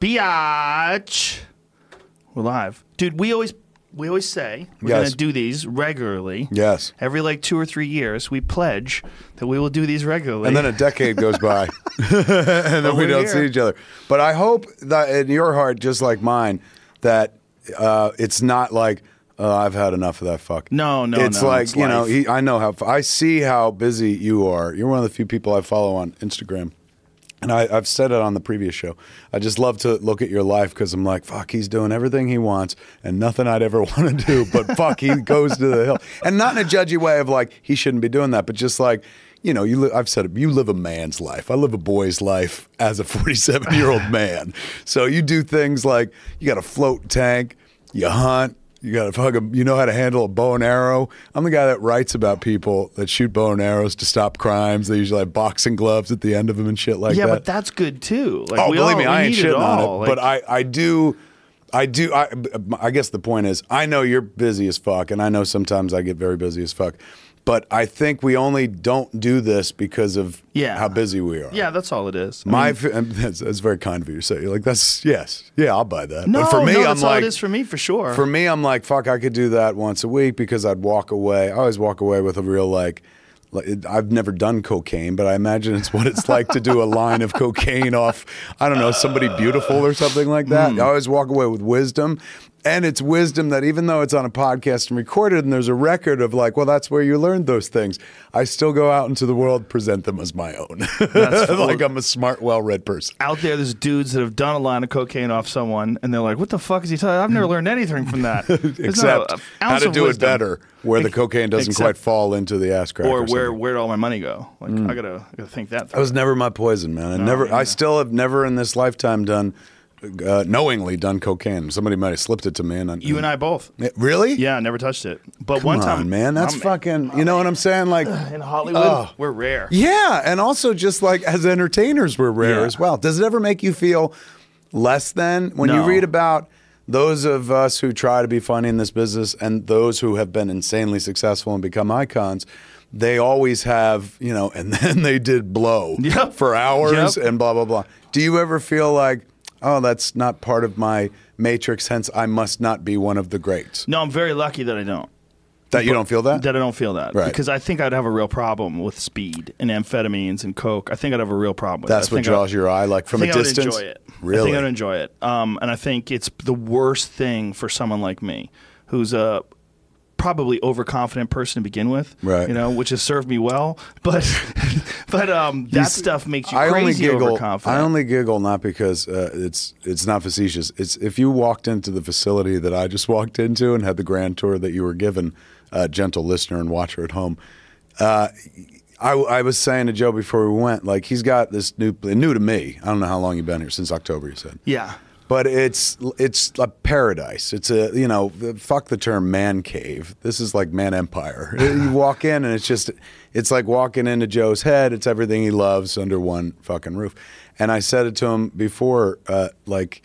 Biatch. We're live, dude. We always we always say we're Yes. gonna do these regularly. Yes. Every like two or three years, we pledge that we will do these regularly. And then a decade goes by, and then we don't here. see each other. But I hope that in your heart, just like mine, that uh, it's not like uh, I've had enough of that fuck. No, no, It's no, like it's you know, he, I know how I see how busy you are. You're one of the few people I follow on Instagram. And I, I've said it on the previous show. I just love to look at your life because I'm like, fuck, he's doing everything he wants and nothing I'd ever want to do. But fuck, he goes to the hill. And not in a judgy way of like, he shouldn't be doing that, but just like, you know, you li- I've said it, you live a man's life. I live a boy's life as a 47 year old man. So you do things like you got a float tank, you hunt, you got to fucking, you know how to handle a bow and arrow. I'm the guy that writes about people that shoot bow and arrows to stop crimes. They usually have boxing gloves at the end of them and shit like yeah, that. Yeah, but that's good too. Like, oh, we believe all, me, I ain't shitting on all. it. Like, but I, I do, I do. I, I guess the point is, I know you're busy as fuck, and I know sometimes I get very busy as fuck. But I think we only don't do this because of Yeah. how busy we are. yeah, that's all it is. I My, mean, that's, that's very kind of you to say. You're like, that's yes, yeah, I'll buy that. no, but for me, no, I'm that's all like, it is for me for sure. for me, I'm like, fuck, I could do that once a week because I'd walk away. I always walk away with a real like. like I've never done cocaine, but I imagine it's what it's like to do a line of cocaine off, I don't know, somebody beautiful or something like that. Hmm. I always walk away with wisdom. And it's wisdom that even though it's on a podcast and recorded and there's a record of like, well, that's where you learned those things, I still go out into the world, present them as my own. That's like I'm a smart, well read person. out there, there's dudes that have done a line of cocaine off someone, and they're like, "What the fuck is he talking? I've never learned anything from that." Except a- a how to do it better, where the cocaine doesn't Except- quite fall into the ass crack. or or where where'd all my money go? Like mm. I gotta, I gotta think that. That was never my poison, man. I never. me I still have never in this lifetime done, uh, knowingly done cocaine. Somebody might have slipped it to me, and I, you and I both. Yeah, really? Yeah, never touched it. But Come one on, time, man. That's I'm- fucking. You know what I'm saying? Like, in Hollywood. Oh. We're rare. yeah, and also just like as entertainers, we're rare Yeah. as well. Does it ever make you feel less than when you read about? Those of us who try to be funny in this business and those who have been insanely successful and become icons, they always have, you know, and then they did blow Yep. for hours Yep. and blah, blah, blah. Do you ever feel like, oh, that's not part of my matrix, hence I must not be one of the greats? No, I'm very lucky that I don't. That you don't feel that? That I don't feel that Right. because I think I'd have a real problem with speed and amphetamines and coke. I think I'd have a real problem with. That. That's it. What draws your eye, like from I a distance? I would enjoy it. I think I'd enjoy it. Um, and I think it's the worst thing for someone like me, who's a probably overconfident person to begin with. Right. You know, which has served me well. But but um, that stuff makes you I only crazy giggle. overconfident. I only giggle not because uh, it's it's not facetious. It's if you walked into the facility that I just walked into and had the grand tour that you were given, uh, gentle listener and watcher at home. Uh, I, I was saying to Joe before we went, like he's got this new, new to me. I don't know how long you've been here since October. You said, yeah. But it's it's a paradise. It's a you know fuck the term man cave. This is like man empire. you walk in and it's just it's like walking into Joe's head. It's everything he loves under one fucking roof. And I said it to him before, uh, like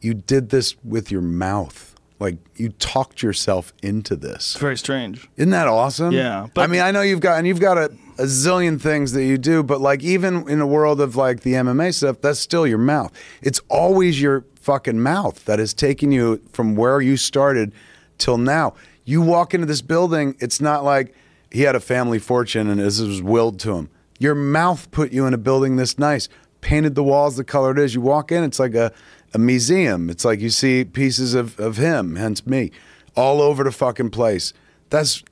you did this with your mouth. Like you talked yourself into this. It's very strange. Isn't that awesome? Yeah, But I mean, I know you've got and you've got a, a zillion things that you do, but like even in the world of like the MMA stuff, that's still your mouth. It's always your fucking mouth that is taking you from where you started till now. You walk into this building, it's not like he had a family fortune and this was willed to him. Your mouth put you in a building this nice, painted the walls the color it is. You walk in, it's like a, a museum. It's like you see pieces of, of him, hence me, all over the fucking place. That's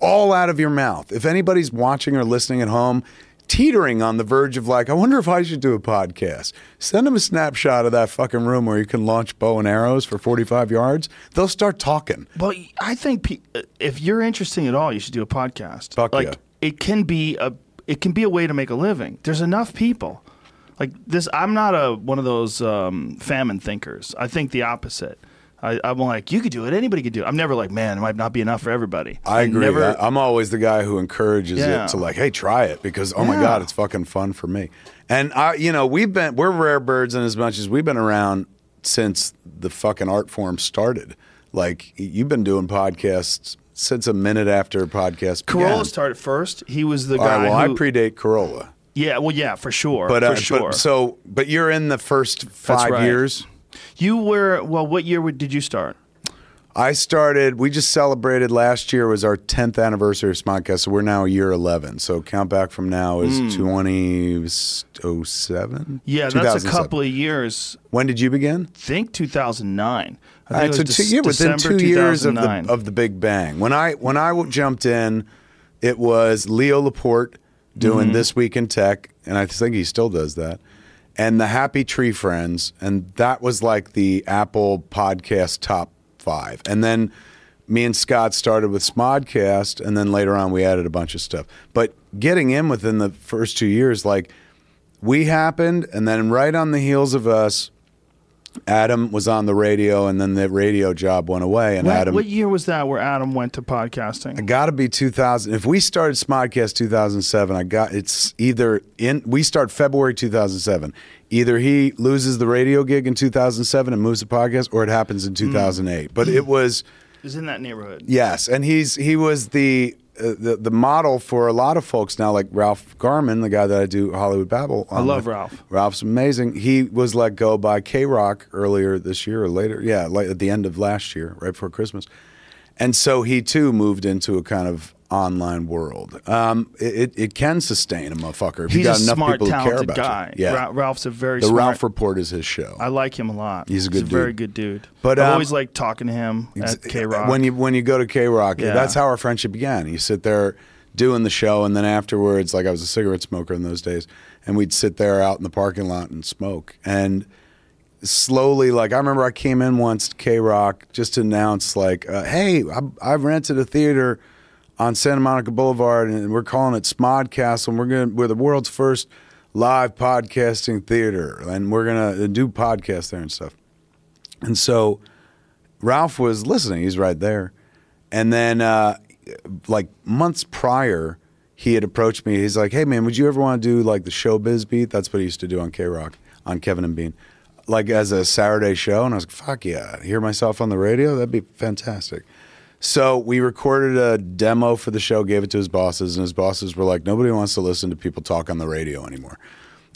all out of your mouth. If anybody's watching or listening at home, teetering on the verge of like, I wonder if I should do a podcast, send them a snapshot of that fucking room where you can launch bow and arrows for 45 yards. They'll start talking. Well, I think pe- if you're interesting at all, you should do a podcast. Fuck like yeah. it can be a it can be a way to make a living. There's enough people. Like this, I'm not a one of those um, famine thinkers. I think the opposite. I, I'm like, you could do it. Anybody could do it. I'm never like, man, it might not be enough for everybody. I agree. Never, I, am always the guy who encourages Yeah. it to like, hey, try it because oh my god, it's fucking fun for me. And I, you know, we've been we're rare birds in as much as we've been around since the fucking art form started. Like you've been doing podcasts since a minute after podcast began. Carolla started first. He was the All guy right, well, who. I predate Carolla. Yeah, well, yeah, for sure, But, uh, for sure. but so but you're in the first five right. years. You were well. What year did you start? I started. We just celebrated last year was our 10th anniversary of Smodcast, so we're now year 11. So count back from now is 2007. Yeah, that's a couple of years. When did you begin? think 2009. I think right, it so was two, yeah, within two years of the of the Big Bang. When I when I jumped in, it was Leo Laporte doing Mm-hmm. this week in tech, and I think he still does that. And the Happy Tree Friends, and that was like the Apple podcast top five. And then me and Scott started with Smodcast, and then later on we added a bunch of stuff. But getting in within the first two years, like we happened, and then right on the heels of us, Adam was on the radio, and then the radio job went away. And what, Adam, what year was that where Adam went to podcasting? It got to be 2000. If we started Smodcast 2007, I got it's either in. We start February 2007. Either he loses the radio gig in 2007 and moves to podcast, or it happens in hmm. 2008. But it hmm. was It was in that neighborhood. yes, and he's he was the. Uh, the the model for a lot of folks now, like Ralph Garman, the guy that I do Hollywood Babble. I love with. Ralph. Ralph's amazing. He was let go by K Rock earlier this year or later. Yeah, like at the end of last year, right before Christmas. And so he too moved into a kind of online world. Um, it, it, can sustain a motherfucker if you got a enough smart, people who care talented about guy. you. Yeah, Ra- Ralph's a very the smart. Ralph Report is his show. I like him a lot. He's a good a very good dude. But, I've um, always like talking to him at K Rock. When you when you go to K Rock, Yeah. that's how our friendship began. You sit there doing the show, and then afterwards, like I was a cigarette smoker in those days, and we'd sit there out in the parking lot and smoke. And slowly, like I remember, I came in once to K Rock just to announce, like, uh, "Hey, I, I've rented a theater." On Santa Monica Boulevard, and we're calling it Smodcastle, and we're gonna we're the world's first live podcasting theater, and we're gonna do podcasts there and stuff. And so Ralph was listening. He's right there. And then, uh, like months prior, he had approached me. He's like, "Hey, man, would you ever want to do like the showbiz beat? That's what he used to do on K Rock on Kevin and Bean, like as a Saturday show." And I was like, "Fuck yeah, hear myself on the radio? That'd be fantastic." So we recorded a demo for the show, gave it to his bosses, and his bosses were like, "Nobody wants to listen to people talk on the radio anymore."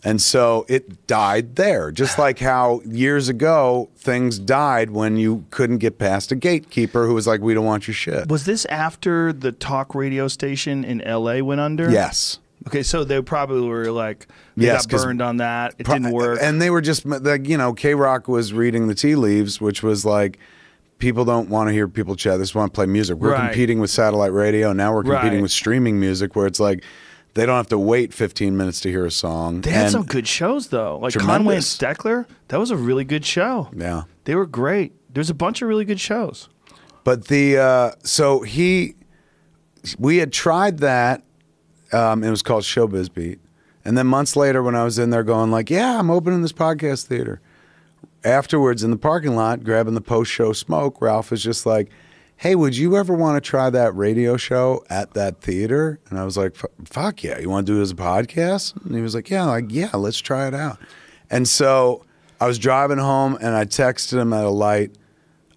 And so it died there, just like how years ago things died when you couldn't get past a gatekeeper who was like, "We don't want your shit." was this after the talk radio station in L.A. went under? Yes. Okay, so they probably were like, they Yes, got burned on that. It Pro- didn't work. And they were just like, you know, K Rock was reading the tea leaves, which was like, people don't want to hear people chat. They just want to play music. We're Right. competing with satellite radio. Now we're competing Right. with streaming music where it's like, they don't have to wait 15 minutes to hear a song. they had And- some good shows though, like Conway and Tremendous. Steckler. That was a really good show. Yeah. They were great. There's a bunch of really good shows. But the uh, so he, we had tried that. Um, it was called Showbiz Beat, and then months later, when I was in there going like, "Yeah, I'm opening this podcast theater." Afterwards, in the parking lot, grabbing the post-show smoke, Ralph was just like, "Hey, would you ever want to try that radio show at that theater?" And I was like, "Fu- "Fuck yeah, you want to do it as a podcast?" And he was like, "Yeah, like yeah, let's try it out." And so I was driving home, and I texted him at a light.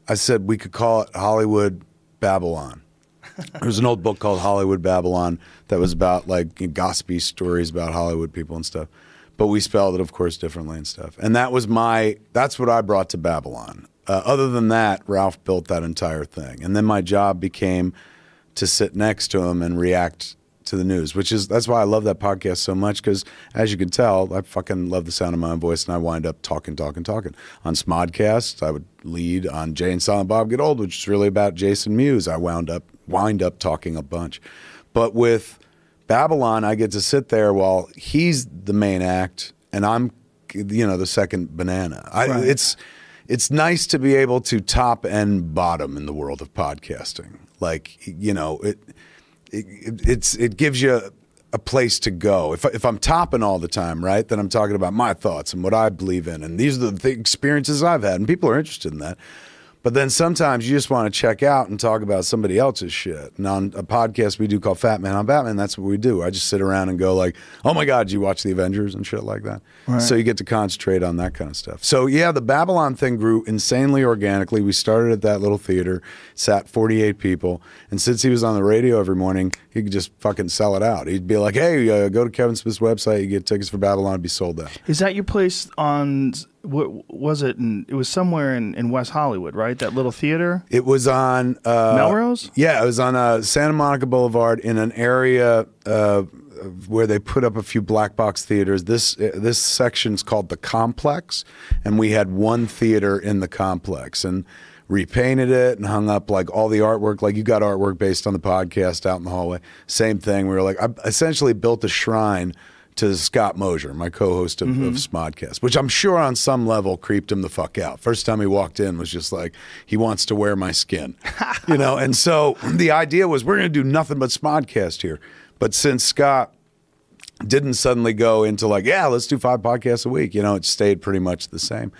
I said we could call it Hollywood Babylon. There's an old book called Hollywood Babylon that was about like gossipy stories about Hollywood people and stuff. But we spelled it, of course, differently and stuff. And that was my, that's what I brought to Babylon. Uh, other than that, Ralph built that entire thing. And then my job became to sit next to him and react to the news, which is, that's why I love that podcast so much. Because as you can tell, I fucking love the sound of my own voice and I wind up talking, talking, talking. On Smodcast, I would lead on Jay and Silent Bob Get Old, which is really about Jason Mewes. I wound up, wind up talking a bunch. But with Babylon, I get to sit there while he's the main act and I'm, you know, the second banana. I, Right. It's it's nice to be able to top and bottom in the world of podcasting. Like you know, it, it it's it gives you a place to go. If if I'm topping all the time, right, then I'm talking about my thoughts and what I believe in, and these are the th- experiences I've had, and people are interested in that. But then sometimes you just want to check out and talk about somebody else's shit. And on a podcast we do called Fat Man on Batman, that's what we do. I just sit around and go like, "Oh my god, you watch the Avengers and shit like that?" Right. So you get to concentrate on that kind of stuff. So yeah, the Babylon thing grew insanely organically. We started at that little theater, sat 48 people, and since he was on the radio every morning, he could just fucking sell it out. He'd be like, "Hey, uh, go to Kevin Smith's website, you get tickets for Babylon, it'd be sold out." Is that your place on? What was it? In, it was somewhere in, in West Hollywood, right? That little theater. It was on uh, Melrose? Yeah, it was on uh, Santa Monica Boulevard in an area uh, where they put up a few black box theaters. This this section's called the Complex, and we had one theater in the complex and repainted it and hung up like all the artwork. Like you got artwork based on the podcast out in the hallway. Same thing. We were like, I essentially built a shrine to Scott Mosier, my co-host of, of mm-hmm. Smodcast, which I'm sure on some level creeped him the fuck out. First time he walked in was just like he wants to wear my skin, you know. And so the idea was we're going to do nothing but Smodcast here. But since Scott didn't suddenly go into like, yeah, let's do five podcasts a week, you know, it stayed pretty much the same.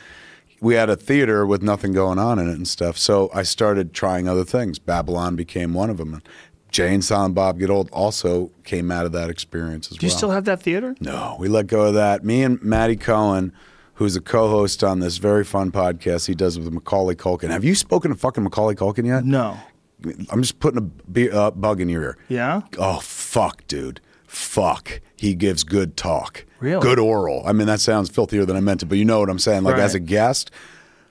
We had a theater with nothing going on in it and stuff. So I started trying other things. Babylon became one of them. Jay and Silent Bob Get Old also came out of that experience as well. Do you still have that theater? No, we let go of that. Me and Maddie Cohen, who's a co-host on this very fun podcast he does with Macaulay Culkin. Have you spoken to fucking Macaulay Culkin yet? No. I'm just putting a be- uh, bug in your ear. Yeah. Oh fuck, dude. Fuck. He gives good talk. Really? Good oral. I mean, that sounds filthier than I meant it, but you know what I'm saying. Like Right. as a guest,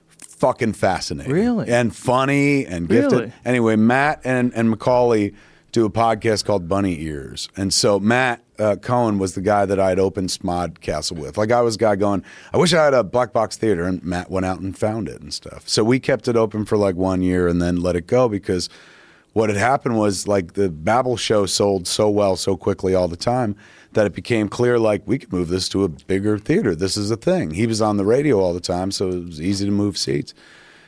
fucking fascinating. Really? And funny and gifted. Really? Anyway, Matt and, and Macaulay do a podcast called Bunny Ears. And so Matt uh, Cohen was the guy that I'd opened Smodcastle with. Like I was a guy going, I wish I had a black box theater. And Matt went out and found it and stuff. So we kept it open for like one year and then let it go because what had happened was like the Babel show sold so well so quickly all the time that it became clear like we could move this to a bigger theater. This is a thing. He was on the radio all the time, so it was easy to move seats.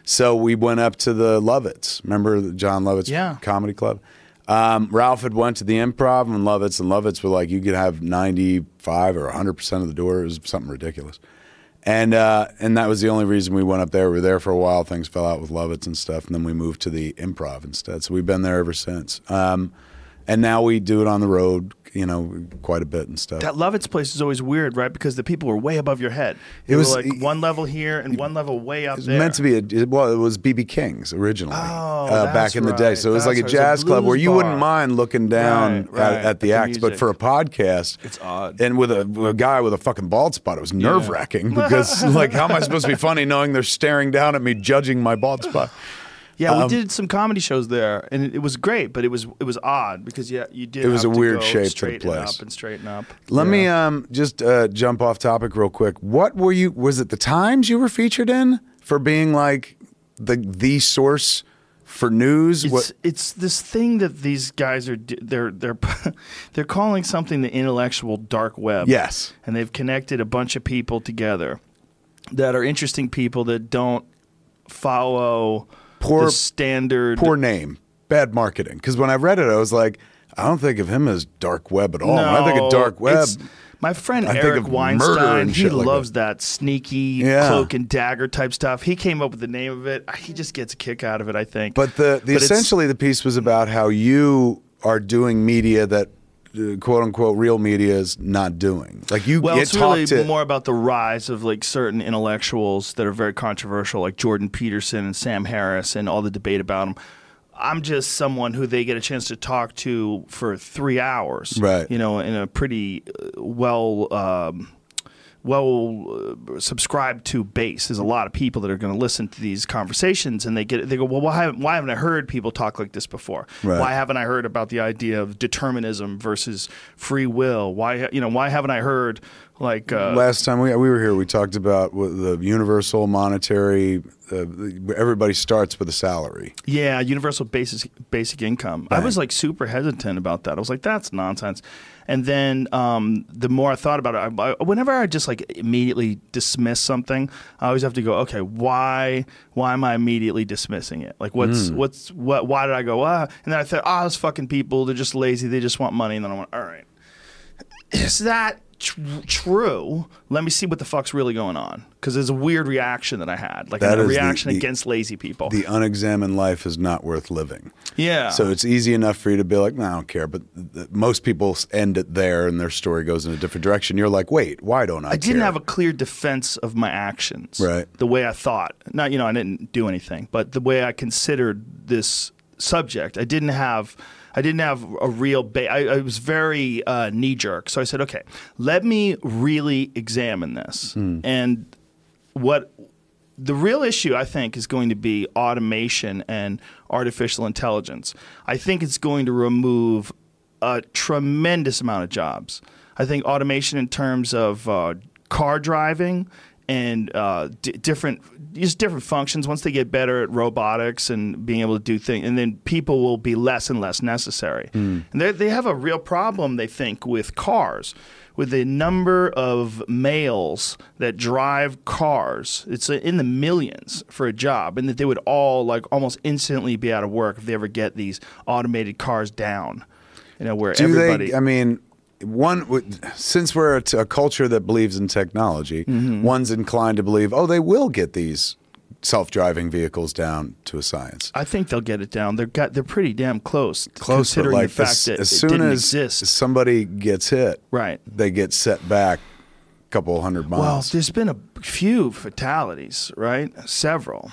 So we went up to the Lovitz. Remember Jon Lovitz Yeah. Comedy Club? Um, Ralph had went to the Improv and Lovitz, and Lovitz were like, you could have ninety five or hundred percent of the door. It was something ridiculous. And uh, and that was the only reason we went up there. We were there for a while. Things fell out with Lovitz and stuff, and then we moved to the Improv instead. So we've been there ever since. Um, and now we do it on the road, you know, quite a bit and stuff. That Lovitz place is always weird, right? Because the people were way above your head. They It was- were like one level here and one level way up It was there. meant to be a well. It was BB King's originally Oh, uh, back that's in the day, so it was That's like a right. It a jazz club where blues you wouldn't mind looking down Right, right, at, at the at the acts, but for a podcast, It's odd. And with a, with a guy with a fucking bald spot, it was nerve wracking because like, how am I supposed to be funny knowing they're staring down at me, judging my bald spot? Yeah, we Um, did some comedy shows there, and it, it was great, but it was it was odd because yeah, you did. It was have a to weird shape to the straighten place. up and straighten up. Let Yeah. me um, just uh, jump off topic real quick. What were you? Was it the Times you were featured in for being like the the source for news? It's What- it's this thing that these guys are they're they're they're calling something the intellectual dark web. Yes. and they've connected a bunch of people together that are interesting people that don't follow Poor- standard. poor name, bad marketing. Because when I read it, I was like, I don't think of him as dark web at all. when I think of dark web, My friend I Eric Weinstein, he like loves that. sneaky Yeah. cloak and dagger type stuff. He came up with the name of it. He just gets a kick out of it, I think. but the, the it's- essentially the piece was about how you are doing media that uh, quote unquote real media is not doing. Like you Well, get it's really to more about the rise of like certain intellectuals that are very controversial, like Jordan Peterson and Sam Harris, and all the debate about them. I'm just someone who they get a chance to talk to for three hours, Right. You know, in a pretty uh, well. Um, well uh, subscribed to base. There's a lot of people that are going to listen to these conversations, and they get they go, well, why haven't, why haven't I heard people talk like this before? Right. Why haven't I heard about the idea of determinism versus free will? Why you know why haven't I heard like uh, Last time we, we were here, we talked about the universal monetary. Uh, everybody starts with a salary. yeah universal basic basic income? I was like super hesitant about that. I was like that's nonsense. And then um, the more I thought about it, I, I, whenever I just like immediately dismiss something, I always have to go, okay, why why am I immediately dismissing it? Like what's Hmm. what's what? Why did I go ah? And then I thought, ah, those fucking people, they're just lazy. They just want money. And then I went, all right. is that tr- true. Let me see what the fuck's really going on because there's a weird reaction that I had, like That a is the- reaction the- against lazy people. The unexamined life is not worth living. yeah. So it's easy enough for you to be like, no, I don't care. But th- most people end it there and their story goes in a different direction. You're like, wait, why don't I I didn't care? have a clear defense of my actions. Right. The way I thought. Not, you know, I didn't do anything, but the way I considered this subject, I didn't have. I didn't have a real. Ba- I, I was very uh, knee jerk. So I said, okay, let me really examine this. And what the real issue, I think, is going to be automation and artificial intelligence. I think it's going to remove a tremendous amount of jobs. I think automation in terms of uh, car driving and uh, d- different just different functions. Once they get better at robotics and being able to do things, and then people will be less and less necessary. And they they have a real problem, they think, with cars. With the number of males that drive cars, it's in the millions for a job, and that they would all like almost instantly be out of work if they ever get these automated cars down. You know, where Do everybody. they? I mean, one since we're a, t- a culture that believes in technology, Mm-hmm. one's inclined to believe, oh, they will get these self-driving vehicles down to a science. I think they'll get it down. They're got they're pretty damn close. Close, considering like the fact as, that as it soon didn't as exist. somebody gets hit, Right. they get set back a couple hundred miles. Well, there's been a few fatalities, right? Several.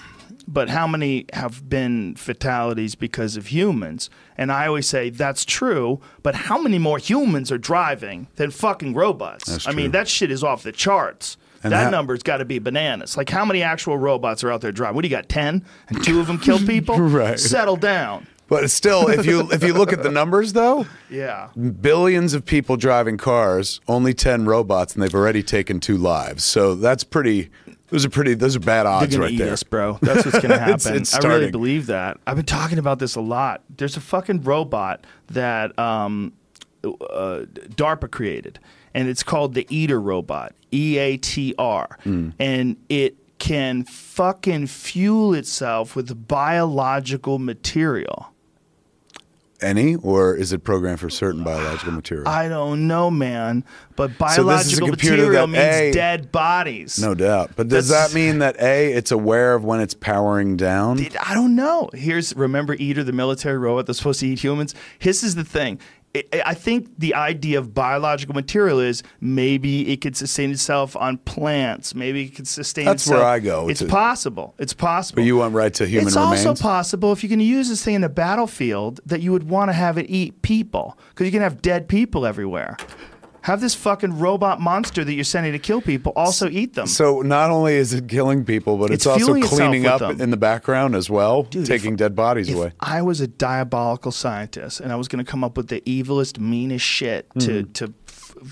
But how many have been fatalities because of humans? And I always say that's true, but how many more humans are driving than fucking robots? That's I mean, that shit is off the charts. And that how- number's got to be bananas. Like, how many actual robots are out there driving? What do you got, 10? And two of them kill people? Right. Settle down. but still, if you if you look at the numbers, though, Yeah. billions of people driving cars, only ten robots, and they've already taken two lives. So that's pretty. Those are pretty. Those are bad odds right there. us, bro. That's what's gonna happen. It's- it's I really believe that. I've been talking about this a lot. There's a fucking robot that um, uh, DARPA created, and it's called the Eater robot, E A T R, Hmm. and it can fucking fuel itself with biological material. Any, or is it programmed for certain biological material? I don't know, man, but So this is a biological computer material means A- dead bodies. no doubt. But does That's- that mean that a it's aware of when it's powering down? I don't know. Here's remember Eater, the military robot that's supposed to eat humans. This is the thing. I- I think the idea of biological material is maybe it could sustain itself on plants. Maybe it could sustain. That's itself. where I go It's possible. It's possible. But you went right to human It's remains. also possible if going to use this thing in a battlefield that you would want to have it eat people because you can have dead people everywhere. Have this fucking robot monster that you're sending to kill people also eat them. so not only is it killing people, but it's, It's also cleaning up them. in the background as well, Dude, taking if- dead bodies if away. I was a diabolical scientist and I was going to come up with the evilest, meanest shit to Hmm. to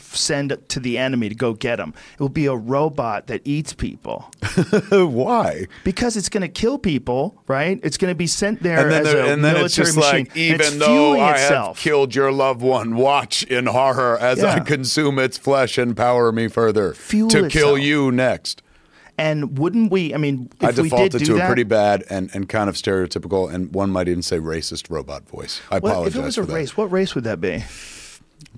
send to the enemy to go get them, it will be a robot that eats people Why? because it's going to kill people, right? It's going to be sent there And then, as there- a and then military it's just machine. like, even it's though I itself. have killed your loved one, watch in horror as I consume its flesh and power me further Fuel to kill you next. and wouldn't we? I mean, if I we did defaulted do to that, a pretty bad and, and kind of stereotypical, and one might even say racist robot voice. I what, apologize if it was a race, what race would that be?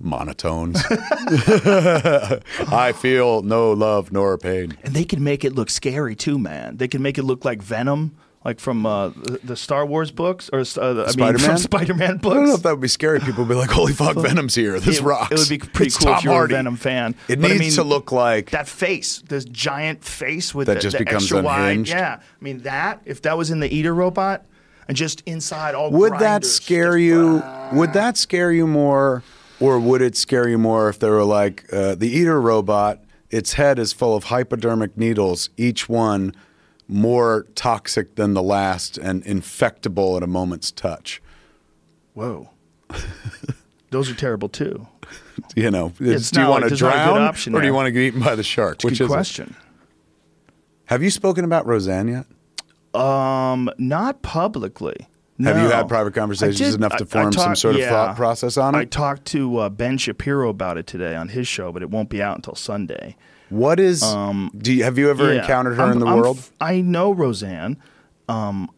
Monotones. I feel no love nor pain. And they can make it look scary too, man. They can make it look like Venom, like from uh, the, Star Wars books, or uh, I mean, Spider-Man? from Spider-Man books. I don't know if that would be scary. People would be like, "Holy fuck, Venom's here! This it, rocks." It would be pretty It's cool Tom if you were a Venom fan. It But I needs mean, to look like that face, this giant face with That the, just the becomes extra unhinged? wide. Yeah, I mean that if that was in the Eater robot and just inside all. Would that scare you? Would that scare you more, or would it scare you more if they were like uh, the eater robot? Its head is full of hypodermic needles, each one more toxic than the last and infectable at a moment's touch. Whoa, those are terrible too. You know, It's do you want like- to there's not a good drown, option or do you want to get eaten by the shark? Which Good is it? question. Have you spoken about Roseanne yet? Um, not publicly. Have you had private conversations did- enough to form some sort of yeah. thought process on it? I talked to uh, Ben Shapiro about it today on his show, but it won't be out until Sunday. What is? do you have you ever Um, Yeah. encountered her I'm- in the I'm world? I know Roseanne. Um,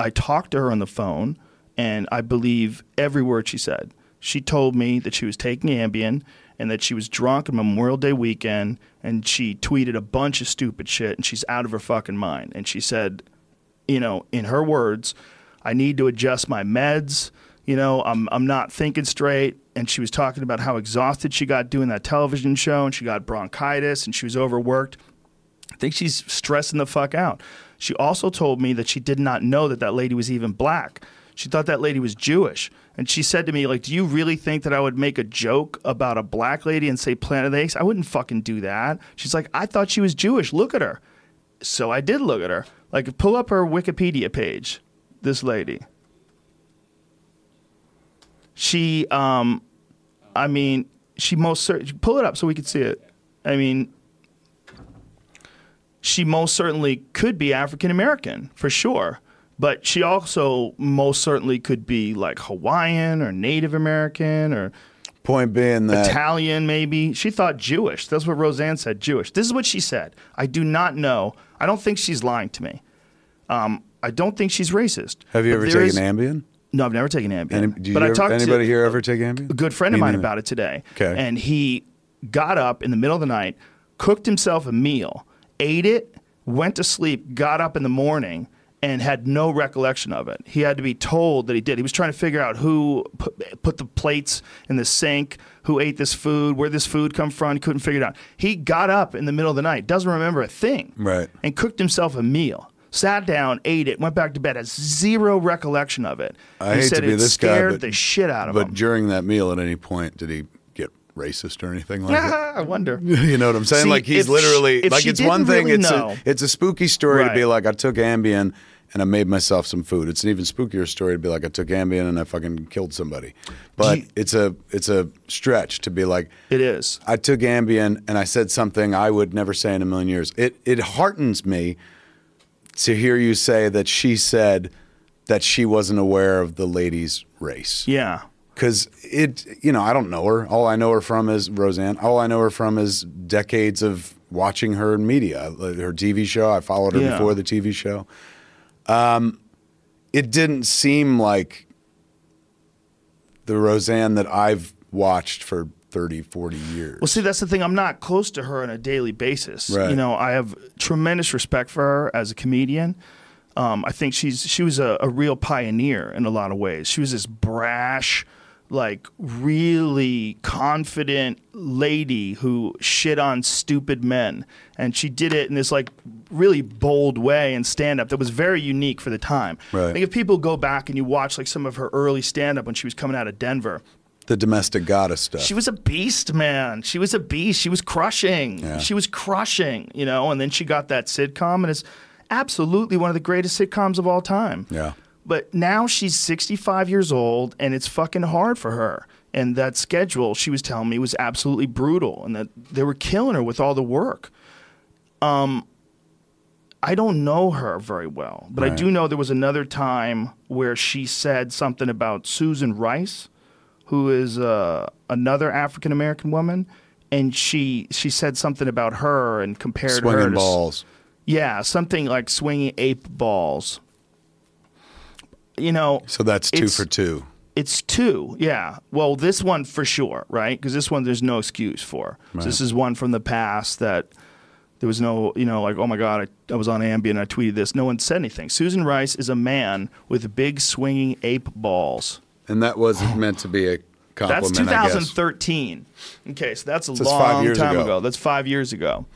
I talked to her on the phone, and I believe every word she said. she told me that she was taking Ambien and that she was drunk on Memorial Day weekend and she tweeted a bunch of stupid shit and she's out of her fucking mind. And she said, you know, in her words, I need to adjust my meds. You know, I'm I'm not thinking straight. And she was talking about how exhausted she got doing that television show and she got bronchitis and she was overworked. I think she's stressing the fuck out. She also told me that she did not know that that lady was even black. She thought that lady was Jewish. And she said to me, like, do you really think that I would make a joke about a black lady and say Planet of the Apes? I wouldn't fucking do that. She's like, I thought she was Jewish. Look at her. So I did look at her. Like, pull up her Wikipedia page. This lady. She, um, I mean, she most certainly pull it up so we could see it. I mean, she most certainly could be African American for sure, but she also most certainly could be like Hawaiian or Native American or Point being that Italian, maybe. She thought Jewish. That's what Roseanne said, Jewish. This is what she said. I do not know. I don't think she's lying to me. Um, I don't think she's racist. have you ever taken is- Ambien? No, I've never taken Ambien. Any, do you but I talked anybody to here ever take Ambien? a good friend of Me mine neither. about it today. Okay. And he got up in the middle of the night, cooked himself a meal, ate it, went to sleep, got up in the morning, and had no recollection of it. He had to be told that he did. He was trying to figure out who put, put the plates in the sink, who ate this food, where this food come from. He couldn't figure it out. He got up in the middle of the night, doesn't remember a thing, Right. and cooked himself a meal. Sat down, ate it, went back to bed, has zero recollection of it. I he hate said to be it this guy, scared but- the shit out of But him. during that meal, at any point, did he get racist or anything like that? I wonder. You know what I'm saying? See, like he's literally she- like it's one thing. really it's know- a it's a spooky story to be like I took Ambien and I made myself some food. It's an even spookier story to be like I took Ambien and I fucking killed somebody. But you- it's a it's a stretch to be like It is. I took Ambien and I said something I would never say in a million years. It it heartens me to hear you say that she said that she wasn't aware of the lady's race. Yeah. because it you know i don't know her. All i know her from is roseanne. All i know her from is decades of watching her in media. Her tv show. I followed her Yeah. before the tv show. Um, it didn't seem like the roseanne that i've watched for 30 40 years Well, see, that's the thing. I'm not close to her on a daily basis. Right. You know, I have tremendous respect for her as a comedian. Um, I think she's she was a, a real pioneer in a lot of ways. She was this brash, like really confident lady who shit on stupid men, and she did it in this like really bold way in stand up that was very unique for the time. Right. I think if people go back and you watch like some of her early stand up when she was coming out of Denver, the domestic goddess stuff she was a beast, man. She was a beast. She was crushing. Yeah. She was crushing, you know, and then she got that sitcom and it's absolutely one of the greatest sitcoms of all time. yeah But now she's 65 years old and it's fucking hard for her. And that schedule, she was telling me, was absolutely brutal and that they were killing her with all the work. Um, I don't know her very well, but I do know there was another time where she said something about Susan Rice, who is uh, another African American woman, and she she said something about her and compared her swinging to balls yeah, something like swinging ape balls. You know, so that's two for two it's two. Yeah. Well, this one for sure, right? Because this one there's no excuse for. So this is one from the past that there was no, you know, like, oh my God, I, I was on Ambien, I tweeted this. No one said anything. Susan Rice is a man with big swinging ape balls. And that wasn't meant to be a That's compliment I guess. 2013. Okay, so that's a So long time ago. ago. That's five years ago.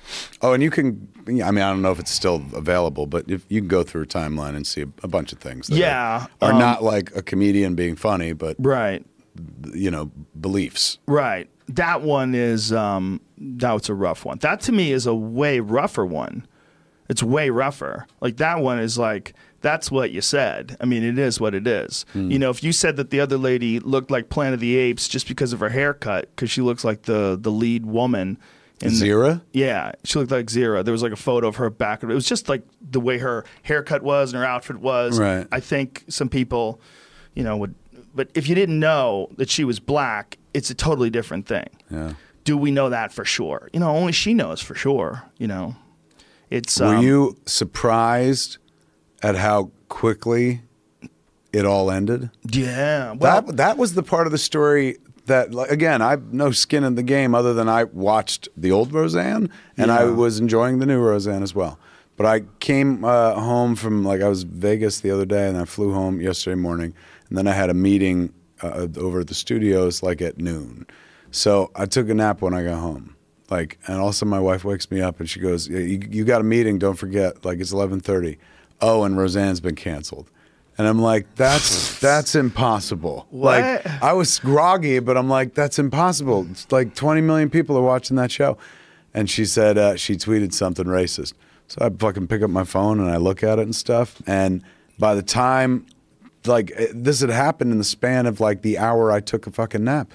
Oh, and you can. I mean, I don't know if it's still available, but if you can go through a timeline and see a, a bunch of things. That Yeah, are, are um, not like a comedian being funny, but Right. you know, beliefs. Right. That one is um that's a rough one. That to me is a way rougher one. It's way rougher. Like that one is like that's what you said. I mean, it is what it is. Hmm. You know, if you said that the other lady looked like Planet of the Apes just because of her haircut, because she looks like the the lead woman. in the- Zira. yeah, she looked like Zira. There was like a photo of her back. It was just like the way her haircut was and her outfit was. Right. I think some people, you know, would. But if you didn't know that she was black, it's a totally different thing. Yeah. Do we know that for sure? You know, only she knows for sure. You know, it's. Were um, you surprised at how quickly it all ended. Yeah. Well, that that was the part of the story that like, again I've no skin in the game other than I watched the old Roseanne and I was enjoying the new Roseanne as well. But I came uh, home from like I was Vegas the other day and I flew home yesterday morning and then I had a meeting uh, over at the studios like at noon. So I took a nap when I got home. Like and also my wife wakes me up and she goes, "You, you got a meeting? Don't forget. Like it's eleven thirty. Oh, and Roseanne's been canceled." And I'm like, that's that's impossible. Like I was groggy, but I'm like, that's impossible. It's like 20 million people are watching that show. And she said uh, she tweeted something racist. So I fucking pick up my phone and I look at it and stuff. And by the time, like, this had happened in the span of like the hour I took a fucking nap.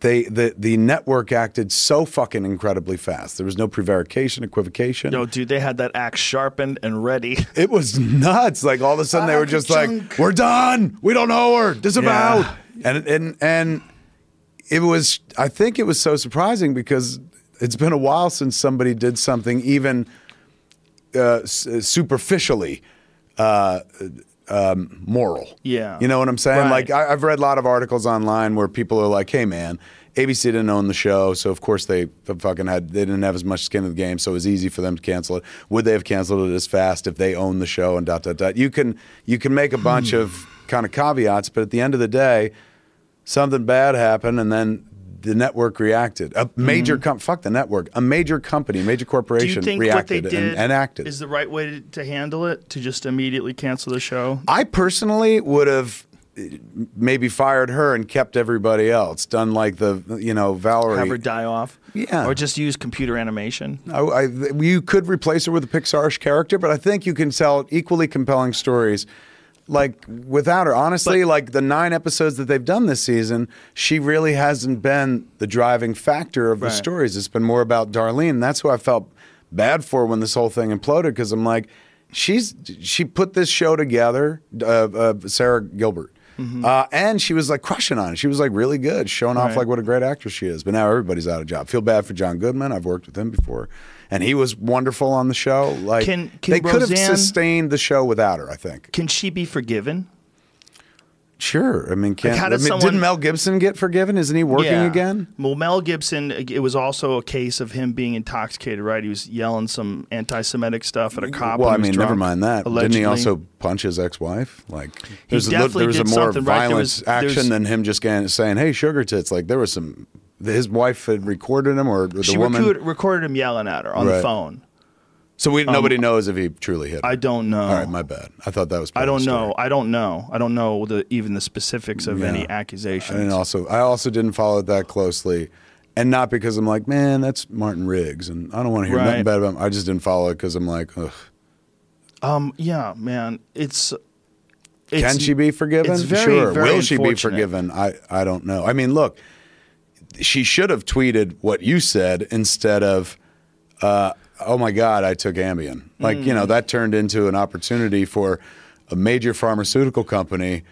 They the the network acted so fucking incredibly fast. There was no prevarication, equivocation. no, dude, they had that axe sharpened and ready. It was nuts. Like all of a sudden they were just ka-chunk. like, "We're done. We don't know her. Disavowed." Yeah. And and and it was. I think it was so surprising because it's been a while since somebody did something even uh, superficially uh, um, moral. Yeah. you know what I'm saying? Right. Like I, I've read a lot of articles online where people are like, "Hey, man." ABC didn't own the show, so of course they fucking had they didn't have as much skin in the game, so it was easy for them to cancel it. Would they have canceled it as fast if they owned the show and dot dot dot? You can you can make a bunch of kind of caveats, but at the end of the day, something bad happened, and then the network reacted. A major com- fuck the network, a major company, a major Do corporation you think what they reacted did and, and acted. is the right way to, to handle it? To just immediately cancel the show? I personally would have uh, maybe fired her and kept everybody else. Done like the you know Valerie. Have her die off? Yeah. Or just use computer animation? I, I, you could replace her with a Pixar-ish character, but I think you can tell equally compelling stories. Like without her, honestly, But- like the nine episodes that they've done this season, she really hasn't been the driving factor of the stories. It's been more about Darlene. That's who I felt bad for when this whole thing imploded because I'm like, she's she put this show together, uh, uh, Sara Gilbert. Uh, and she was like crushing on it. She was like really good, showing off like what a great actress she is. But now everybody's out of job. Feel bad for John Goodman. I've worked with him before, and he was wonderful on the show. Like Can- can they could have sustained the show without her. I think. Can she be forgiven? Sure. I mean, can how I did mean, someone- didn't Mel Gibson get forgiven? Isn't he working Yeah. again? Well, Mel Gibson, it was also a case of him being intoxicated, right? He was yelling some anti Semitic stuff at a cop. well, I was mean, drunk, never mind that. Didn't he also punch his ex-wife? Like, there's a, there was a more right? Violent was- action there's- than him just getting, saying, "Hey, sugar tits." Like, there was some. His wife had recorded him, or the She woman. recorded, recorded him yelling at her on the Right. phone. so we nobody knows if he truly hit. Her. I don't know. All right, my bad. I thought that was. part I of the don't story. know. I don't know. I don't know the even the specifics of any accusations. And also, I also didn't follow it that closely, and not because I'm like, man, that's Martin Riggs, and I don't want to hear Right. nothing bad about him. I just didn't follow it because I'm like, ugh. Um, yeah, man, it's. it's Can she be forgiven? It's very, sure. very Will she be unfortunate. forgiven? I, I don't know. I mean, look, she should have tweeted what you said instead of, uh, oh my God, I took Ambien. Like, you know, Mm. that turned into an opportunity for a major pharmaceutical company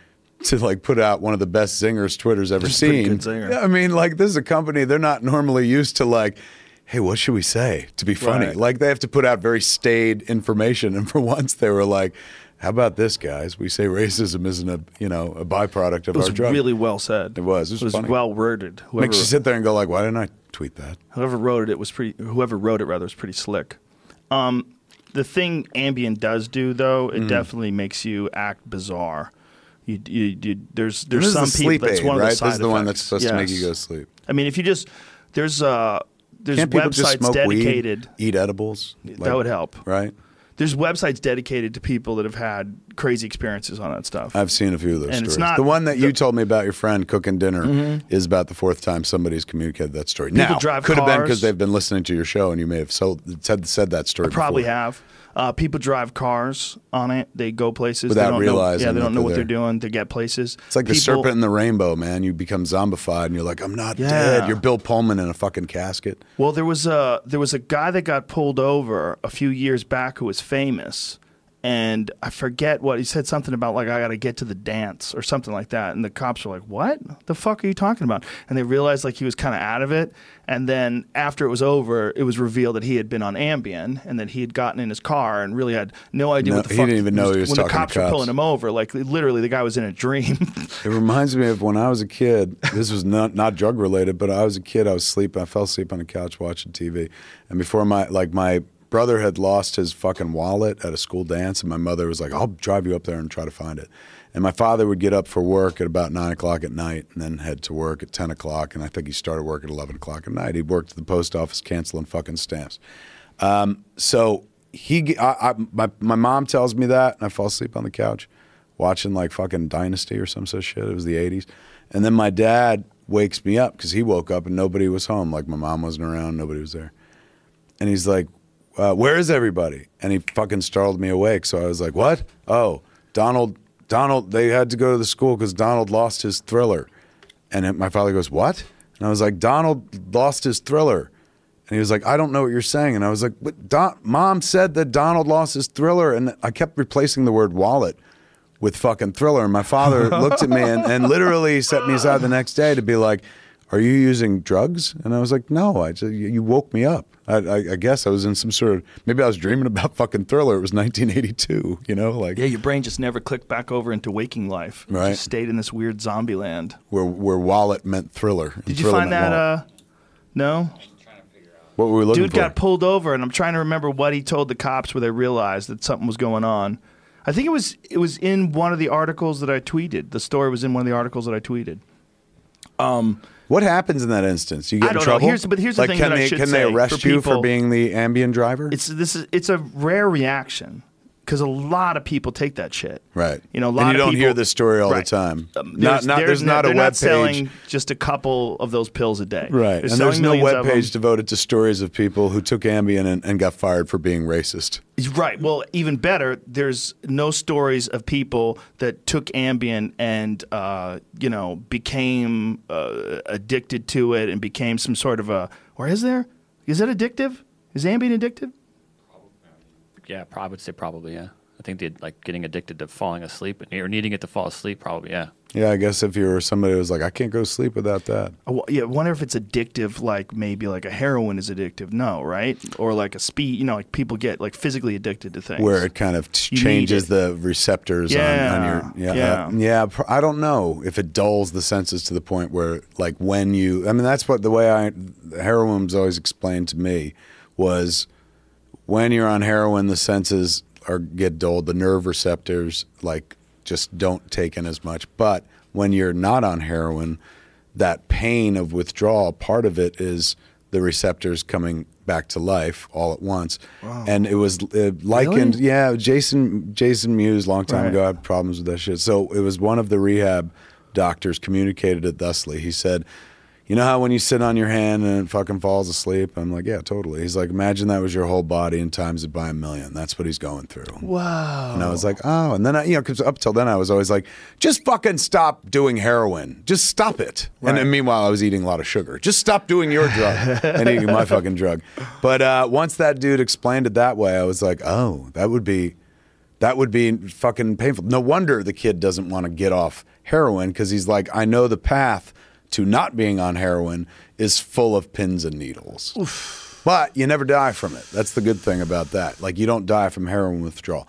to like put out one of the best zingers Twitter's ever pretty seen. Yeah, I mean, like, this is a company, they're not normally used to like, hey, what should we say to be funny? Right. Like, they have to put out very staid information. And for once, they were like, how about this, guys? We say racism isn't a you know a byproduct of our. It was our drug. really well said. It was. It was funny. well worded. Whoever, Makes you sit there and go like, why didn't I tweet that? whoever wrote it, it was pretty. Whoever wrote it rather was pretty slick. Um, the thing Ambien does do, though, Mm. it definitely makes you act bizarre. You, you, you there's there's some the people. That's aid, one right? of the side this is the one that's effects. supposed to make you go to sleep. I mean, if you just there's uh there's Can't websites dedicated. weed, eat edibles? That would help. right? There's websites dedicated to people that have had crazy experiences on that stuff. I've seen a few of those And it's stories. not- the one that you told me about your friend cooking dinner mm-hmm. is about the fourth time somebody's communicated that story. People now, drive could have been because they've been listening to your show and you may have sold, said, said that story. Probably before. have. Uh, people drive cars on it. They go places Without they don't realizing Know, yeah, they don't know they're what they're doing. They get places. It's like the serpent in the rainbow, man. You become zombified and you're like, I'm not Yeah. dead. You're Bill Pullman in a fucking casket. Well, there was a there was a guy that got pulled over a few years back who was famous, and I forget what he said something about like I got to get to the dance or something like that. And the cops were like, "What the fuck are you talking about?" And they realized like he was kind of out of it. And then after it was over, it was revealed that he had been on Ambien and that he had gotten in his car and really had no idea No, what the he fuck. didn't even know he was when talking the to cops were pulling him over. Like literally, the guy was in a dream. It reminds me of when I was a kid. This was not not drug related, but I was a kid. I was sleeping. I fell asleep on the couch watching TV, and before my like my brother had lost his fucking wallet at a school dance, and my mother was like, "I'll drive you up there and try to find it." And my father would get up for work at about nine o'clock at night, and then head to work at ten o'clock. And I think he started work at eleven o'clock at night. He worked at the post office canceling fucking stamps. Um, so he, I, I, my my mom tells me that, and I fall asleep on the couch watching like fucking Dynasty or some such shit. It was the '80s, and then my dad wakes me up because he woke up and nobody was home. Like my mom wasn't around, nobody was there, and he's like, uh, "Where is everybody?" And he fucking startled me awake. So I was like, "What? Oh, Donald, Donald. They had to go to the school because Donald lost his thriller." And my father goes, "What?" And I was like, "Donald lost his thriller." And he was like, I don't know what you're saying. And I was like, but Don- Mom said that Donald lost his thriller. And I kept replacing the word wallet with fucking thriller. And my father looked at me and, and literally set me aside the next day to be like, Are you using drugs? And I was like, No, I just, you woke me up. I, I, I guess I was in some sort of, maybe I was dreaming about fucking thriller. It was 1982, you know, like yeah, your brain just never clicked back over into waking life. Right. just stayed in this weird zombie land. where, where wallet meant thriller. Did you find that? wallet. Uh, no. what were we looking Dude for? got pulled over, and I'm trying to remember what he told the cops where they realized that something was going on. I think it was it was in one of the articles that I tweeted. The story was in one of the articles that I tweeted. What happens in that instance? You get I in don't know. trouble. Here's- but here's the like, thing can that I they should can they arrest for you for being the ambient driver? It's this is it's a rare reaction because a lot of people take that shit. right. You know, a lot and you don't hear this story all Right. the time. Um, not, not, there's, no- not a web not page. selling just a couple of those pills a day. Right, They're and there's no web page devoted to stories of people who took Ambien and, and got fired for being racist. Right. Well, even better, there's no stories of people that took Ambien and uh, you know became uh, addicted to it and became some sort of a. Or is there? Is it addictive? Is Ambien addictive? Yeah, prob- I would say probably. Yeah, I think they like getting addicted to falling asleep or needing it to fall asleep. Probably. Yeah. Yeah, I guess if you were somebody who's like, I can't go sleep without that. I yeah, I wonder if it's addictive, like maybe like a heroin is addictive. No, right? Or like a speed. You know, like people get like physically addicted to things. Where it kind of t- changes the receptors on, on your yeah Yeah, uh, yeah. pr- I don't know if it dulls the senses to the point where like when you I mean that's what the way I heroin was always explained to me was when you're on heroin the senses are get dulled the nerve receptors like just don't take in as much but when you're not on heroin that pain of withdrawal part of it is the receptors coming back to life all at once Wow. and it was uh, likened Really? yeah jason jason mewes long time Right. ago had problems with that shit so it was one of the rehab doctors communicated it thusly he said you know how when you sit on your hand and it fucking falls asleep? I'm like, yeah, totally. He's like, imagine that was your whole body and times it by a million. That's what he's going through. wow. And I was like, oh. And then I, you know, because up till then I was always like, just fucking stop doing heroin. Just stop it. And then meanwhile, I was eating a lot of sugar. Just stop doing your drug and eating my fucking drug. But uh, once that dude explained it that way, I was like, oh, that would be. That would be fucking painful. No wonder the kid doesn't want to get off heroin because he's like, I know the path to not being on heroin is full of pins and needles. But you never die from it. That's the good thing about that. Like you don't die from heroin withdrawal.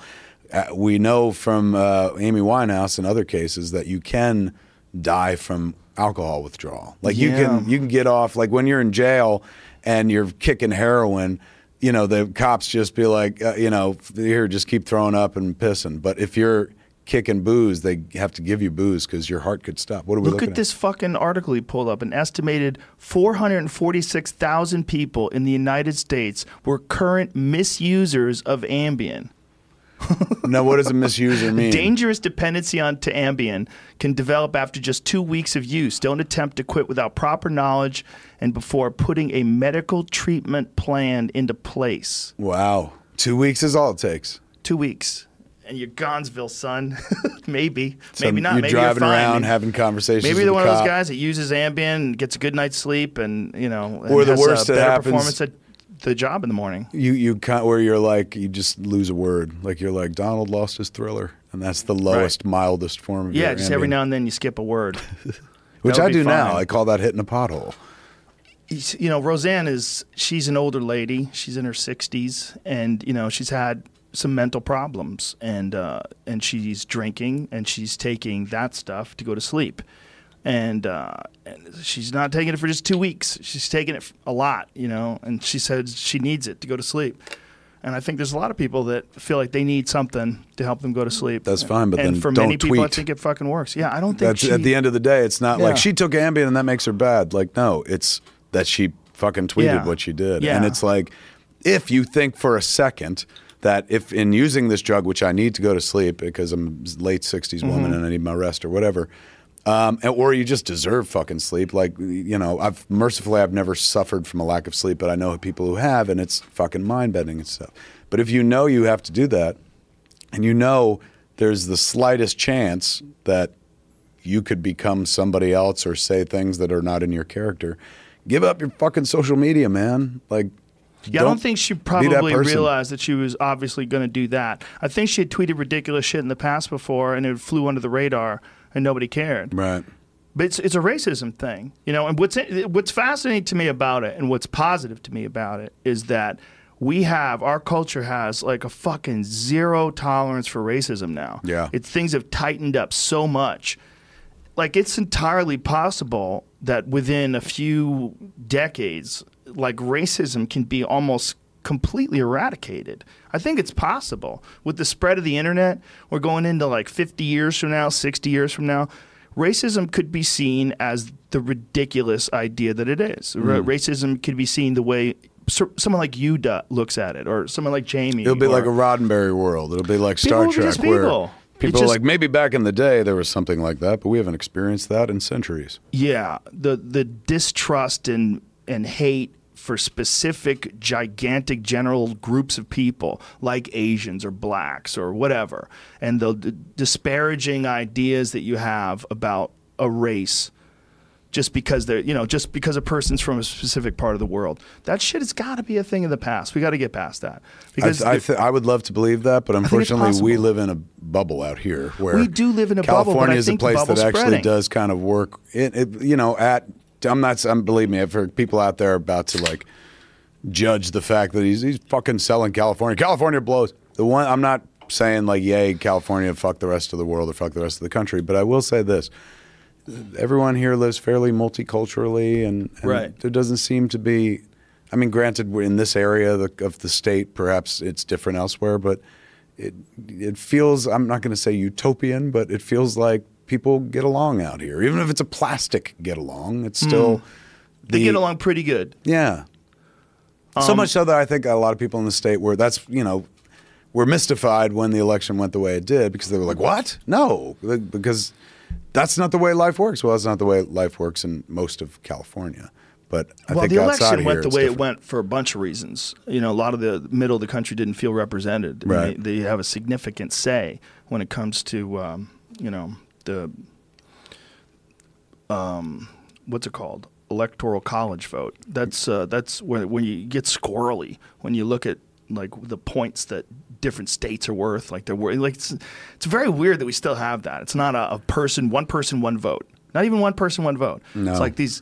Uh, we know from uh, Amy Winehouse and other cases that you can die from alcohol withdrawal. Like you can you can get off. Like when you're in jail and you're kicking heroin, you know the cops just be like, uh, you know, here just keep throwing up and pissing. But if you're kicking booze, they have to give you booze because your heart could stop. What are we Look looking at this fucking article he pulled up. An estimated 446,000 people in the United States were current misusers of Ambien. Now, what does a misuser mean? Dangerous dependency on to Ambien can develop after just two weeks of use. Don't attempt to quit without proper knowledge and before putting a medical treatment plan into place. Wow, two weeks is all it takes. Two weeks. And you're Gonzville, son. maybe. So maybe not. You're maybe driving you're fine. around having conversations. Maybe they're the one of those guys that uses Ambien and gets a good night's sleep, and you know, and Or the worst a that happens- performance at the job in the morning. You you where you're like you just lose a word. Like you're like Donald lost his thriller, and that's the lowest, mildest form of Yeah, your just every now and then you skip a word. which I do now. I call that hitting a pothole. you know, Roseanne is she's an older lady. She's in her sixties, and you know she's had some mental problems, and uh, and she's drinking, and she's taking that stuff to go to sleep, and, uh, and she's not taking it for just two weeks. She's taking it a lot, you know, and she says she needs it to go to sleep. And I think there's a lot of people that feel like they need something to help them go to sleep. That's fine, but and then for don't many people, I think it fucking works. Yeah, I don't think That's she, at the end of the day. It's not Yeah. like she took Ambien and that makes her bad. Like no, it's that she fucking tweeted Yeah. what she did, Yeah. and it's like if you think for a second that if in using this drug, which I need to go to sleep because I'm a late 60s Mm-hmm. woman and I need my rest or whatever. Um, or you just deserve fucking sleep. Like you know, I've mercifully I've never suffered from a lack of sleep, but I know people who have, and it's fucking mind bending and stuff. But if you know you have to do that, and you know there's the slightest chance that you could become somebody else or say things that are not in your character, give up your fucking social media, man. Like, Yeah, I don't think she probably realized that she was obviously going to do that. I think she had tweeted ridiculous shit in the past before, and it flew under the radar, and nobody cared. Right. But it's it's a racism thing, you know. And what's what's fascinating to me about it, and what's positive to me about it, is that we have our culture has like a fucking zero tolerance for racism now. Yeah. it's things have tightened up so much. Like it's entirely possible that within a few decades, like racism can be almost completely eradicated. I think it's possible with the spread of the internet. We're going into like 50 years from now, 60 years from now. Racism could be seen as the ridiculous idea that it is. Ra- mm. Racism could be seen the way someone like you looks at it, or someone like Jamie. It'll be like a Roddenberry world. It'll be like Star Trek, just where people. people just- like maybe back in the day there was something like that, but we haven't experienced that in centuries. Yeah, the the distrust and and hate for specific gigantic general groups of people like Asians or blacks or whatever, and the, the disparaging ideas that you have about a race just because they're you know just because a person's from a specific part of the world that shit has got to be a thing of the past we got to get past that because I, I, th- I would love to believe that, but unfortunately, we live in a bubble out here where We do live in a bubble, California is a place that bubble's actually spreading. does kind of work. It, it, you know, at I'm not. I'm believe me. I've heard people out there about to like judge the fact that he's he's fucking selling California. California blows. The one I'm not saying like yay California fuck the rest of the world or fuck the rest of the country, but I will say this. Everyone here lives fairly multiculturally, and, and Right. there doesn't seem to be. I mean, granted, we're in this area of the, of the state. Perhaps it's different elsewhere, but it it feels. I'm not going to say utopian, but it feels like people get along out here. Even if it's a plastic get along, it's still. Hmm. they get along pretty good yeah. so much so that I think a lot of people in the state were that's you know were mystified when the election went the way it did because they were like, "What? No," because that's not the way life works. Well, that's not the way life works in most of California. But I well, think the election went here, the way it went for a bunch of reasons. You know, a lot of the middle of the country didn't feel represented. Right. They, they have a significant say when it comes to, um, you know, the, um, what's it called? Electoral college vote. That's uh, that's when when you get squirrely when you look at like the points that different states are worth. Like they're worth. Like it's, it's very weird that we still have that. It's not a, a person, one person, one vote. Not even one person, one vote. No. It's like these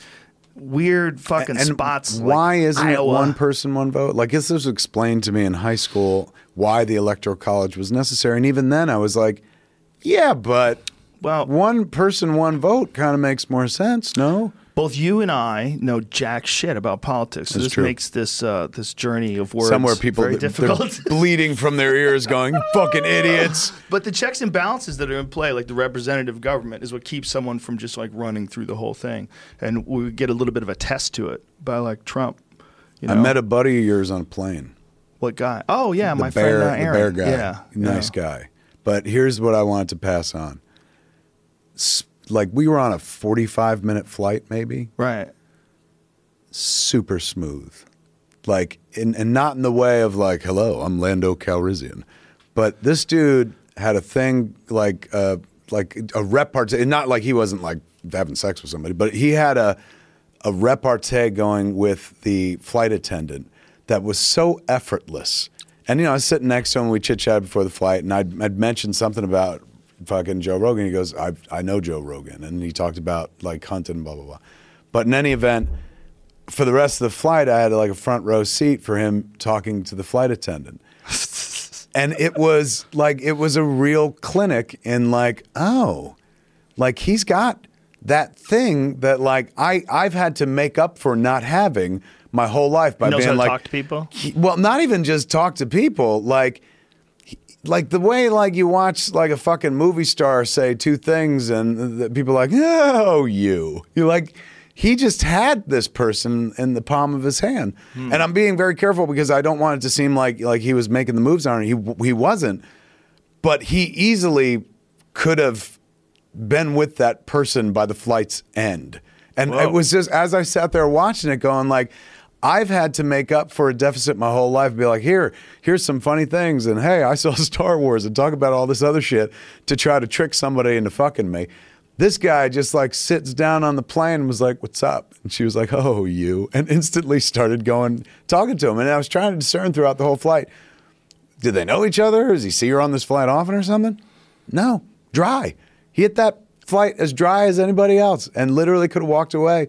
weird fucking and spots. like Why isn't Iowa. it one person, one vote? Like this was explained to me in high school why the electoral college was necessary, and even then I was like, "Yeah, but Well- one person, one vote kind of makes more sense." No, Both you and I know jack shit about politics, so That's this true. makes this uh, this journey of words somewhere people very difficult. bleeding from their ears, going, "Fucking idiots." but the checks and balances that are in play, like the representative government, is what keeps someone from just like running through the whole thing, and we get a little bit of a test to it by like Trump. You know? I met a buddy of yours on a plane. what guy? Oh yeah, the my bear, friend uh, the bear guy. Yeah, nice yeah. guy. But here's what I wanted to pass on. Like we were on a 45 minute flight, maybe. Right. super smooth, like, in, and not in the way of like, "Hello, I'm Lando Calrissian," but this dude had a thing like, uh, like a repartee. Not like he wasn't like having sex with somebody, but he had a a repartee going with the flight attendant that was so effortless. And you know, I was sitting next to him. We chit chatted before the flight, and I'd, I'd mentioned something about fucking Joe Rogan. He goes, "I I know Joe Rogan," and he talked about like hunting, blah blah blah. But in any event, for the rest of the flight, I had like a front row seat for him talking to the flight attendant. and it was like it was a real clinic in like, oh, like he's got that thing that like I I've had to make up for not having my whole life by being how to like talk to people? he- well, not even just talk to people, like like the way like you watch like a fucking movie star say two things and the people are like, "Oh, you." You're like he just had this person in the palm of his hand. Hmm. And I'm being very careful because I don't want it to seem like like he was making the moves on her He he wasn't. But he easily could have been with that person by the flight's end. And Whoa. it was just as I sat there watching it, going like, I've had to make up for a deficit my whole life. Be like, here, here's some funny things, and hey, I saw Star Wars, and talk about all this other shit to try to trick somebody into fucking me. This guy just like sits down on the plane and was like, "What's up?" And she was like, "Oh, you," and instantly started going talking to him. And I was trying to discern throughout the whole flight did they know each other? Does he see her on this flight often or something? No, dry. He hit that flight as dry as anybody else and literally could have walked away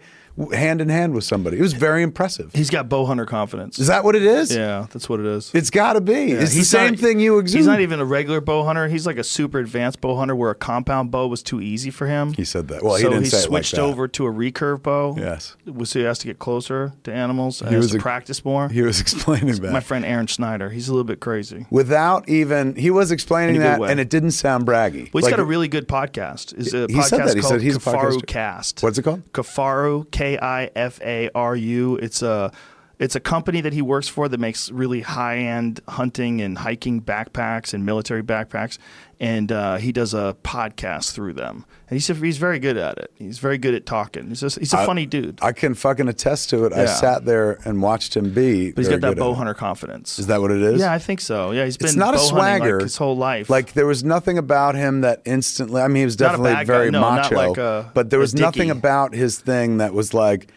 hand in hand with somebody. It was very impressive. He's got bow hunter confidence. Is that what it is? Yeah, that's what it is. It's got to be. Yeah, it's the same not- thing you exude. He's not even a regular bow hunter. He's like a super advanced bow hunter where a compound bow was too easy for him. He said that. Well, he didn't he say it like switched that. over to a recurve bow. Yes. So he has to get closer to animals. and He was to a- practice more. He was explaining that. My friend Aron Snyder. He's a little bit crazy. Without even, he was explaining a that, way. and it didn't sound braggy. Well, he's Like, got a really good podcast. Is a He said that. He said he's a Kifaru podcaster. Cast. What's it called? Kifaru K I F A R U. It's a it's a company that he works for that makes really high end hunting and hiking backpacks and military backpacks, and uh, he does a podcast through them. And he's he's very good at it. He's very good at talking. He's just, he's a I- funny dude, I can fucking attest to it. I sat there and watched him be. but he's got that bow hunter confidence. Is that what it is? Yeah, I think so. Yeah, he's been it's not a hunting, like, swagger his whole life. Like there was nothing about him that instantly. I mean, he was definitely very No, macho, like a- but there was nothing about his thing that was like.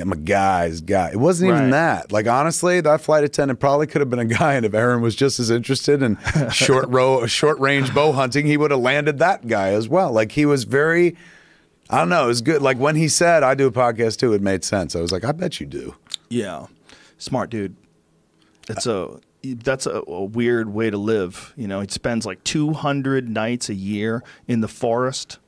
I'm a guy's guy. It wasn't even Right. that. Like honestly, that flight attendant probably could have been a guy, and if Aron was just as interested in short row, short range bow hunting, he would have landed that guy as well. Like he was very, I don't know, it was good. Like when he said, "I do a podcast too," it made sense. I was like, I bet you do. Yeah, smart dude. It's a that's a, a weird way to live. You know, he spends like 200 nights a year in the forest,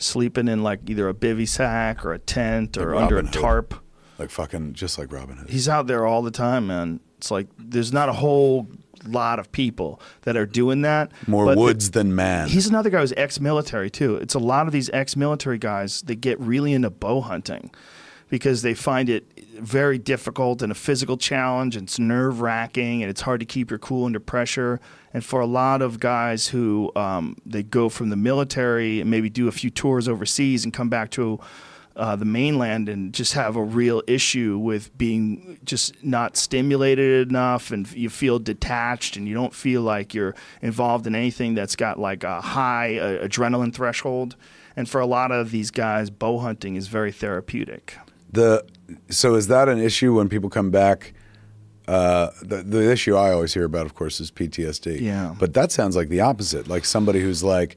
sleeping in like either a bivy sack or a tent or Like under a Robin Hood. tarp. Like fucking, just like Robin Hood. He's out there all the time, man. It's like there's not a whole lot of people that are doing that. More but the- woods than man. He's another guy who's ex-military too. It's a lot of these ex-military guys that get really into bow hunting because they find it very difficult and a physical challenge. And it's nerve-wracking and it's hard to keep your cool under pressure. And for a lot of guys who um, they go from the military and maybe do a few tours overseas and come back to uh, the mainland and just have a real issue with being just not stimulated enough and you feel detached and you don't feel like you're involved in anything that's got like a high uh, adrenaline threshold. And for a lot of these guys, bow hunting is very therapeutic. The so is that an issue when people come back? Uh, the the issue I always hear about, of course, is PTSD. Yeah. but that sounds like the opposite. Like somebody who's like,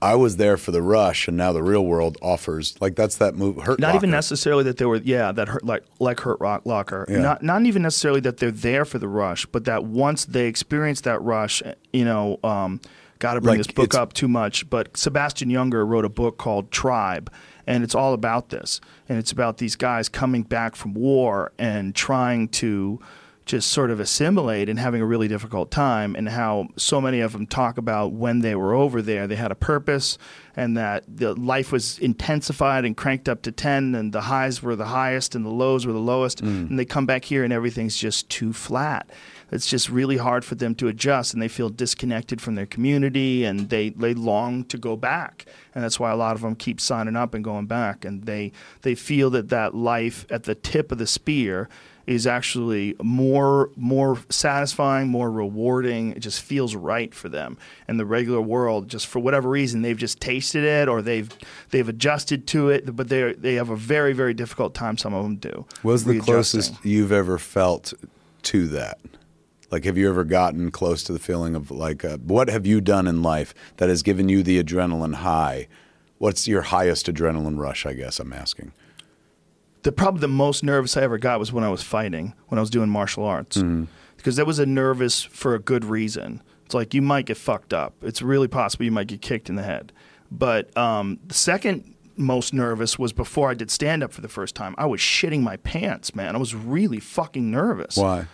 I was there for the rush, and now the real world offers. Like that's that move. Hurt. Not even necessarily that they were, yeah, that hurt like like Hurt Rock Locker. Yeah. Not not even necessarily that they're there for the rush, but that once they experience that rush, you know, um, got to bring Like, this book up too much. But Sebastian Junger wrote a book called Tribe, and it's all about this, and it's about these guys coming back from war and trying to just sort of assimilate and having a really difficult time, and how so many of them talk about when they were over there, they had a purpose, and that the life was intensified and cranked up to 10, and the highs were the highest and the lows were the lowest, mm. and they come back here and everything's just too flat. It's just really hard for them to adjust, and they feel disconnected from their community, and they, they long to go back, and that's why a lot of them keep signing up and going back, and they they feel that that life at the tip of the spear is actually more more satisfying, more rewarding. It just feels right for them. And the regular world, just for whatever reason, they've just tasted it or they've they've adjusted to it, but they they have a very very difficult time. Some of them do. Was the closest you've ever felt to that? Like, have you ever gotten close to the feeling of like, uh, what have you done in life that has given you the adrenaline high? What's your highest adrenaline rush? I guess I'm asking. the probably the most nervous I ever got was when I was fighting, when I was doing martial arts, because that was a nervous for a good reason. It's like you might get fucked up. It's really possible you might get kicked in the head. But um, the second most nervous was before I did stand up for the first time. I was shitting my pants, man. I was really fucking nervous. Why?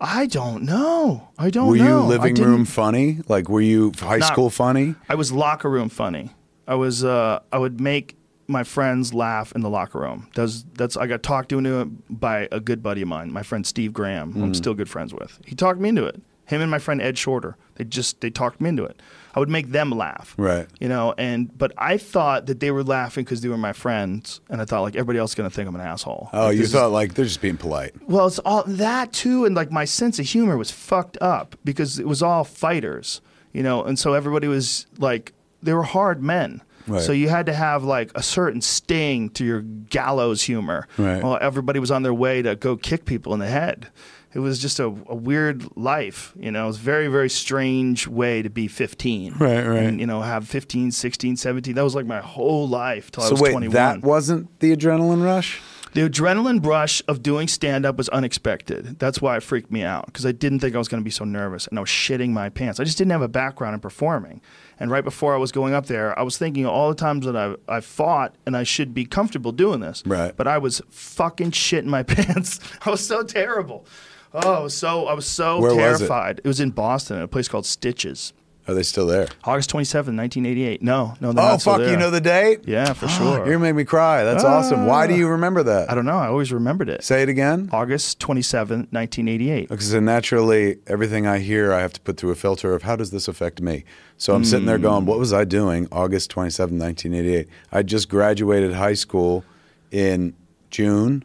I don't know. I don't Were know. Were you living room funny? Like, were you high Not- school funny? I was locker room funny. I was uh, I would make my friends laugh in the locker room. That's that's I got talked into it by a good buddy of mine, my friend Steve Graham, who Mm. I'm still good friends with. He talked me into it. Him and my friend Ed Shorter. They just they talked me into it. I would make them laugh. Right. You know, and but I thought that they were laughing because they were my friends, and I thought like everybody else is gonna think I'm an asshole. Oh, Like, you this is- thought like they're just being polite. well, it's all that too, and like my sense of humor was fucked up because it was all fighters, you know, and so everybody was like, they were hard men. Right. So you had to have like a certain sting to your gallows humor. Right. Well, everybody was on their way to go kick people in the head. It was just a, a weird life, you know. It was a very, very strange way to be 15. Right, right. And, you know, have 15, 16, 17. That was like my whole life till I So was wait, 21. that wasn't the adrenaline rush? The adrenaline rush of doing stand up was unexpected. That's why it freaked me out because I didn't think I was going to be so nervous and I was shitting my pants. I just didn't have a background in performing. And right before I was going up there, I was thinking all the times that I, I fought and I should be comfortable doing this. Right. But I was fucking shitting my pants. I was so terrible. Oh, I was so, I was so Where was it? terrified. it was in Boston at a place called Stitches. Are they still there? August 27, 1988. No, no, they're Oh not still fuck! You know the date? Yeah, for sure. You're gonna me cry. That's ah. awesome. Why do you remember that? I don't know. I always remembered it. Say it again. August 27, 1988. Because so naturally, everything I hear, I have to put through a filter of how does this affect me. So I'm sitting there going, "What was I doing?" August 27, 1988. I just graduated high school in June,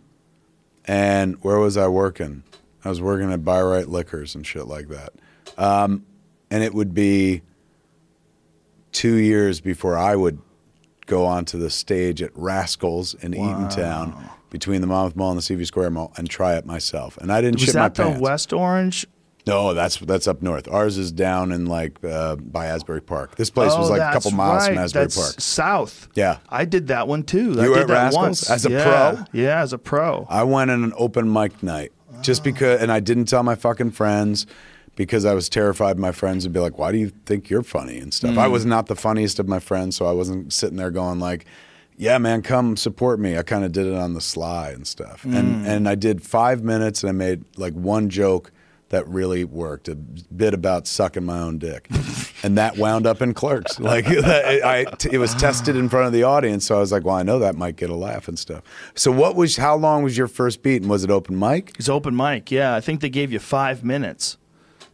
and where was I working? I was working at Buy-Rite Liquors and shit like that. Um, and it would be two years before I would go onto the stage at Rascals in Eatontown between the Monmouth Mall and the Seaview Square Mall and try it myself. And I didn't Was shit my pants. Was that the. West Orange? No, that's that's up north. Ours is down in like uh, by Asbury Park. This place was Oh, like a couple miles right. from Asbury that's Park. South. Yeah. I did that one too. I You were did at that Rascals once as a yeah. pro? Yeah, as a pro. I went in an open mic night just because, and I didn't tell my fucking friends because I was terrified my friends would be like, "Why do you think you're funny?" and stuff. I Mm. was not the funniest of my friends, so I wasn't sitting there going like, "Yeah, man, come support me." I kind of did it on the sly and stuff, Mm. and and I did five minutes and I made like one joke. That really worked. A bit about sucking my own dick, and that wound up in Clerks. Like I, I, it was tested in front of the audience, so I was like, "Well, I know that might get a laugh and stuff." So, what was? How long was your first beat, and was it open mic? It's open mic. Yeah, I think they gave you five minutes,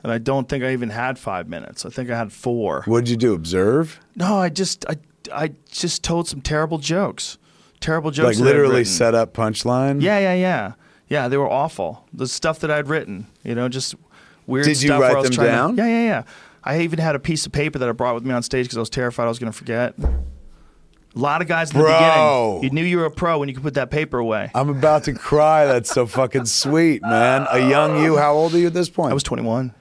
and I don't think I even had five minutes. I think I had four. What did you do? Observe? No, I just I I just told some terrible jokes. Terrible jokes. Like literally set up punchline? Yeah, yeah, yeah, yeah. They were awful. The stuff that I'd written, you know, just weird. Did you stuff write where I them trying to- down? yeah, yeah, yeah. I even had a piece of paper that I brought with me on stage because I was terrified I was going to forget. A lot of guys in the Bro. beginning, you knew you were a pro when you could put that paper away. I'm about to cry. That's so fucking sweet, man. A young you. How old are you at this point? I was 21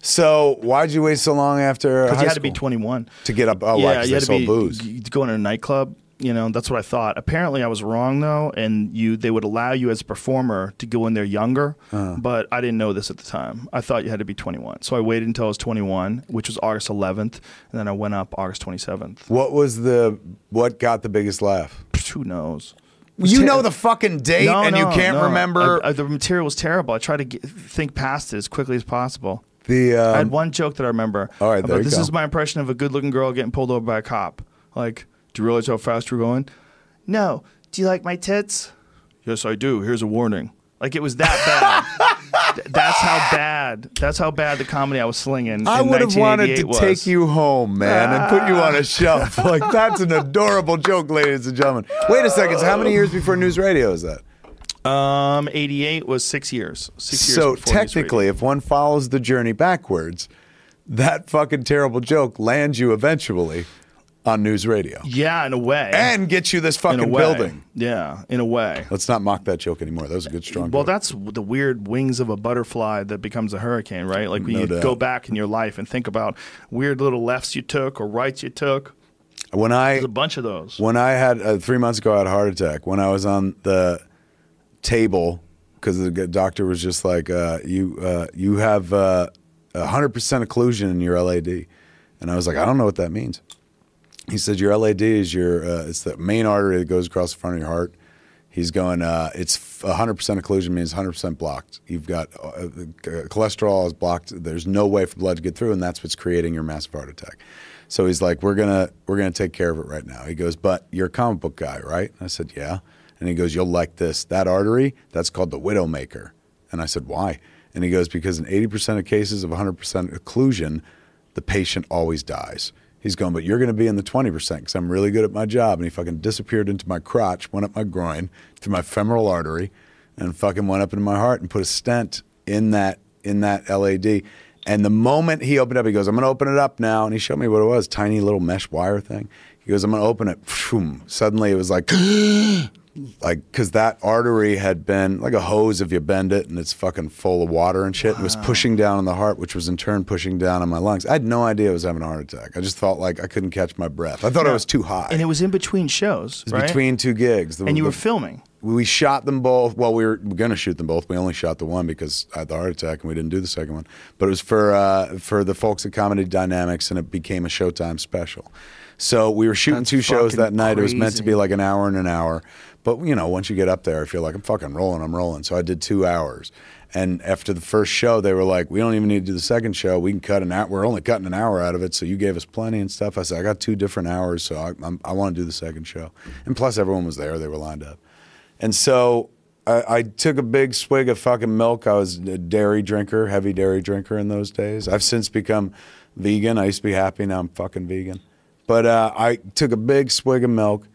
So why'd you wait so long after because you had to be 21. to get up? Oh, yeah, yeah, you had to be booze. going to a nightclub. You know, that's what I thought. Apparently, I was wrong though, and you they would allow you as a performer to go in there younger, Uh-huh. but I didn't know this at the time. I thought you had to be 21, so I waited until I was 21, which was August 11th, and then I went up August 27th. What was the? What got the biggest laugh? Who knows? You know the fucking date, No, and you can't no. remember I- I- the material was terrible. I tried to get, think past it as quickly as possible. the. I had Um, one joke that I remember. All right, about there you this go. is my impression of a good-looking girl getting pulled over by a cop. Like, do you realize how fast you're going? No. Do you like my tits? Yes, I do. Here's a warning. Like it was that bad. Th- that's how bad. That's how bad the comedy I was slinging. I would have wanted to was. take you home, man, and put you on a shelf. Like that's an adorable joke, ladies and gentlemen. Wait a second. So how many years before NewsRadio is that? Um, 88 was six years. Six years. So before technically, if one follows the journey backwards, that fucking terrible joke lands you eventually on NewsRadio Yeah, in a way. and get you this fucking building. Yeah, in a way. Let's not mock that joke anymore. That was a good strong. Well, joke. that's the weird wings of a butterfly that becomes a hurricane, right? Like when No you doubt. go back in your life and think about weird little lefts you took or rights you took. when I There's a bunch of those. when I had uh, three months ago, I had a heart attack. When I was on the table, because the doctor was just like, uh, "You uh, you have uh, hundred percent occlusion in your LAD," and I was like, "I don't know what that means." He said, "Your LAD is your uh, it's the main artery that goes across the front of your heart." He's going, uh, it's 100% occlusion means 100% blocked. You've got uh, uh, cholesterol is blocked. There's no way for blood to get through, and that's what's creating your massive heart attack. So he's like, we're gonna we're gonna take care of it right now. He goes, but you're a comic book guy, right? I said, yeah. And he goes, you'll like this. That artery, that's called the widowmaker. And I said, why? And he goes, because in 80% of cases of 100% occlusion, the patient always dies. He's going, but you're going to be in the 20% because I'm really good at my job. And he fucking disappeared into my crotch, went up my groin, through my femoral artery, and fucking went up into my heart and put a stent in that in that LAD. And the moment he opened up, he goes, I'm going to open it up now. And he showed me what it was tiny little mesh wire thing. He goes, I'm going to open it. Phoom. Suddenly it was like, like, because that artery had been like a hose if you bend it and it's fucking full of water and shit. It was pushing down on the heart, which was in turn pushing down on my lungs. I had no idea I was having a heart attack. I just felt like I couldn't catch my breath. I thought I was too high. and it was in between shows, It was right? between two gigs. The- and you the- were filming. we shot them both. Well, we were, going to shoot them both. We only shot the one because I had the heart attack and we didn't do the second one. But it was for uh, for the folks at Comedy Dynamics, and it became a Showtime special. So we were shooting That's two shows that night. It was meant to be like an hour and an hour. But you know, once you get up there, I feel like I'm fucking rolling. I'm rolling. So I did two hours. And after the first show, they were like, "We don't even need to do the second show. We can cut an hour. We're only cutting an hour out of it. So you gave us plenty and stuff." I said, "I got two different hours, so I, I want to do the second show." And plus, everyone was there. They were lined up. And so I, I took a big swig of fucking milk. I was a dairy drinker, heavy dairy drinker in those days. I've since become vegan. I used to be happy. Now I'm fucking vegan. But uh, I took a big swig of milk.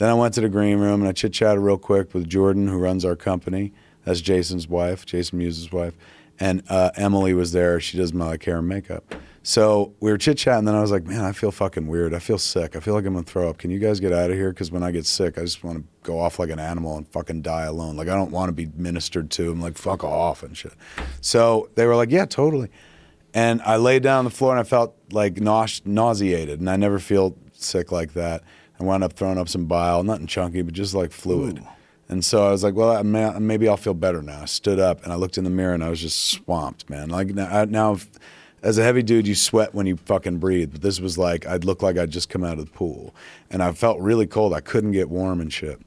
Then I went to the green room and I chit chatted real quick with Jordan, who runs our company. That's Jason's wife, Jason Mewes's wife. And uh, Emily was there. She does my like, hair and makeup. So we were chit chatting. Then I was like, man, I feel fucking weird. I feel sick. I feel like I'm to throw up. Can you guys get out of here? Because when I get sick, I just want to go off like an animal and fucking die alone. Like, I don't want to be ministered to. I'm like, fuck off and shit. So they were like, yeah, totally. And I laid down on the floor and I felt like naus- nauseated. And I never feel sick like that. I wound up throwing up some bile, nothing chunky, but just like fluid. And so I was like, well, I may- maybe I'll feel better now. I stood up and I looked in the mirror and I was just swamped, man. Like now, I- now as a heavy dude, you sweat when you fucking breathe. But this was like, I'd look like I'd just come out of the pool. And I felt really cold. I couldn't get warm and shit.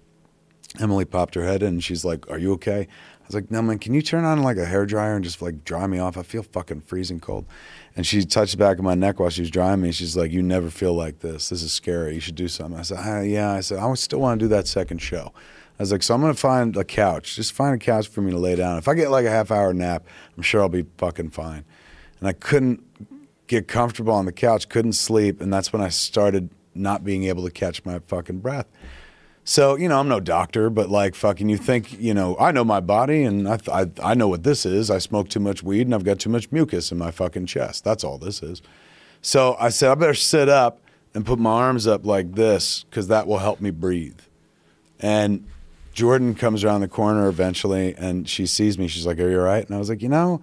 Emily popped her head in and she's like, Are you okay? I was like, No, man, can you turn on like a hair dryer and just like dry me off? I feel fucking freezing cold. And she touched the back of my neck while she was drying me. She's like, You never feel like this. This is scary. You should do something. I said, ah, Yeah. I said, I still want to do that second show. I was like, So I'm to find a couch. Just find a couch for me to lay down. If I get like a half hour nap, I'm sure I'll be fucking fine. And I couldn't get comfortable on the couch, couldn't sleep. And that's when I started not being able to catch my fucking breath. So you know, I'm no doctor, but like fucking, you think you know, I know my body, and I, I I know what this is. I smoke too much weed, and I've got too much mucus in my fucking chest. That's all this is. So I said, I better sit up and put my arms up like this because that will help me breathe. And Jordan comes around the corner eventually, and she sees me. She's like, "Are you all right?" And I was like, "You know."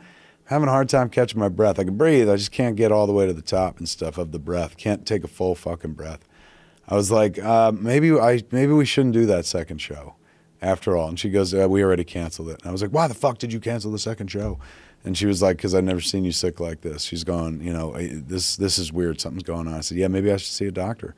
I'm having a hard time catching my breath. I can breathe. I just can't get all the way to the top and stuff of the breath. Can't take a full fucking breath. I was like, uh, maybe I maybe we shouldn't do that second show, after all. And she goes, uh, we already canceled it. And I was like, why the fuck did you cancel the second show? And she was like, because I've never seen you sick like this. She's going, you know, this this is weird. Something's going on. I said, yeah, maybe I should see a doctor.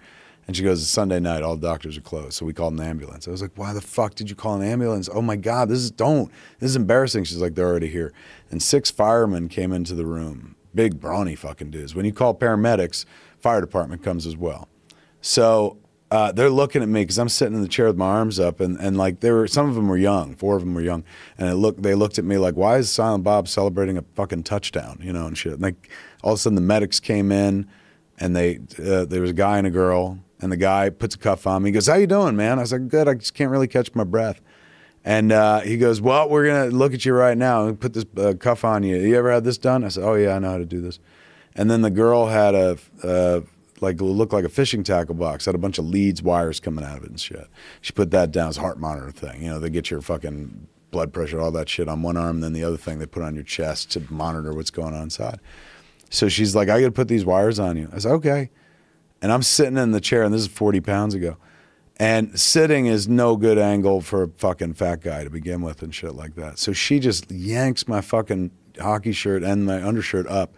And she goes, it's Sunday night. All doctors are closed. So we called an ambulance. I was like, why the fuck did you call an ambulance? Oh my God, this is, don't. This is embarrassing. She's like, they're already here. And six firemen came into the room. Big, brawny fucking dudes. When you call paramedics, fire department comes as well. So uh, they're looking at me because I'm sitting in the chair with my arms up, and, and like they were, some of them were young, four of them were young, and it look, they looked at me like, why is Silent Bob celebrating a fucking touchdown, you know, and shit. And all of a sudden the medics came in, and they uh, there was a guy and a girl, and the guy puts a cuff on me. He goes, "How you doing, man?" I was like, "Good. I just can't really catch my breath." And uh, he goes, "Well, we're gonna look at you right now and put this uh, cuff on you. You ever had this done?" I said, "Oh yeah, I know how to do this." And then the girl had a, a like it looked like a fishing tackle box. Had a bunch of leads, wires coming out of it and shit. She put that down as a heart monitor thing. You know, they get your fucking blood pressure, all that shit on one arm, then the other thing they put on your chest to monitor what's going on inside. So she's like, I got to put these wires on you. I said, okay. And I'm sitting in the chair, and this is 40 pounds ago. And sitting is no good angle for a fucking fat guy to begin with and shit like that. So she just yanks my fucking hockey shirt and my undershirt up.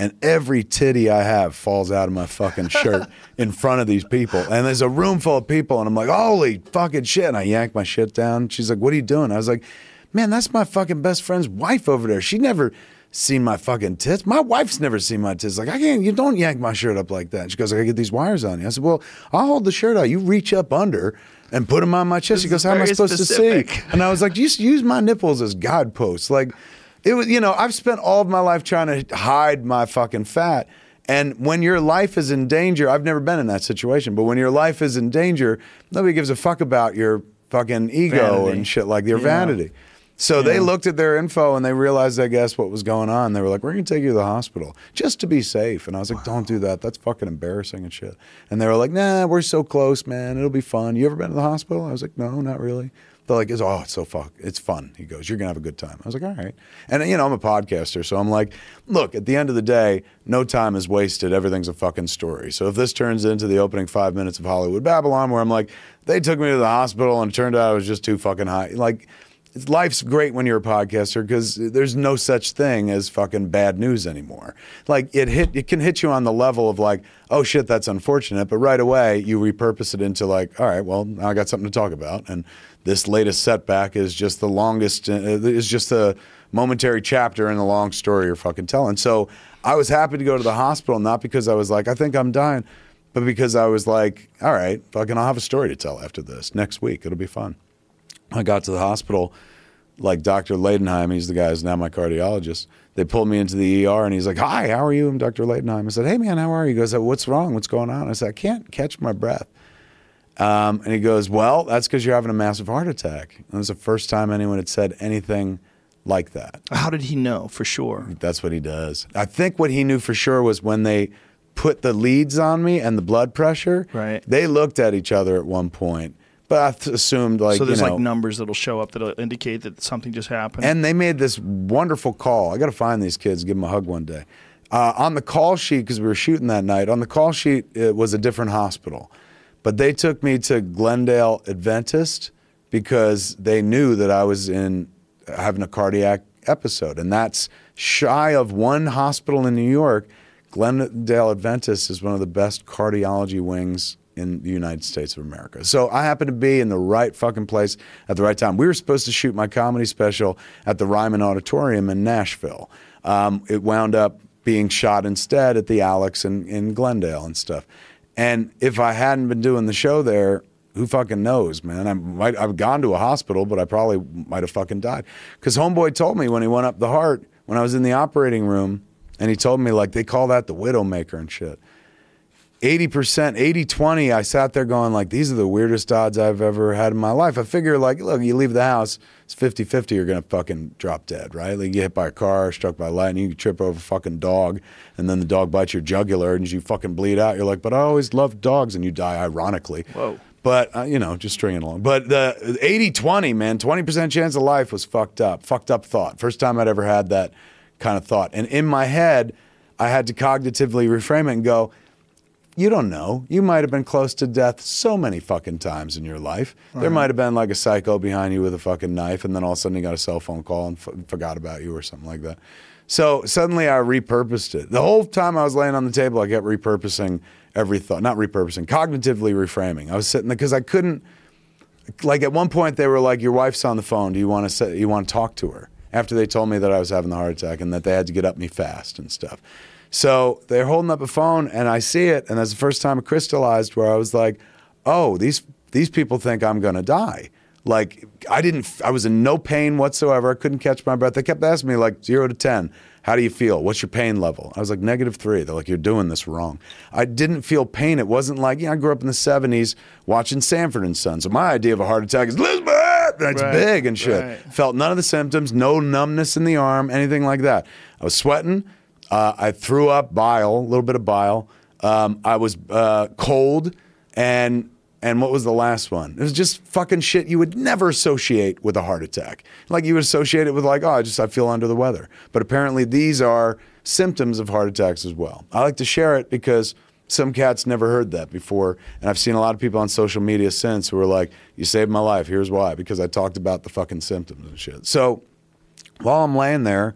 And every titty I have falls out of my fucking shirt in front of these people. And there's a room full of people. And I'm like, holy fucking shit. And I yank my shit down. She's like, what are you doing? I was like, man, that's my fucking best friend's wife over there. She never seen my fucking tits. My wife's never seen my tits. Like, I can't, you don't yank my shirt up like that. She goes, I gotta get these wires on you. I said, well, I'll hold the shirt out. You reach up under and put them on my chest. This She goes, how am I supposed to see? And I was like, just use my nipples as guideposts. Like, it was, you know, I've spent all of my life trying to hide my fucking fat. And when your life is in danger, I've never been in that situation, but when your life is in danger, nobody gives a fuck about your fucking ego Vanity. and shit like your Yeah. vanity. So they looked at their info and they realized, I guess, what was going on. They were like, "We're going to take you to the hospital just to be safe." And I was like, "Don't do that. That's fucking embarrassing and shit." And they were like, "Nah, we're so close, man. It'll be fun. You ever been to the hospital?" I was like, "No, not really." They're like, oh, it's so fuck. It's fun." He goes, "You're gonna have a good time." I was like, "All right." And you know, I'm a podcaster, so I'm like, "Look, at the end of the day, no time is wasted. Everything's a fucking story." So if this turns into the opening five minutes of Hollywood Babble-On, where I'm like, "They took me to the hospital and it turned out I was just too fucking high," like life's great when you're a podcaster because there's no such thing as fucking bad news anymore. Like it hit, it can hit you on the level of like, oh shit, that's unfortunate, but right away you repurpose it into like, all right, well now I got something to talk about, and this latest setback is just the longest, uh, is just a momentary chapter in the long story you're fucking telling. So I was happy to go to the hospital, not because I was like, I think I'm dying. But because I was like, all right, fucking, I'll have a story to tell after this next week. It'll be fun. I got to the hospital, like Dr. Leidenheim, he's the guy who's now my cardiologist. They pulled me into the ER and he's like, Hi, how are you? I'm Dr. Leidenheim. I said, Hey, man, how are you? He goes, What's wrong? What's going on? I said, I can't catch my breath. Um, and he goes, Well, that's because you're having a massive heart attack. And it was the first time anyone had said anything like that. How did he know for sure? That's what he does. I think what he knew for sure was when they put the leads on me and the blood pressure, Right. they looked at each other at one point. But I assumed, like, so there's you know, like numbers that'll show up that'll indicate that something just happened. and they made this wonderful call. I got to find these kids, give them a hug one day. Uh, on the call sheet, because we were shooting that night, on the call sheet, it was a different hospital. But they took me to Glendale Adventist because they knew that I was in having a cardiac episode. And that's shy of one hospital in New York. Glendale Adventist is one of the best cardiology wings in the United States of America. So I happened to be in the right fucking place at the right time. We were supposed to shoot my comedy special at the Ryman Auditorium in Nashville. Um, it wound up being shot instead at the Alex in, in Glendale and stuff. And if I hadn't been doing the show there, who fucking knows, man? I might I've gone to a hospital, but I probably might have fucking died. Because homeboy told me when he went up the heart when I was in the operating room, and he told me like they call that the widowmaker and shit. 80%, 80 20, I sat there going, like, these are the weirdest odds I've ever had in my life. I figure, like, look, you leave the house, it's 50 50, you're going to fucking drop dead, right? Like, you get hit by a car, struck by lightning, you trip over a fucking dog, and then the dog bites your jugular and you fucking bleed out. You're like, but I always loved dogs, and you die ironically. Whoa. But, uh, you know, just stringing along. But the 80 20, man, 20% chance of life was fucked up. Fucked up thought. First time I'd ever had that kind of thought. And in my head, I had to cognitively reframe it and go, you don't know. You might have been close to death so many fucking times in your life. There might have been like a psycho behind you with a fucking knife, and then all of a sudden you got a cell phone call and f- forgot about you or something like that. So suddenly I repurposed it. The whole time I was laying on the table, I kept repurposing every thought, not repurposing, cognitively reframing. I was sitting there because I couldn't. Like at one point, they were like, "Your wife's on the phone. Do you want to say, you want to talk to her?" After they told me that I was having the heart attack and that they had to get up me fast and stuff. So they're holding up a phone, and I see it, and that's the first time it crystallized where I was like, "Oh, these these people think I'm gonna die." Like I didn't, I was in no pain whatsoever. I couldn't catch my breath. They kept asking me like zero to ten, how do you feel? What's your pain level? I was like negative three. They're like, you're doing this wrong. I didn't feel pain. It wasn't like, you know, I grew up in the '70s watching Sanford and Son. So my idea of a heart attack is Elizabeth. That's Right, big and shit. right. Felt none of the symptoms, no numbness in the arm, anything like that. I was sweating. Uh, I threw up bile, a little bit of bile. Um, I was uh, cold, and and what was the last one? It was just fucking shit you would never associate with a heart attack. Like you would associate it with like, oh, I just I feel under the weather. But apparently these are symptoms of heart attacks as well. I like to share it because some cats never heard that before, and I've seen a lot of people on social media since who are like, "You saved my life. Here's why." Because I talked about the fucking symptoms and shit. So while I'm laying there,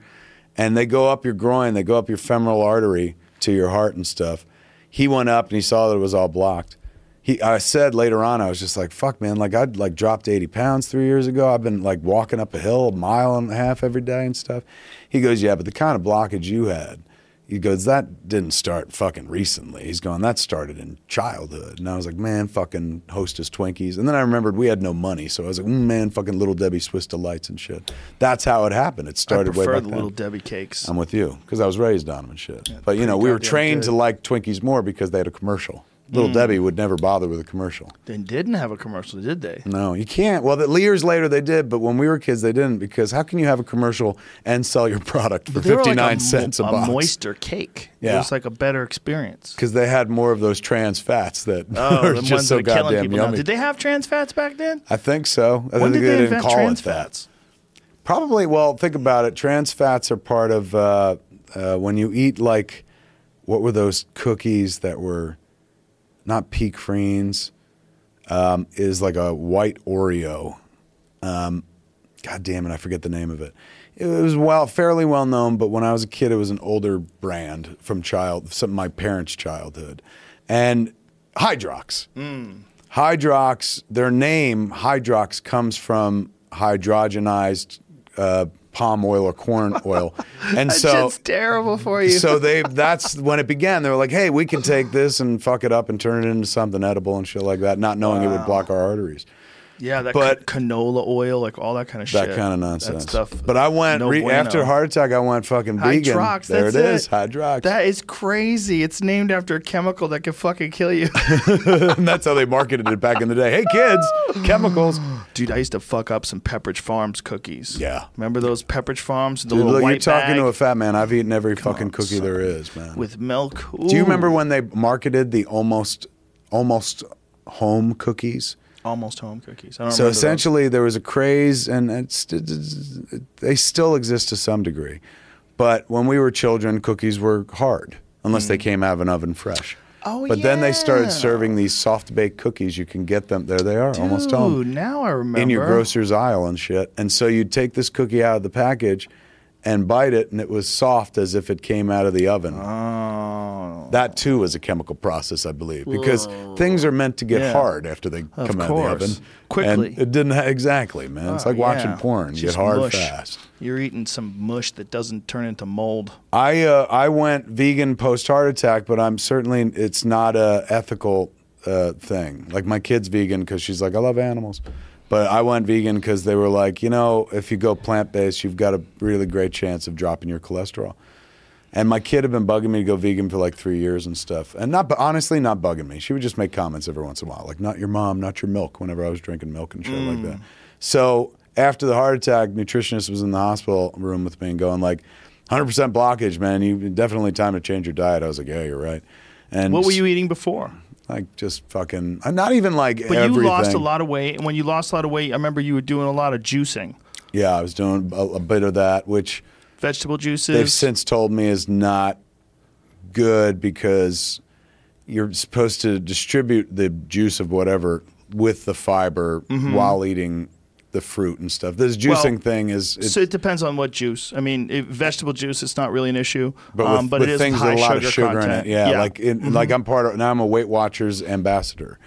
and they go up your groin, they go up your femoral artery to your heart and stuff. He went up and he saw that it was all blocked. He, I said later on, I was just like, "Fuck, man! Like I'd like dropped eighty pounds three years ago. I've been like walking up a hill a mile and a half every day and stuff." He goes, "Yeah, but the kind of blockage you had." He goes, that didn't start fucking recently. He's going, that started in childhood. And I was like, man, fucking Hostess Twinkies. And then I remembered we had no money. So I was like, mm, man, fucking Little Debbie Swiss Delights and shit. That's how it happened. It I started way prefer back the then. little Debbie cakes. I'm with you because I was raised on them and shit. but you know, we were trained good. to like Twinkies more because they had a commercial. Little Debbie would never bother with a commercial. they didn't have a commercial, did they? No, you can't. Well, the years later they did, but when we were kids they didn't because how can you have a commercial and sell your product for They were like 59 mo- cents a, a box? moister cake. It Yeah. was like a better experience. Because they had more of those trans fats that Oh, are just so that are killing goddamn people now. yummy. Did they have trans fats back then? I think so. I When think did they didn't invent call trans it fats? Probably. Well, think about it. Trans fats are part of uh, uh, when you eat like what were those cookies that were not Peek Freans? Um, is like a white Oreo. Um, God damn it, I forget the name of it. It was well fairly well known, but when I was a kid, it was an older brand from child, some my parents' childhood, and Hydrox. Hydrox, their name Hydrox comes from hydrogenized uh, palm oil or corn oil, and That so shit's terrible for you. so they that's when it began. They were like, "Hey, we can take this and fuck it up and turn it into something edible and shit like that," not knowing it would block our arteries. Yeah, that but- ca- canola oil, like all that kind of That shit. That kind of nonsense. That stuff. But I went no re- bueno. after heart attack. I went fucking vegan. Hydrox, there that's it is, it. Hydrox. That is crazy. It's named after a chemical that can fucking kill you. and that's how they marketed it back in the day. Hey kids, chemicals. Dude, I used to fuck up some Pepperidge Farms cookies. Yeah. Remember those Pepperidge Farms? The Dude, little look, white you're talking bag to a fat man. I've eaten every fucking on, cookie son. there is, man. with milk. Do you remember when they marketed the almost almost home cookies? Almost home cookies? I don't So remember those. essentially, there was a craze, and it's, they still exist to some degree. But when we were children, cookies were hard unless they came out of an oven fresh. Mm. Oh, but then they started serving these soft baked cookies. You can get them. There they are, almost Dude, home now I remember. in your grocer's aisle and shit. And so you'd take this cookie out of the package and bite it, and it was soft as if it came out of the oven. Oh. That too was a chemical process, I believe, because things are meant to get Yeah. hard after they Of come out of the oven. Quickly. And it didn't ha- exactly, man. It's Oh, like watching yeah. porn. You get Just hard mush. fast. You're eating some mush that doesn't turn into mold. I uh, I went vegan post heart attack, but I'm certainly it's not a ethical uh, thing. Like my kid's vegan because she's like I love animals, but I went vegan because they were like you know if you go plant based, you've got a really great chance of dropping your cholesterol. And my kid had been bugging me to go vegan for like three years and stuff, and not but honestly not bugging me. She would just make comments every once in a while, like not your mom, not your milk. Whenever I was drinking milk and shit like that. Mm. So after the heart attack, nutritionist was in the hospital room with me and going like, 100% blockage, man. You definitely time to change your diet. I was like, yeah, you're right. And What were you eating before? Like? Just fucking. I'm not even like. But everything. you lost a lot of weight. And when you lost a lot of weight, I remember you were doing a lot of juicing, Yeah, I was doing a, a bit of that, which vegetable juices. they've since told me is not good because you're supposed to distribute the juice of whatever with the fiber mm-hmm. while eating the fruit and stuff. This juicing Mm-hmm. Well, thing is. So it depends on what juice. I mean, if vegetable juice, it's not really an issue. but with, um, but with it is things high a lot sugar, of sugar content. in it, yeah, like in, like I'm part of now. I'm a Weight Watchers ambassador.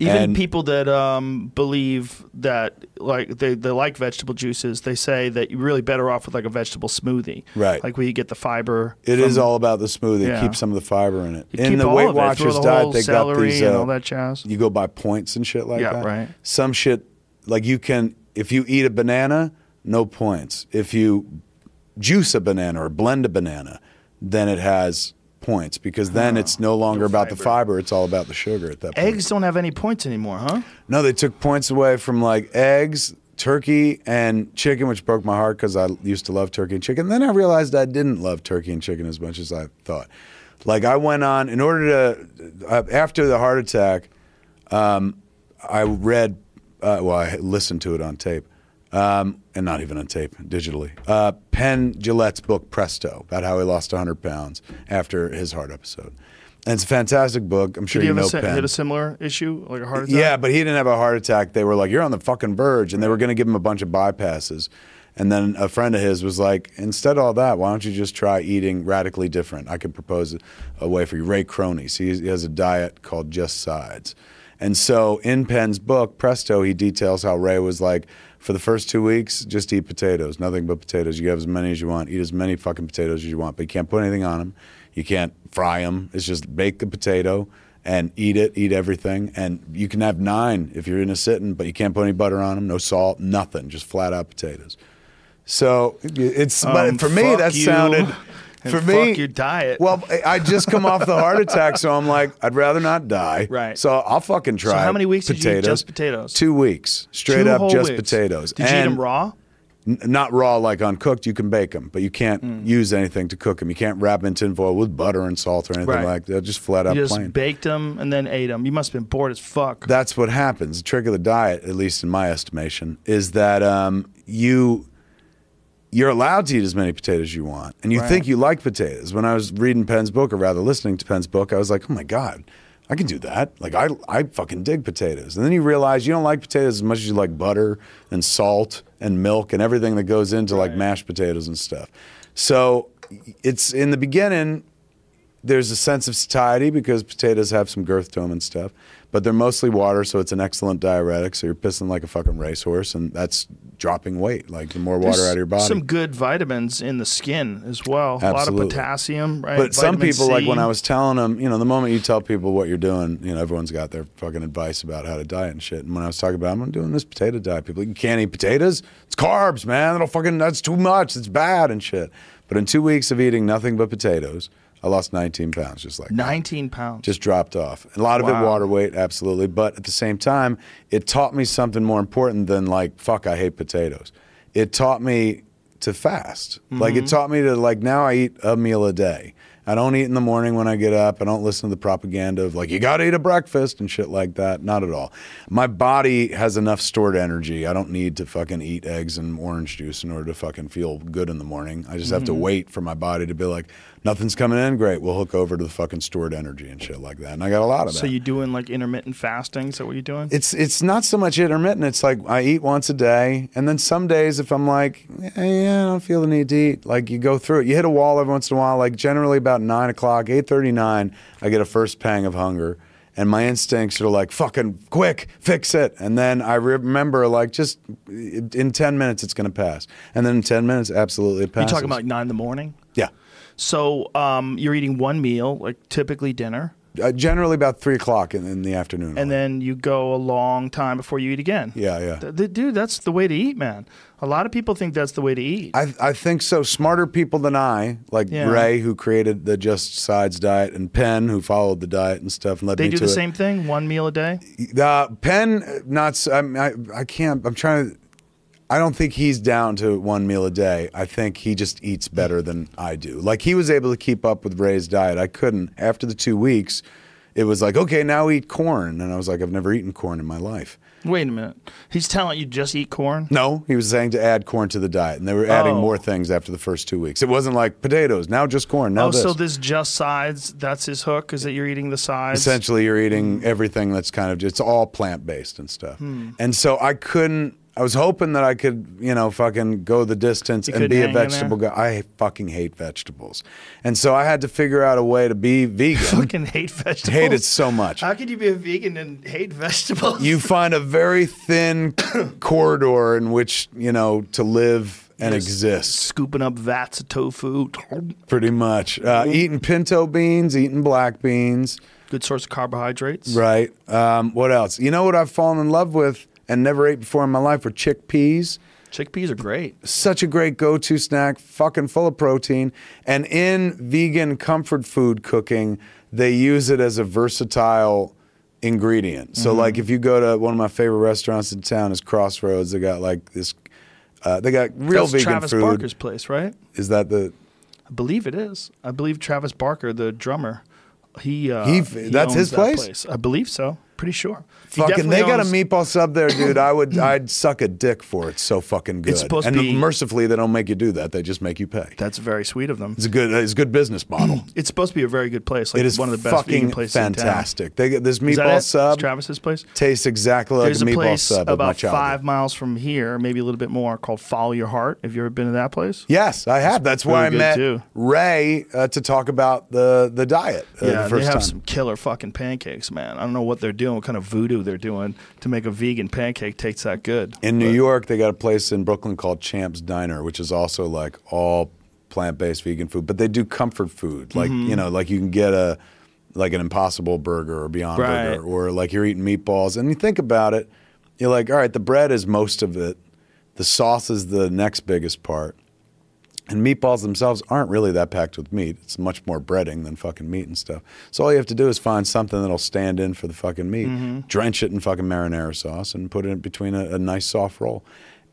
Even And- people that um, believe that like they, they like vegetable juices, they say that you're really better off with like a vegetable smoothie, Right. Like where you get the fiber. It is from- all about the smoothie. Yeah. Keep some of the fiber in it. You in the Weight it. Watchers the diet, they got these. and uh, all that jazz. You go by points and shit like Yeah, that. right. Some shit like you can if you eat a banana, no points. If you juice a banana or blend a banana, then it has points because then it's no longer No about the fiber. fiber. It's all about the sugar at that point. Eggs don't have any points anymore, huh? No, they took points away from like eggs, turkey, and chicken, which broke my heart because I used to love turkey and chicken. Then I realized I didn't love turkey and chicken as much as I thought. Like I went on in order to uh, after the heart attack, um, I read. Uh, well, I listened to it on tape, um, and not even on tape, digitally. Uh, Penn Jillette's book Presto about how he lost 100 pounds after his heart episode. And it's a fantastic book. I'm sure Did he you have know a, si- Penn. hit a similar issue, like a heart attack? Yeah, but he didn't have a heart attack. They were like, "You're on the fucking verge," and they were going to give him a bunch of bypasses. And then a friend of his was like, "Instead of all that, why don't you just try eating radically different? I could propose a, a way for you." Ray Cronise, so he, he has a diet called Just Sides. And so in Penn's book Presto, he details how Ray was like, for the first two weeks, just eat potatoes, nothing but potatoes. You have as many as you want, eat as many fucking potatoes as you want, but you can't put anything on them. You can't fry them. It's just bake the potato and eat it, eat everything. And you can have nine if you're in a sitting, but you can't put any butter on them, no salt, nothing, just flat out potatoes. So it's, Um, but for me, that you sounded, for me, fuck your diet. Well, I- just come off the heart attack, so I'm like, I'd rather not die. Right. So I'll fucking try. So how many weeks did you eat potatoes. just potatoes? Two weeks, straight Two up, just weeks. potatoes. Did you eat them raw? N- not raw like uncooked. You can bake them, but you can't Hmm. use anything to cook them. You can't wrap them in tinfoil with butter and salt or anything Right. like that. Just flat out You just plain. baked them and then ate them. You must have been bored as fuck. That's what happens. The trick of the diet, at least in my estimation, is that um, you you're allowed to eat as many potatoes as you want, and you Right. think you like potatoes. When I was reading Penn's book, or rather listening to Penn's book, I was like, oh my god. I can do that. Like I, I fucking dig potatoes. And then you realize you don't like potatoes as much as you like butter and salt and milk and everything that goes into like mashed potatoes and stuff. So it's in the beginning, there's a sense of satiety because potatoes have some girth to them and stuff, but they're mostly water, so it's an excellent diuretic. So you're pissing like a fucking racehorse, and that's dropping weight. Like the more water There's out of your body. Some good vitamins in the skin as well. A lot Absolutely. of potassium, right? But some Vitamin people, like when I was telling them, you know, the moment you tell people what you're doing, you know, everyone's got their fucking advice about how to diet and shit. And when I was talking about, I'm doing this potato diet, people, like, you can't eat potatoes. It's carbs, man. That'll fucking, that's too much. It's bad and shit. But in two weeks of eating nothing but potatoes, I lost 19 pounds just like that. 19 pounds. just dropped off. A lot of it water weight, absolutely. But at the same time, it taught me something more important than like, fuck, I hate potatoes. It taught me to fast. Like Mm-hmm. it taught me to like now I eat a meal a day. I don't eat in the morning when I get up. I don't listen to the propaganda of like you got to eat a breakfast and shit like that. Not at all. My body has enough stored energy. I don't need to fucking eat eggs and orange juice in order to fucking feel good in the morning. I just have Mm-hmm. to wait for my body to be like nothing's coming in. Great, we'll hook over to the fucking stored energy and shit like that. And I got a lot of that. so you doing like intermittent fasting? Is that what you're doing? It's it's not so much intermittent. It's like I eat once a day, and then some days if I'm like, yeah, yeah, I don't feel the need to eat. Like you go through it. You hit a wall every once in a while. Like generally about nine o'clock, eight thirty nine, I get a first pang of hunger, and my instincts are like, fucking quick, fix it. And then I remember like just in ten minutes it's gonna pass, and then in ten minutes, absolutely it you talking about like nine in the morning? yeah. So um, you're eating one meal, like typically dinner, Uh, generally about three o'clock in, in the afternoon. and then you go a long time before you eat again. yeah, yeah. Th- th- dude, that's the way to eat, man. A lot of people think that's the way to eat. I, I think so. Smarter people than I, like Yeah. Ray, who created the Just Sides diet, and Penn, who followed the diet and stuff, and led they me do to the it. same thing, one meal a day. Uh, Penn, not. s- I, mean, I, I can't. I'm trying to. I don't think he's down to one meal a day. I think he just eats better than I do. Like he was able to keep up with Ray's diet. I couldn't. After the two weeks, it was like, okay, now eat corn, and I was like, I've never eaten corn in my life. Wait a minute. He's telling you just eat corn. No, he was saying to add corn to the diet, and they were adding Oh. more things after the first two weeks. It wasn't like potatoes. Now just corn. Now oh, this. so this just sides. That's his hook. Is that you're eating the sides? Essentially, you're eating Hmm. everything that's kind of it's all plant based and stuff. And so I couldn't. I was hoping that I could, you know, fucking go the distance You and be a hang in there? vegetable guy. I fucking hate vegetables, and so I had to figure out a way to be vegan. Fucking hate vegetables. hate it so much. How could you be a vegan and hate vegetables? You find a very thin corridor in which you know to live and Just exist. Scooping up vats of tofu. Pretty much, uh, eating pinto beans, eating black beans. Good source of carbohydrates. Right. Um, what else? You know what I've fallen in love with and never ate before in my life were chickpeas. Chickpeas are great. Such a great go-to snack, fucking full of protein. And in vegan comfort food cooking, they use it as a versatile ingredient. So, like, if you go to one of my favorite restaurants in town is Crossroads. They got like this. Uh, they got real That's vegan Travis food. Barker's place, right? Is that the? I believe it is. I believe Travis Barker, the drummer, he, uh, He- that's his that place? I believe so. Pretty sure. He Fucking, definitely they got a owns- meatball sub there, dude. I would, I'd suck a dick for it. It's so fucking good. It's supposed to and be- mercifully, they don't make you do that. They just make you pay. That's very sweet of them. It's a good, it's a good business model. It's supposed to be a very good place. Like it is one of the best vegan fucking places in town. fantastic. They get this Is that meatball it? sub It's Travis's place. tastes exactly like There's a a meatball place sub of my about childhood. five miles from here, maybe a little bit more, called Follow Your Heart. Have you ever been to that place? Yes, I have. That's where I really good, met too. Ray uh, to talk about the the diet. Uh, yeah, the they have time. some killer fucking pancakes, man. I don't know what they're doing, what kind of voodoo they're doing to make a vegan pancake taste that good. In New But- York, they got a place in Brooklyn called Champ's Diner, which is also like all plant-based vegan food, but they do comfort food. Like Mm-hmm. you know, like you can get a like an Impossible Burger or Beyond Right. Burger, or like you're eating meatballs, and you think about it, you're like, all right, the bread is most of it, the sauce is the next biggest part. And meatballs themselves aren't really that packed with meat. It's much more breading than fucking meat and stuff. So all you have to do is find something that'll stand in for the fucking meat, drench it in fucking marinara sauce, and put it in between a, a nice soft roll.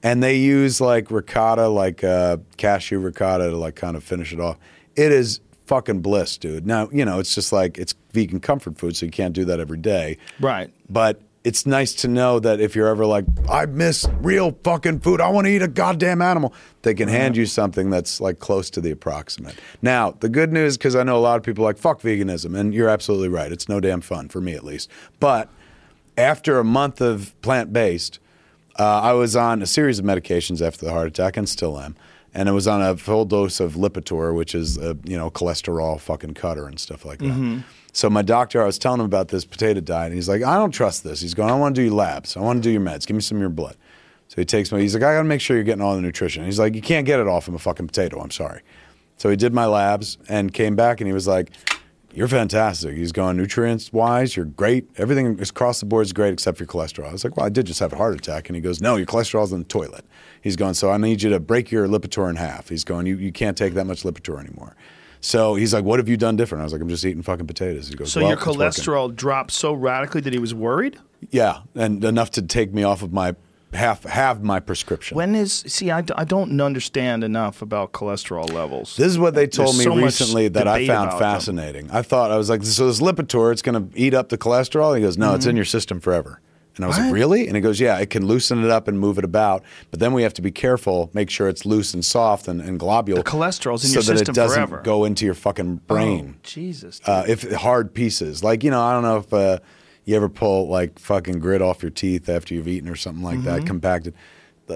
And they use like ricotta, like uh, cashew ricotta, to like kind of finish it off. It is fucking bliss, dude. Now you know it's just like it's vegan comfort food, so you can't do that every day. Right. But it's nice to know that if you're ever like, I miss real fucking food, I want to eat a goddamn animal, they can hand you something that's like close to the approximate. Now, the good news, because I know a lot of people like, fuck veganism, and you're absolutely right. It's no damn fun, for me at least. But after a month of plant based, uh, I was on a series of medications after the heart attack and still am. And I was on a full dose of Lipitor, which is a you know cholesterol fucking cutter and stuff like that. So my doctor, I was telling him about this potato diet, and he's like, "I don't trust this." He's going, "I want to do your labs. I want to do your meds. Give me some of your blood." So he takes me. He's like, "I got to make sure you're getting all the nutrition." He's like, "You can't get it all from a fucking potato. I'm sorry." So he did my labs and came back, and he was like, you're fantastic. He's going nutrients wise, you're great. Everything is across the board is great except for cholesterol. I was like, well, I did just have a heart attack. And he goes, no, your cholesterol's in the toilet. He's going, so I need you to break your Lipitor in half. He's going, you, you can't take that much Lipitor anymore. So he's like, what have you done different? I was like, I'm just eating fucking potatoes. He goes, So well, your it's working." cholesterol dropped so radically that he was worried? Yeah, and enough to take me off of my half have my prescription. When is see I, d- I don't understand enough about cholesterol levels. This is what they told There's me so much recently that I debate found about them. fascinating. I thought I was like, so this Lipitor, it's going to eat up the cholesterol. He goes, no, it's mm-hmm. in your system forever. And I was like, Mm-hmm. Really? And he goes, yeah, it can loosen it up and move it about, but then we have to be careful, make sure it's loose and soft and, and globule. The cholesterol's in so your that system it doesn't forever. go into your fucking brain. Oh, Jesus. Uh, if hard pieces, like you know, I don't know if uh, you ever pull like fucking grit off your teeth after you've eaten or something like Mm-hmm. that, compacted.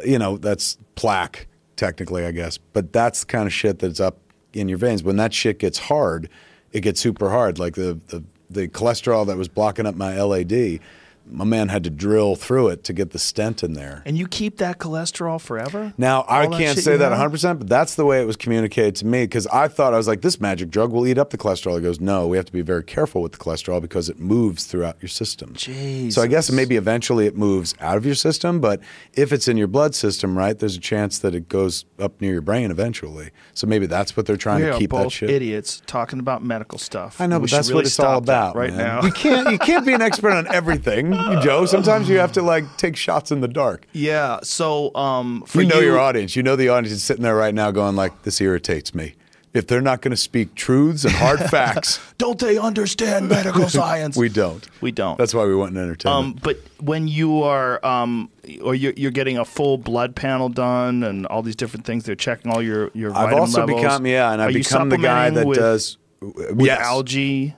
You know, that's plaque technically, I guess, but that's the kind of shit that's up in your veins. When that shit gets hard, it gets super hard. Like the the, the cholesterol that was blocking up my LAD, my man had to drill through it to get the stent in there. and you keep that cholesterol forever? Now, I All that can't shit say that 100%, but that's the way it was communicated to me because I thought I was like, this magic drug will eat up the cholesterol. He goes, no, we have to be very careful with the cholesterol because it moves throughout your system. So I guess maybe eventually it moves out of your system, but if it's in your blood system, right, there's a chance that it goes up near your brain eventually. So maybe that's what they're trying We to keep both that shit. idiots talking about medical stuff. I know, We but that's really what it's all that about right man. now. You can't you can't be an expert on everything, Joe. Sometimes you have to like take shots in the dark. yeah. So um, for you know you, your audience. You know the audience is sitting there right now going like, "This irritates me." If they're not going to speak truths and hard facts, Don't they understand medical science? we don't. We don't. That's why we went in entertainment. Um, but when you are, um, or you're, you're getting a full blood panel done, and all these different things, they're checking all your your. I've vitamin also levels. become yeah, and I've become the guy that with, does with yes. algae.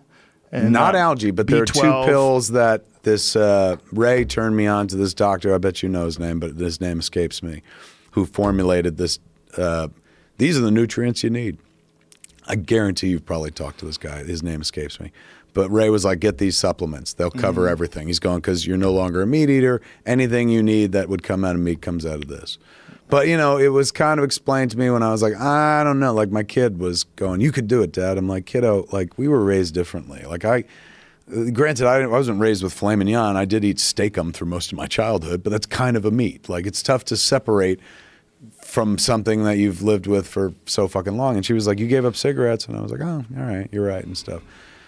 And, Not uh, algae, but there are two pills that this uh, Ray turned me on to. This doctor, I bet you know his name, but his name escapes me. Who formulated this? Uh, these are the nutrients you need. I guarantee you've probably talked to this guy. His name escapes me. But Ray was like, get these supplements. They'll cover Mm-hmm. everything. He's going, because you're no longer a meat eater. Anything you need that would come out of meat comes out of this. But, you know, it was kind of explained to me when I was like, I don't know. Like, my kid was going, you could do it, Dad. I'm like, kiddo, like, we were raised differently. Like, I, granted, I, I wasn't raised with filet mignon. I did eat Steak-umm through most of my childhood, but that's kind of a meat. Like, it's tough to separate from something that you've lived with for so fucking long. And she was like, You gave up cigarettes. And I was like, Oh, all right, you're right, and stuff.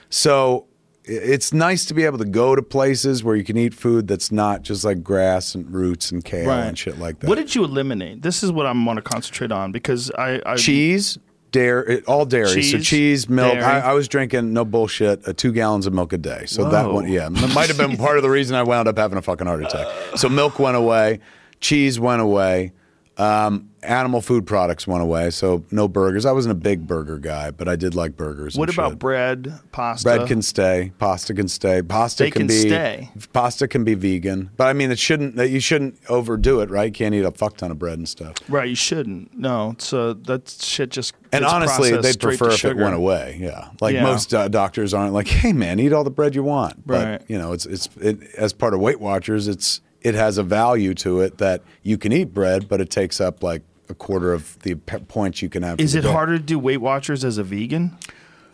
So it's nice to be able to go to places where you can eat food that's not just like grass and roots and kale and shit like that. What did you eliminate? This is what I'm want to concentrate on because I, I cheese, dairy, all dairy. so Cheese, cheese, milk. I, I was drinking no bullshit, uh, two gallons of milk a day. So that one, yeah, might have been part of the reason I wound up having a fucking heart attack. So milk went away, cheese went away, um, animal food products went away. So no burgers. I wasn't a big burger guy, but I did like burgers. What about shit. bread, pasta? Bread can stay. Pasta can stay. Pasta They can, can be stay. pasta can be vegan, but I mean it shouldn't. that You shouldn't overdo it, right? You can't eat a fuck ton of bread and stuff. Right, you shouldn't. No, so that shit just. And honestly, they'd prefer if it went away. Yeah, like Yeah. most uh, doctors aren't like, "Hey, man, eat all the bread you want." But you know, it's it's it, as part of Weight Watchers, it's it has a value to it that you can eat bread, but it takes up like a quarter of the points you can have. Is it day. harder to do Weight Watchers as a vegan?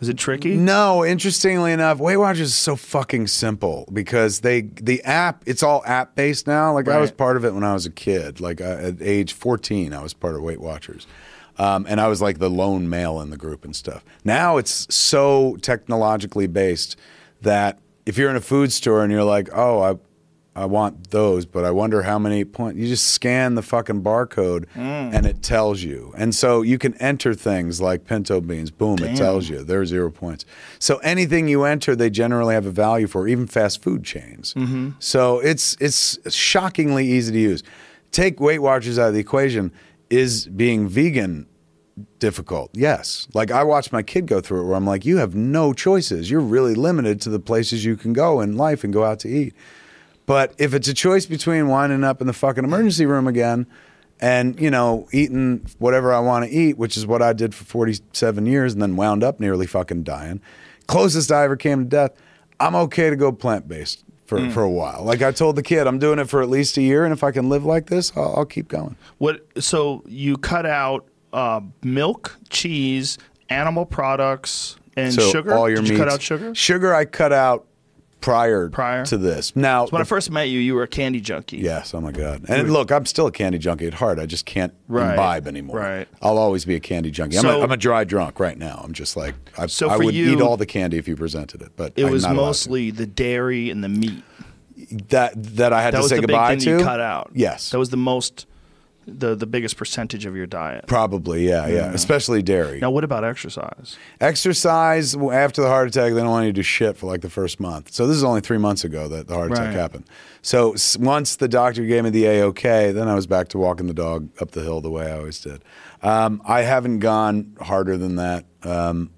Is it tricky? No, interestingly enough, Weight Watchers is so fucking simple because they the app it's all app based now. Like I was part of it when I was a kid. Like uh, at age fourteen, I was part of Weight Watchers, um, and I was like the lone male in the group and stuff. Now it's so technologically based that if you're in a food store and you're like, oh, I. Want those, but I wonder how many points. You just scan the fucking barcode mm. and it tells you. And so you can enter things like pinto beans. Boom, it tells you they're zero points. So anything you enter, they generally have a value for, even fast food chains. Mm-hmm. So it's it's shockingly easy to use. Take Weight Watchers out of the equation. Is being vegan difficult? Yes. Like I watched my kid go through it where I'm like, you have no choices. You're really limited to the places you can go in life and go out to eat. But if it's a choice between winding up in the fucking emergency room again and, you know, eating whatever I want to eat, which is what I did for 47 years and then wound up nearly fucking dying, closest I ever came to death, I'm okay to go plant based for, for a while. Like I told the kid, I'm doing it for at least a year. And if I can live like this, I'll, I'll keep going. What? So you cut out uh, milk, cheese, animal products, and so sugar. all your Did you meats. cut out sugar? Sugar I cut out prior, Prior? to this. Now, When I first met you, you were a candy junkie. Yes, oh my god! And look, I'm still a candy junkie at heart. I just can't Right, imbibe anymore. right. I'll always be a candy junkie. I'm, a, I'm a dry drunk right now. I'm just like I, So I would you- eat all the candy if you presented it, but It I'm was not allowed to. mostly the dairy and the meat. that that I had That to say goodbye to. you cut out. Yes, That was the most, the the biggest percentage of your diet. probably yeah, yeah, especially dairy. Now, what about exercise? Exercise after the heart attack, they don't want you to do shit for like the first month. So this is only three months ago that the heart attack Right. happened. So s- once the doctor gave me the AOK, -OK, then I was back to walking the dog up the hill the way I always did. Um, I haven't gone harder than that, um,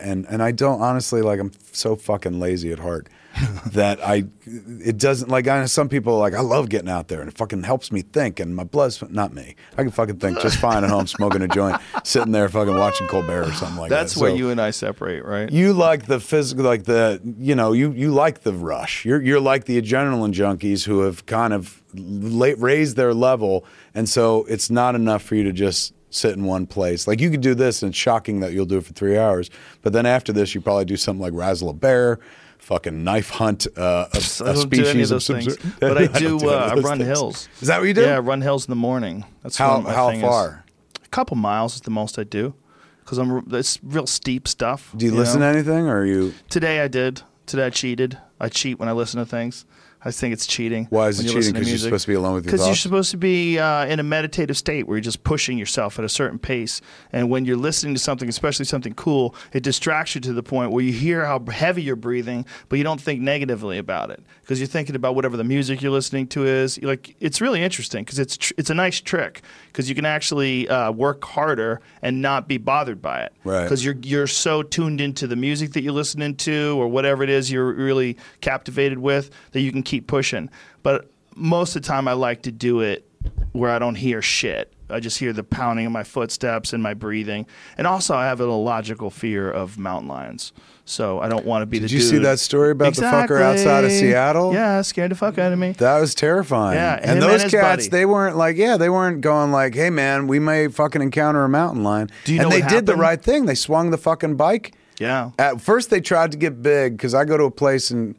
and and I don't honestly like. I'm so fucking lazy at heart. that I, it doesn't like I know some people are like I love getting out there and it fucking helps me think and my blood's not me. I can fucking think just fine at home smoking a joint, sitting there fucking watching Colbert or something like That's that. That's where So- you and I separate, right? you like the physical, like the you know you you like the rush. You're you're like the adrenaline junkies who have kind of la- raised their level, and so it's not enough for you to just sit in one place. Like you could do this, and it's shocking that you'll do it for three hours, but then after this, you probably do something like razzle a bear. Fucking knife hunt uh, a, I a species any of things, but I do. don't uh, I run things. hills. Is that what you do? Yeah, I run hills in the morning. That's How how thing is. far? A couple miles is the most I do, because I'm. It's real steep stuff. Do you, listen know? to anything, or are you? Today I did. Today I cheated. I cheat when I listen to things. I think it's cheating. Why is it cheating? to 'Cause you're supposed to be alone with your Because you're supposed to be uh, in a meditative state where you're just pushing yourself at a certain pace. And when you're listening to something, especially something cool, it distracts you to the point where you hear how heavy you're breathing, but you don't think negatively about it because you're thinking about whatever the music you're listening to is. You're like it's really interesting because it's tr- it's a nice trick because you can actually uh, work harder and not be bothered by it. Right. Because you're you're so tuned into the music that you're listening to or whatever it is you're really captivated with that you can keep pushing. But most of the time, I like to do it where I don't hear shit. I just hear the pounding of my footsteps and my breathing. And also, I have an illogical fear of mountain lions. So I don't want to be the Did you see that story about the fucker outside of Seattle? Yeah, scared the fuck out of me. That was terrifying. Yeah, and and those his cats, buddy. they weren't like, yeah, they weren't going like, hey man, we may fucking encounter a mountain lion. Do you and know they did the right thing. They swung the fucking bike. Yeah. At first, they tried to get big because I go to a place in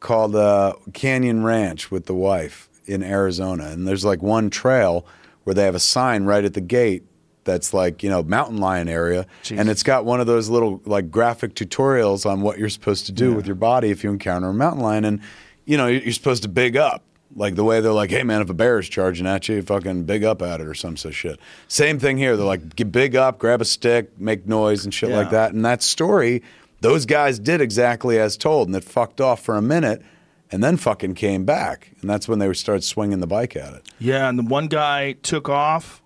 called uh, Canyon Ranch with the wife in Arizona, and there's like one trail where they have a sign right at the gate that's like you know mountain lion area, Jeez. and it's got one of those little like graphic tutorials on what you're supposed to do with your body if you encounter a mountain lion, and you know you're supposed to big up. Like the way they're like, hey man, if a bear is charging at you, fucking big up at it or some such shit. Same thing here. They're like, get big up, grab a stick, make noise and shit like that. And that story, those guys did exactly as told, and it fucked off for a minute, and then fucking came back, and that's when they started swinging the bike at it. Yeah, and the one guy took off.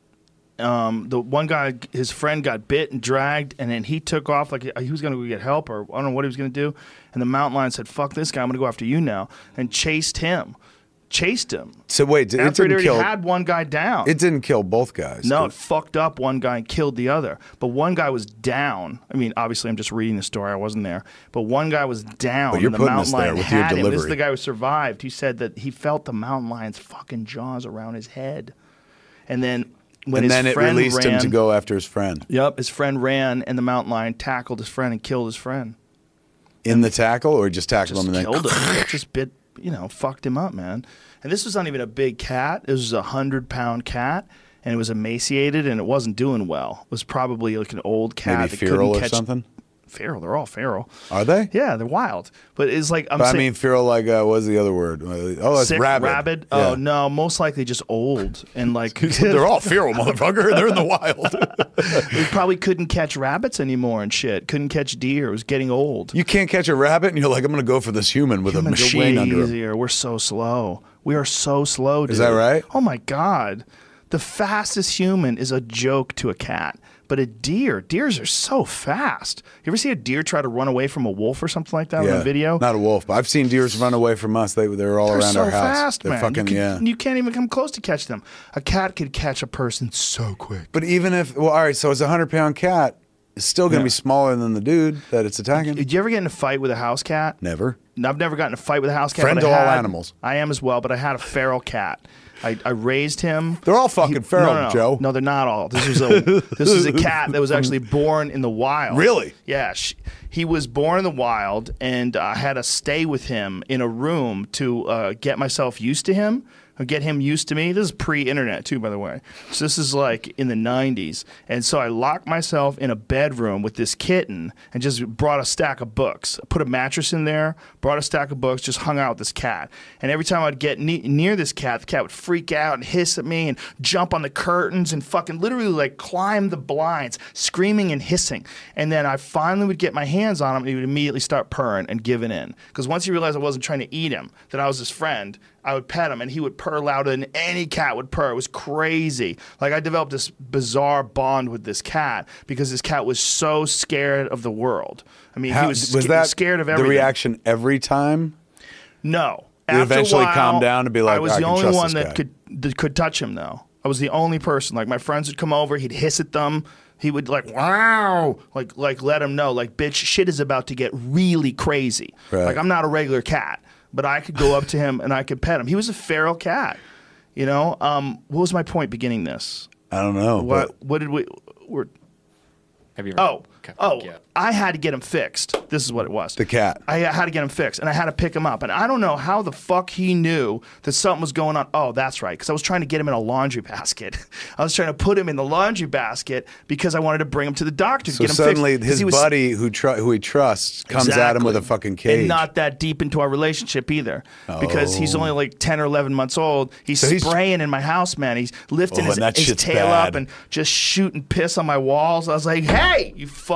Um, the one guy, his friend got bit and dragged, and then he took off like he was going to go get help, or I don't know what he was going to do. And the mountain lion said, "Fuck this guy, I'm going to go after you now," and chased him, chased him. So wait, it After it didn't already kill. had one guy down. It didn't kill both guys. no, it fucked up one guy and killed the other. But one guy was down. I mean, obviously, I'm just reading the story. I wasn't there. But one guy was down. But you're the putting mountain us there lion with your had him. This is the guy who survived. He said that he felt the mountain lion's fucking jaws around his head. And then when and his then it friend released ran, him to go after his friend Yep, his friend ran, and the mountain lion tackled his friend and killed his friend. in the tackle, or just tackled Just him and then killed him. just bit, you know, fucked him up, man. And this was not even a big cat. It was a hundred pound cat, and it was emaciated, and it wasn't doing well. It was probably like an old cat maybe that feral couldn't or catch something. Feral. They're all feral. Are they? Yeah, they're wild. But it's like I'm But I saying. mean, feral like uh, what's the other word? Uh, Oh, that's sick, rabid. Oh Yeah. no, most likely just old and like They're all feral, motherfucker. They're in the wild. we probably couldn't catch rabbits anymore and shit. Couldn't catch deer. It was getting old. You can't catch a rabbit, and you're like, I'm going to go for this human with Humans a machine under him. easier. We're so slow. We are so slow. Dude. Is that right? Oh my god, the fastest human is a joke to a cat. But a deer, deers are so fast. You ever see a deer try to run away from a wolf or something like that on a video? Not a wolf, but I've seen deers run away from us. They they're all They're around so our house. fast, they're man. fucking you, yeah. can, you can't even come close to catch them. A cat could catch a person so quick. But even if well, all right, so it's a hundred pound cat. It's still going to Yeah. be smaller than the dude that it's attacking. Did you ever get in a fight with a house cat? Never. I've never gotten in a fight with a house cat. Friend to all animals. I am as well, but I had a feral cat. I, I raised him. They're all fucking feral, no, no, no. Joe. No, they're not all. This was a this is a cat that was actually born in the wild. Really? Yeah. She, he was born in the wild, and I had to stay with him in a room to uh, get myself used to him. Get him used to me. This is pre-internet too, by the way. So this is like in the '90s, and so I locked myself in a bedroom with this kitten and just brought a stack of books. Put a mattress in there, brought a stack of books, just hung out with this cat. And every time I'd get ne- near this cat, the cat would freak out and hiss at me and jump on the curtains and fucking literally like climb the blinds, screaming and hissing. And then I finally would get my hands on him and he would immediately start purring and giving in. Because once he realized I wasn't trying to eat him, that I was his friend, I would pet him and he would purr louder than any cat would purr. It was crazy. Like I developed this bizarre bond with this cat because this cat was so scared of the world. I mean, How, he was, was sca- that scared of everything. the reaction every time? No. You After eventually while, calm down and be like, I was "I the only one that guy." could that could touch him though. I was the only person. Like my friends would come over, he'd hiss at them. He would like wow, like like let him know, like bitch, shit is about to get really crazy. Right. Like I'm not a regular cat, but I could go up to him and I could pet him. He was a feral cat. You know, um, what was my point beginning this? I don't know. What but- what did we? We're, Have you ever? oh Okay, oh, yeah. I had to get him fixed. This is what it was. The cat. I had to get him fixed, and I had to pick him up. And I don't know how the fuck he knew that something was going on. Oh, that's right, because I was trying to get him in a laundry basket. I was trying to put him in the laundry basket because I wanted to bring him to the doctor to so get him suddenly fixed. 'Cause his he was- buddy who tr- who he trusts comes at him with a fucking cage. And not that deep into our relationship either. Because he's only oh. like 10 or 11 months old. He's So he's- spraying in my house, man. He's lifting Oh, his, his tail bad. up and just shooting piss on my walls. I was like, hey, you fuck.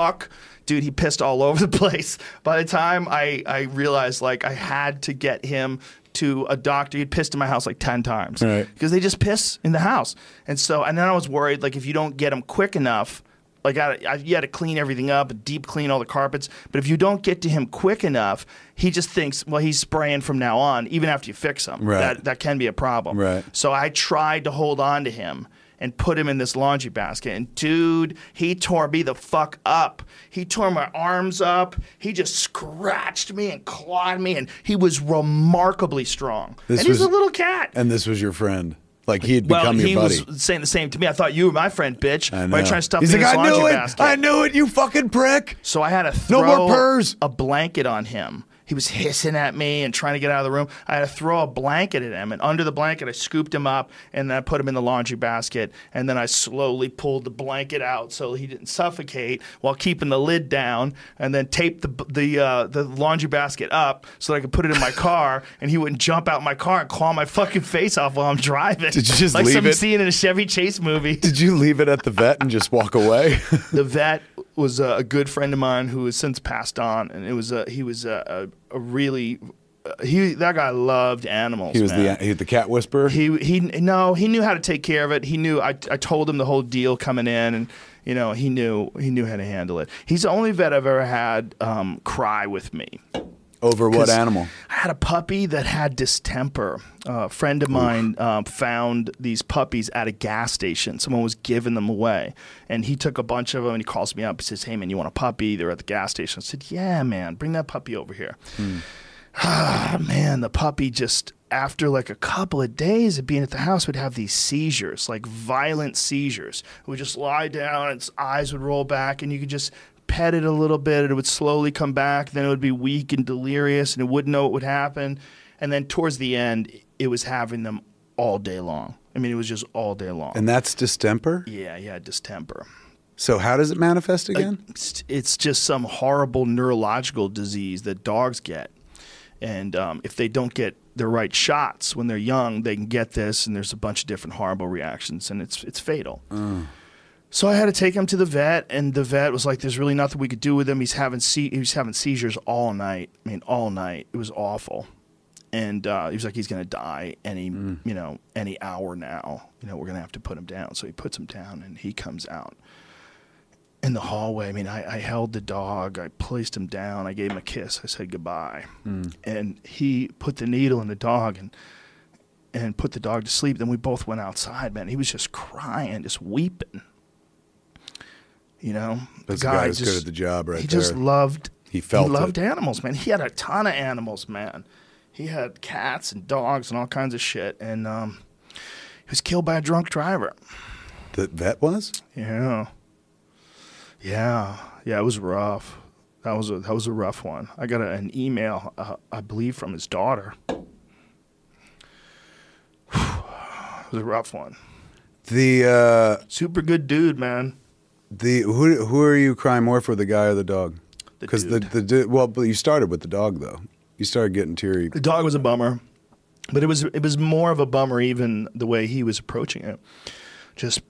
Dude, he pissed all over the place. By the time I, I realized, like, I had to get him to a doctor. He'd pissed in my house like 10 times. Right. Because they just piss in the house. And so, and then I was worried, like, if you don't get him quick enough, like I, I, you had to clean everything up, deep clean all the carpets. But if you don't get to him quick enough, he just thinks, well, he's spraying from now on, even after you fix him. Right. That that can be a problem. Right. So I tried to hold on to him and put him in this laundry basket. And dude, he tore me the fuck up. He tore my arms up. He just scratched me and clawed me, and he was remarkably strong. This and he's a little cat. and this was your friend. Like he had well, become he your buddy. he was saying the same to me. I thought you were my friend, bitch. I Why know. are you trying to stuff He's me like, in I knew it. basket? I knew it. You fucking prick. So I had to No throw more purrs. a blanket on him. He was hissing at me and trying to get out of the room. I had to throw a blanket at him, and under the blanket, I scooped him up and then I put him in the laundry basket. And then I slowly pulled the blanket out so he didn't suffocate while keeping the lid down, and then taped the the uh, the laundry basket up so that I could put it in my car, and he wouldn't jump out my car and claw my fucking face off while I'm driving. Did you just like leave some it? scene in a Chevy Chase movie? Did you leave it at the vet and just walk away? the vet was a, good friend of mine who has since passed on, and it was a, he was a, a, a really uh, he that guy loved animals. he was the man. he, the cat whisperer. he he no he knew how to take care of it. He knew I I told him the whole deal coming in, and you know he knew he knew how to handle it. He's the only vet I've ever had um, cry with me. Over what animal? I had a puppy that had distemper. Uh, a friend of mine um, found these puppies at a gas station. Someone was giving them away, and he took a bunch of them. And he calls me up. He says, "Hey man, you want a puppy?" They're at the gas station. I said, "Yeah, man, bring that puppy over here." Ah, man, the puppy just after like a couple of days of being at the house would have these seizures, like violent seizures. It would just lie down, its eyes would roll back, and you could just pet it a little bit. It would slowly come back. Then it would be weak and delirious, and it wouldn't know what would happen. And then towards the end, it was having them all day long. I mean, it was just all day long. And that's distemper. yeah, he had distemper. So how does it manifest again? It's, just some horrible neurological disease that dogs get. And um, if they don't get the right shots when they're young, they can get this, and there's a bunch of different horrible reactions, and it's it's fatal. So I had to take him to the vet, and the vet was like, "There's really nothing we could do with him. He's having se- he was having seizures all night. I mean, all night. It was awful." And uh, he was like, "He's gonna die any you know any hour now. You know, we're gonna have to put him down." So he puts him down, and he comes out in the hallway. I mean, I, I held the dog, I placed him down, I gave him a kiss, I said goodbye, and he put the needle in the dog and and put the dog to sleep. Then we both went outside. Man, he was just crying, just weeping. You know, the guy who's good at the job right he just loved. He felt He loved it. animals, man. He had a ton of animals, man. He had cats and dogs and all kinds of shit, and um, he was killed by a drunk driver. The vet was. Yeah. Yeah. Yeah, it was rough. That was a that was a rough one. I got a, an email, uh, I believe, from his daughter. it was a rough one. The uh, Super good dude, man. The who who are you crying more for, the guy or the dog? Because the dude. the well, but you started with the dog though. You started getting teary. The dog was a bummer, but it was it was more of a bummer even the way he was approaching it. Just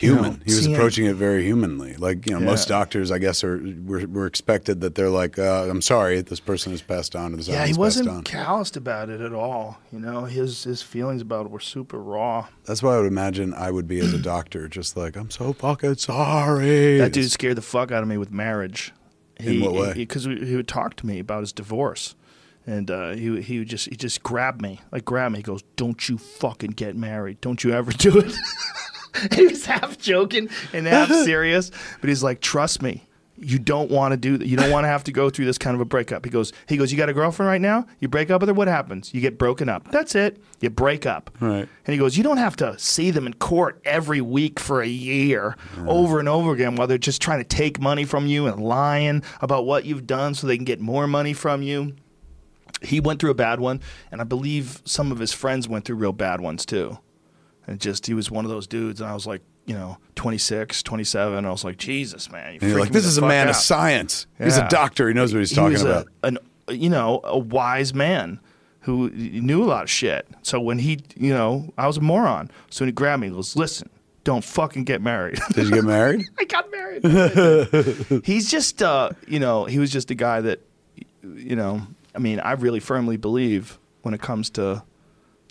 you know, Human. he was seeing- approaching it very humanly. Like you know, most doctors, I guess, are were, were expected that they're like, uh, "I'm sorry, this person has passed on." Or this Yeah, animal he wasn't passed on. calloused about it at all. You know, his his feelings about it were super raw. That's why I would imagine I would be as a doctor, just like I'm so fucking sorry. That dude scared the fuck out of me with marriage. In what way? Because he, would talk to me about his divorce, and uh, he he would just he just grabbed me like grab me. He goes, "Don't you fucking get married? Don't you ever do it." and he was half joking and half serious, but he's like, "Trust me." You don't want to do that. You don't want to have to go through this kind of a breakup. He goes, he goes, you got a girlfriend right now? You break up with her, what happens? You get broken up. That's it. You break up. Right. And he goes, You don't have to see them in court every week for a year over and over again while they're just trying to take money from you and lying about what you've done so they can get more money from you. He went through a bad one, and I believe some of his friends went through real bad ones too. And just, he was one of those dudes, and I was like, you know, 26, 27. And I was like, Jesus, man. And you're like, this is a man of science. He's a doctor. He knows what he's He talking about. A, an, you know, a wise man who knew a lot of shit. So when he, you know, I was a moron. So when he grabbed me, he goes, listen, don't fucking get married. Did you get married? I got married. He's just, uh, you know, he was just a guy that, you know, I mean, I really firmly believe when it comes to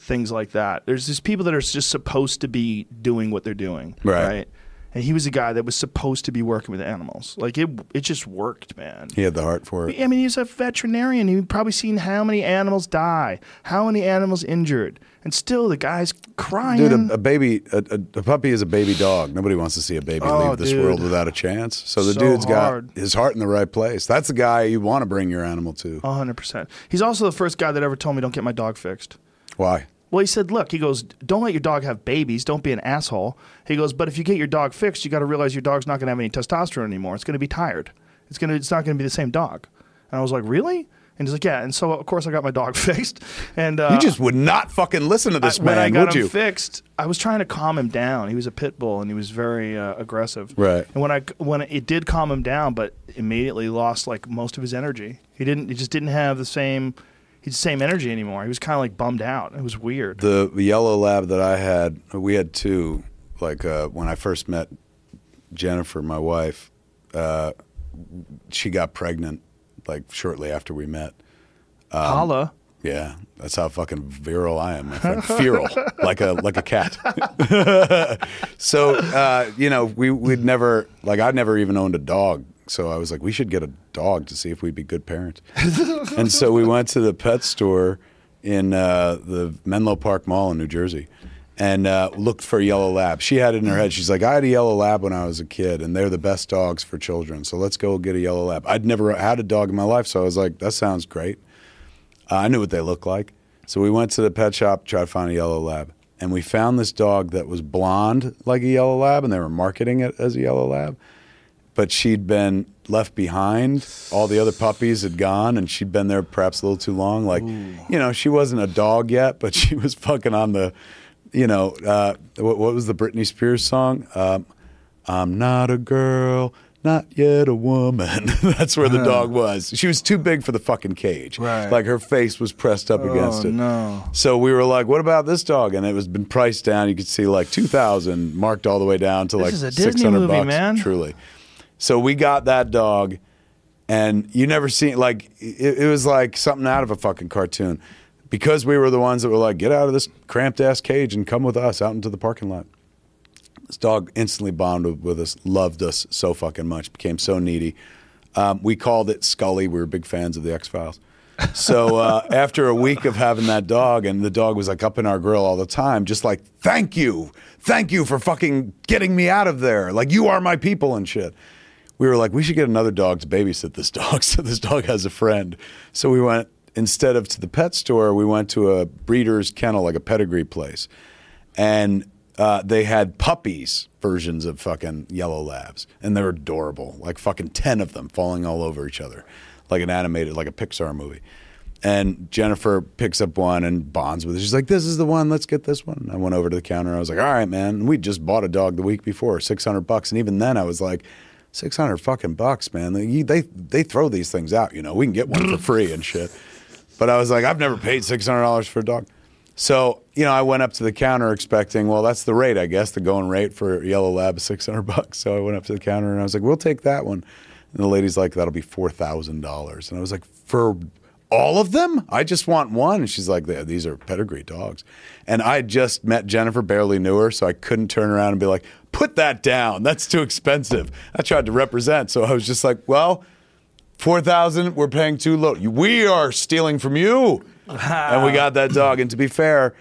things like that, there's these people that are just supposed to be doing what they're doing, Right. right? And he was a guy that was supposed to be working with animals. Like it, it just worked, man. he had the heart for it. I mean, he's a veterinarian. He'd probably seen how many animals die, how many animals injured, and still the guy's crying. Dude, a, a baby, a, a, a puppy is a baby dog. Nobody wants to see a baby Oh, leave this dude. world without a chance. So the So dude's hard. got his heart in the right place. That's the guy you want to bring your animal to. A hundred percent. He's also the first guy that ever told me don't get my dog fixed. Why? Well, he said, look, he goes, don't let your dog have babies. Don't be an asshole. He goes, but if you get your dog fixed, you got to realize your dog's not going to have any testosterone anymore. It's going to be tired. It's going to, it's not going to be the same dog. And I was like, really? And he's like, yeah. And so of course I got my dog fixed. And uh, You just would not fucking listen to this I- when I man, got would him you? fixed, I was trying to calm him down. He was a pit bull and he was very uh, aggressive. Right. And when I when it did calm him down, but immediately lost like most of his energy. He didn't. He just didn't have the same. He's the same energy anymore. He was kind of like bummed out. It was weird. the yellow lab that I had, we had two. Like uh, when I first met Jennifer, my wife, uh, she got pregnant like shortly after we met. Um, Holla. Yeah, that's how fucking virile I am, my friend. Feral, like a like a cat. so uh, you know, we we'd never like I'd never even owned a dog. So I was like, we should get a dog to see if we'd be good parents. and so we went to the pet store in uh, the Menlo Park Mall in New Jersey. And uh, looked for a yellow lab. She had it in her head. She's like, I had a yellow lab when I was a kid, and they're the best dogs for children. So let's go get a yellow lab. I'd never had a dog in my life, so I was like, that sounds great. Uh, I knew what they looked like. So we went to the pet shop try to find a yellow lab. And we found this dog that was blonde like a yellow lab, and they were marketing it as a yellow lab. But she'd been left behind. All the other puppies had gone, and she'd been there perhaps a little too long. Like, you know, she wasn't a dog yet, but she was fucking on the, you know, uh, what, what was the Britney Spears song? Um, I'm not a girl, not yet a woman. That's where the dog was. She was too big for the fucking cage. Right. Like her face was pressed up against Oh, it. no. So we were like, "What about this dog?" And it was been priced down. You could see like two thousand marked all the way down to like is a Disney six hundred movie, bucks. man. Truly. So we got that dog, and you never seen like it, it was like something out of a fucking cartoon, because we were the ones that were like, "Get out of this cramped ass cage and come with us out into the parking lot." This dog instantly bonded with us, loved us so fucking much, became so needy. Um, we called it Scully. We were big fans of the X Files. So uh, after a week of having that dog, and the dog was like up in our grill all the time, just like, thank you, thank you for fucking getting me out of there. Like, you are my people and shit. We were like, we should get another dog to babysit this dog so this dog has a friend. So we went, instead of to the pet store, we went to a breeder's kennel, like a pedigree place. And uh, they had puppies versions of fucking yellow labs, and they're adorable. Like fucking ten of them falling all over each other, like an animated, like a Pixar movie. And Jennifer picks up one and bonds with it. She's like, "This is the one. Let's get this one." I went over to the counter. I was like, "All right, man." We just bought a dog the week before, six hundred bucks, and even then, I was like, 600 fucking bucks, man. They, they they throw these things out. You know, we can get one for free and shit." But I was like, "I've never paid six hundred dollars for a dog." So, you know, I went up to the counter expecting, well, that's the rate, I guess, the going rate for Yellow Lab is 600 bucks. So I went up to the counter and I was like, we'll take that one. And the lady's like, that'll be $4,000. And I was like, for all of them? I just want one. And she's like, "Yeah, these are pedigree dogs. And I just met Jennifer, barely knew her, so I couldn't turn around and be like, put that down. That's too expensive. I tried to represent. So I was just like, well, 4000 we're paying too low. We are stealing from you. and we got that dog. And to be fair,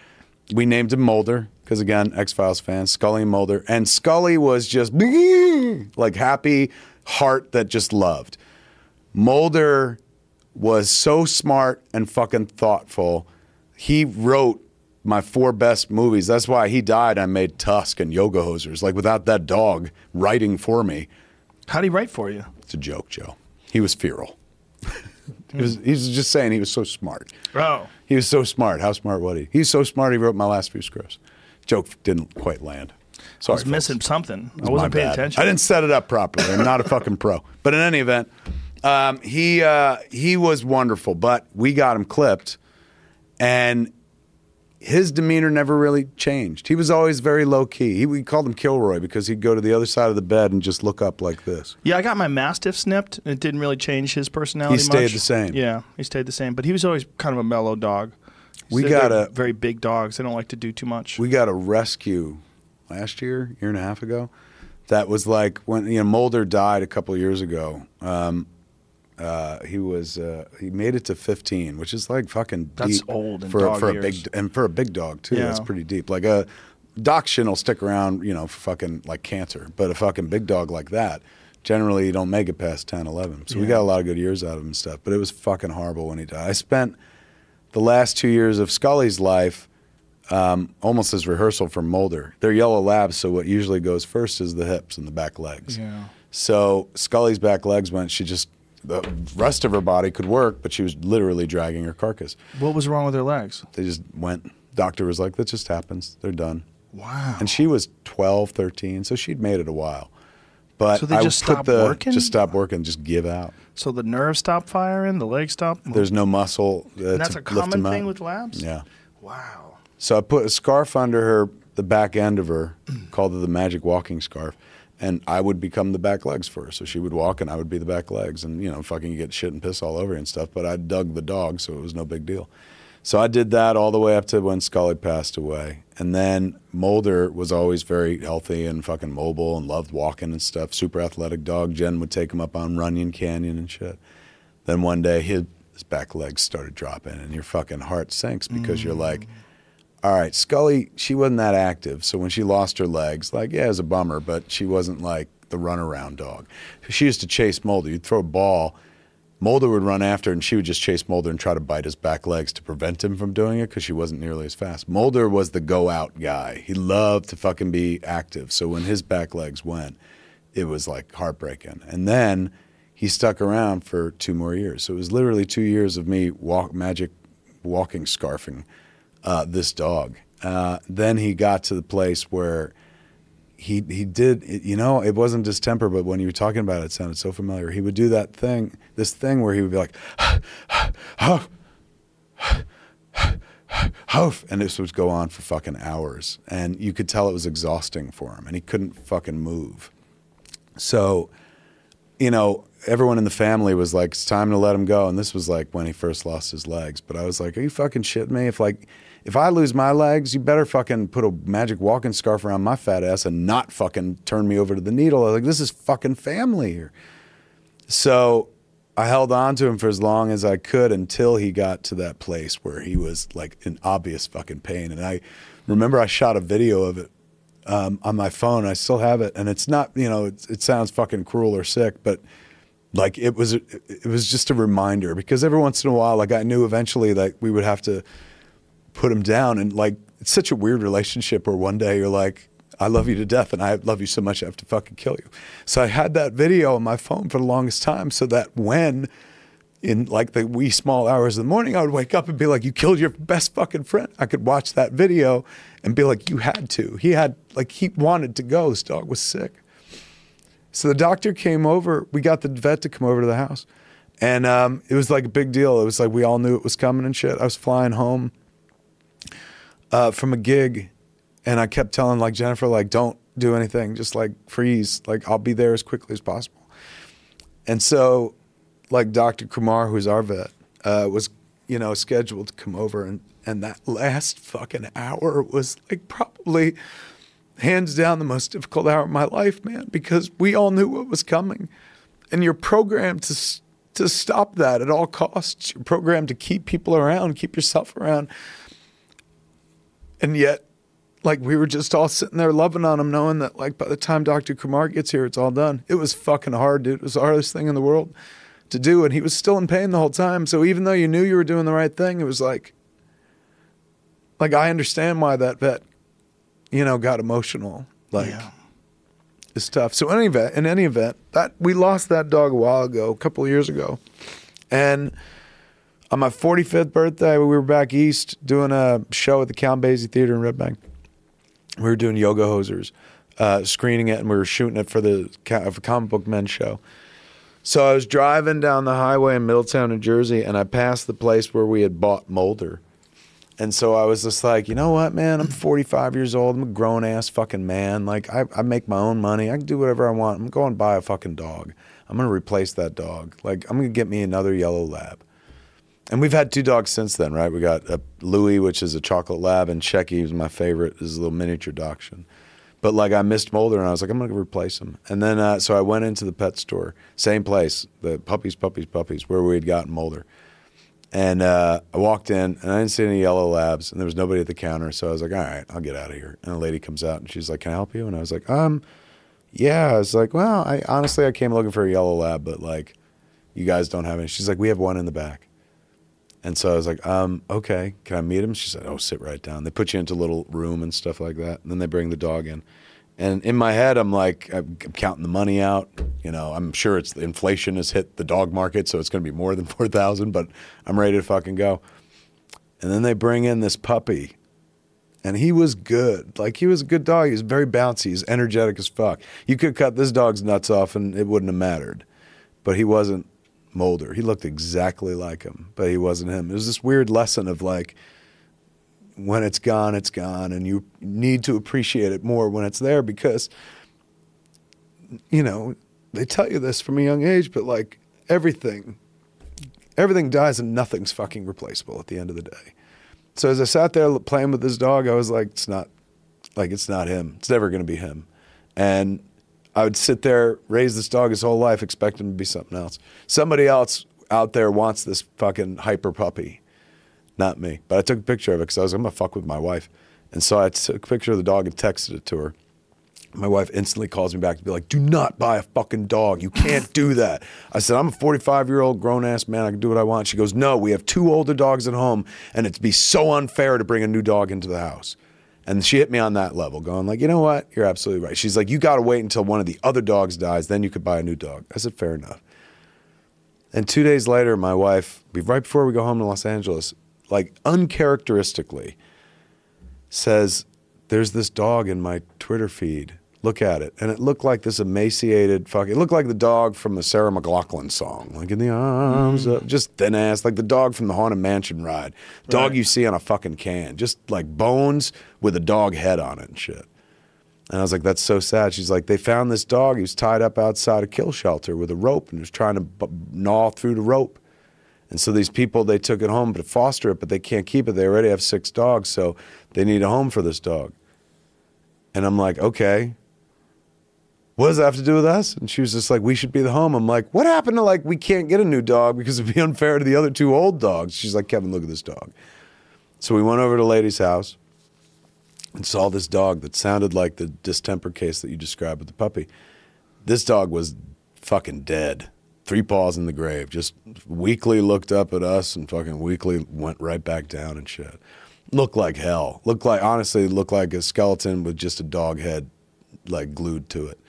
we named him Mulder because again, X Files fans, Scully and Mulder, and Scully was just like happy heart that just loved. Mulder was so smart and fucking thoughtful. He wrote my four best movies. That's why he died. I made Tusk and Yoga Hosers. Like without that dog writing for me, How'd he write for you? it's a joke, Joe. He was feral. he, was, he was just saying he was so smart. Oh. He was so smart. How smart was he? He's so smart. He wrote my last few scripts. Joke didn't quite land. I Sorry, was folks. missing something. I wasn't paying bad. attention. I didn't set it up properly. I'm not a fucking pro. But in any event, um, he uh, he was wonderful. But we got him clipped, and his demeanor never really changed. He was always very low key. He, we called him Kilroy because he'd go to the other side of the bed and just look up like this. Yeah, I got my mastiff snipped, and it didn't really change his personality. He stayed much. the same. Yeah, he stayed the same, but he was always kind of a mellow dog. We got a- very big dogs. They don't like to do too much. We got a rescue last year, year and a half ago. That was like when you know Mulder died a couple of years ago. Um, uh, he was uh, he made it to 15, which is like fucking That's deep old for for a big and for a big dog too. That's pretty deep. Like a dachshund will stick around, you know, for fucking like cancer, but a fucking big dog like that. Generally, you don't make it past 10, 11. So we got a lot of good years out of him and stuff. But it was fucking horrible when he died. I spent the last two years of Scully's life um, almost as rehearsal for Mulder. They're yellow labs, so what usually goes first is the hips and the back legs. Yeah. So Scully's back legs went. She just the rest of her body could work, but she was literally dragging her carcass. What was wrong with her legs? They just went. Doctor was like, that just happens. They're done. Wow. And she was 12, 13, so she'd made it a while. But So they I just stopped the, working? Just stop working, just give out. so the nerves stop firing, the legs stop. There's no muscle. Uh, and that's a common thing with labs. Yeah. Wow. So I put a scarf under her, the back end of her, called it the magic walking scarf. And I would become the back legs for her. So she would walk and I would be the back legs. And, you know, fucking get shit and piss all over and stuff. But I dug the dog, so it was no big deal. So I did that all the way up to when Scully passed away. And then Mulder was always very healthy and fucking mobile and loved walking and stuff. Super athletic dog. Jen would take him up on Runyon Canyon and shit. Then one day his, his back legs started dropping and your fucking heart sinks because you're like, all right, Scully, she wasn't that active. So when she lost her legs, like, yeah, it was a bummer, but she wasn't like the runaround dog. She used to chase Mulder. You'd throw a ball, Mulder would run after, and she would just chase Mulder and try to bite his back legs to prevent him from doing it because she wasn't nearly as fast. Mulder was the go out guy. He loved to fucking be active. So when his back legs went, it was like heartbreaking. And then he stuck around for two more years. So it was literally two years of me walk magic walking scarfing uh, this dog. Uh, then he got to the place where he he did you know it wasn't distemper but when you were talking about it, it sounded so familiar. He would do that thing this thing where he would be like huff huff and this would go on for fucking hours. And you could tell it was exhausting for him and he couldn't fucking move. So you know everyone in the family was like it's time to let him go. And this was like when he first lost his legs. But i was like are you fucking shitting me? If like if I lose my legs, you better fucking put a magic walking scarf around my fat ass and not fucking turn me over to the needle. I was like, this is fucking family here. So I held on to him for as long as I could until he got to that place where he was like in obvious fucking pain. And I remember I shot a video of it um, on my phone. I still have it, and it's not you know it, it sounds fucking cruel or sick, but like it was it, was just a reminder because every once in a while, like I knew eventually that we would have to put him down and like it's such a weird relationship where one day you're like I love you to death and I love you so much I have to fucking kill you. So I had that video on my phone for the longest time so that when in like the wee small hours of the morning I would wake up and be like you killed your best fucking friend. I could watch that video and be like you had to. He had like he wanted to go. His dog was sick. So the doctor came over. We got the vet to come over to the house. And um, it was like a big deal. It was like we all knew it was coming and shit. I was flying home uh, from a gig, and I kept telling like Jennifer, like, don't do anything, just like freeze, like I'll be there as quickly as possible. And so, like Dr. Kumar, who's our vet, uh, was you know scheduled to come over, and and that last fucking hour was like probably hands down the most difficult hour of my life, man, because we all knew what was coming, and you're programmed to. To stop that at all costs, you're programmed to keep people around, keep yourself around, and yet like we were just all sitting there loving on him knowing that like by the time dr kumar gets here it's all done. It was fucking hard dude. It was the hardest thing in the world to do and he was still in pain the whole time. So even though you knew you were doing the right thing it was like like i understand why that vet you know got emotional like Yeah. it's tough. So in any event in any event that we lost that dog a while ago a couple of years ago. And on my 45th birthday, we were back east doing a show at the Count Basie Theater in Red Bank. We were doing Yoga Hosers, uh, screening it, and we were shooting it for the for comic book men show. So I was driving down the highway in Middletown, New Jersey, and I passed the place where we had bought Mulder. And so I was just like, you know what, man? I'm 45 years old. I'm a grown ass fucking man. Like, I, I make my own money. I can do whatever I want. I'm going to buy a fucking dog. I'm going to replace that dog. Like, I'm going to get me another yellow lab. And we've had two dogs since then, right? We got a Louis, which is a chocolate lab, and Shecky, who's my favorite, is a little miniature dachshund. But like I missed Mulder, and I was like, I'm gonna replace him. And then uh, so I went into the pet store, same place, the puppies, puppies, puppies, where we had gotten Mulder. And uh, I walked in, and I didn't see any yellow labs, and there was nobody at the counter. So I was like, all right, I'll get out of here. And a lady comes out, and she's like, Can I help you? And I was like, Um, yeah. I was like, Well, I honestly I came looking for a yellow lab, but like, you guys don't have any. She's like, We have one in the back. And so I was like, um, okay, can I meet him? She said, oh, sit right down. They put you into a little room and stuff like that. And then they bring the dog in. And in my head, I'm like, I'm counting the money out. You know, I'm sure it's the inflation has hit the dog market, so it's going to be more than four thousand. But I'm ready to fucking go. And then they bring in this puppy, and he was good. Like he was a good dog. He was very bouncy. He's energetic as fuck. You could cut this dog's nuts off, and it wouldn't have mattered. But he wasn't Mulder. He looked exactly like him, but he wasn't him. It was this weird lesson of like, when it's gone, it's gone, and you need to appreciate it more when it's there because, you know, they tell you this from a young age, but like everything, everything dies and nothing's fucking replaceable at the end of the day. So as I sat there playing with this dog, I was like, it's not, like it's not him. It's never going to be him. And I would sit there, raise this dog his whole life, expect him to be something else. Somebody else out there wants this fucking hyper puppy not me. But I took a picture of it because I was going to fuck with my wife. And so I took a picture of the dog and texted it to her. My wife instantly calls me back to be like, do not buy a fucking dog. You can't do that. I said, I'm a 45 year old grown ass man. I can do what I want. She goes, no, we have two older dogs at home and it'd be so unfair to bring a new dog into the house. And she hit me on that level, going like, you know what? You're absolutely right. She's like, you got to wait until one of the other dogs dies, then you could buy a new dog. I said, fair enough. And two days later, my wife, right before we go home to Los Angeles, like uncharacteristically says, There's this dog in my Twitter feed. Look at it. And it looked like this emaciated fuck. It looked like the dog from the Sarah McLachlan song, like in the arms of just thin ass, like the dog from the Haunted Mansion ride. Dog Right. you see on a fucking can, just like bones with a dog head on it and shit. And I was like, that's so sad. She's like, they found this dog. He was tied up outside a kill shelter with a rope and he was trying to b- gnaw through the rope. And so these people, they took it home to foster it, but they can't keep it. They already have six dogs, so they need a home for this dog. And I'm like, okay. What does that have to do with us? And she was just like, we should be the home. I'm like, what happened to like, we can't get a new dog because it'd be unfair to the other two old dogs? She's like, Kevin, look at this dog. So we went over to Lady's house and saw this dog that sounded like the distemper case that you described with the puppy. This dog was fucking dead. Three paws in the grave. Just weakly looked up at us and fucking weakly went right back down and shit. Looked like hell. Looked like, honestly, looked like a skeleton with just a dog head like glued to it.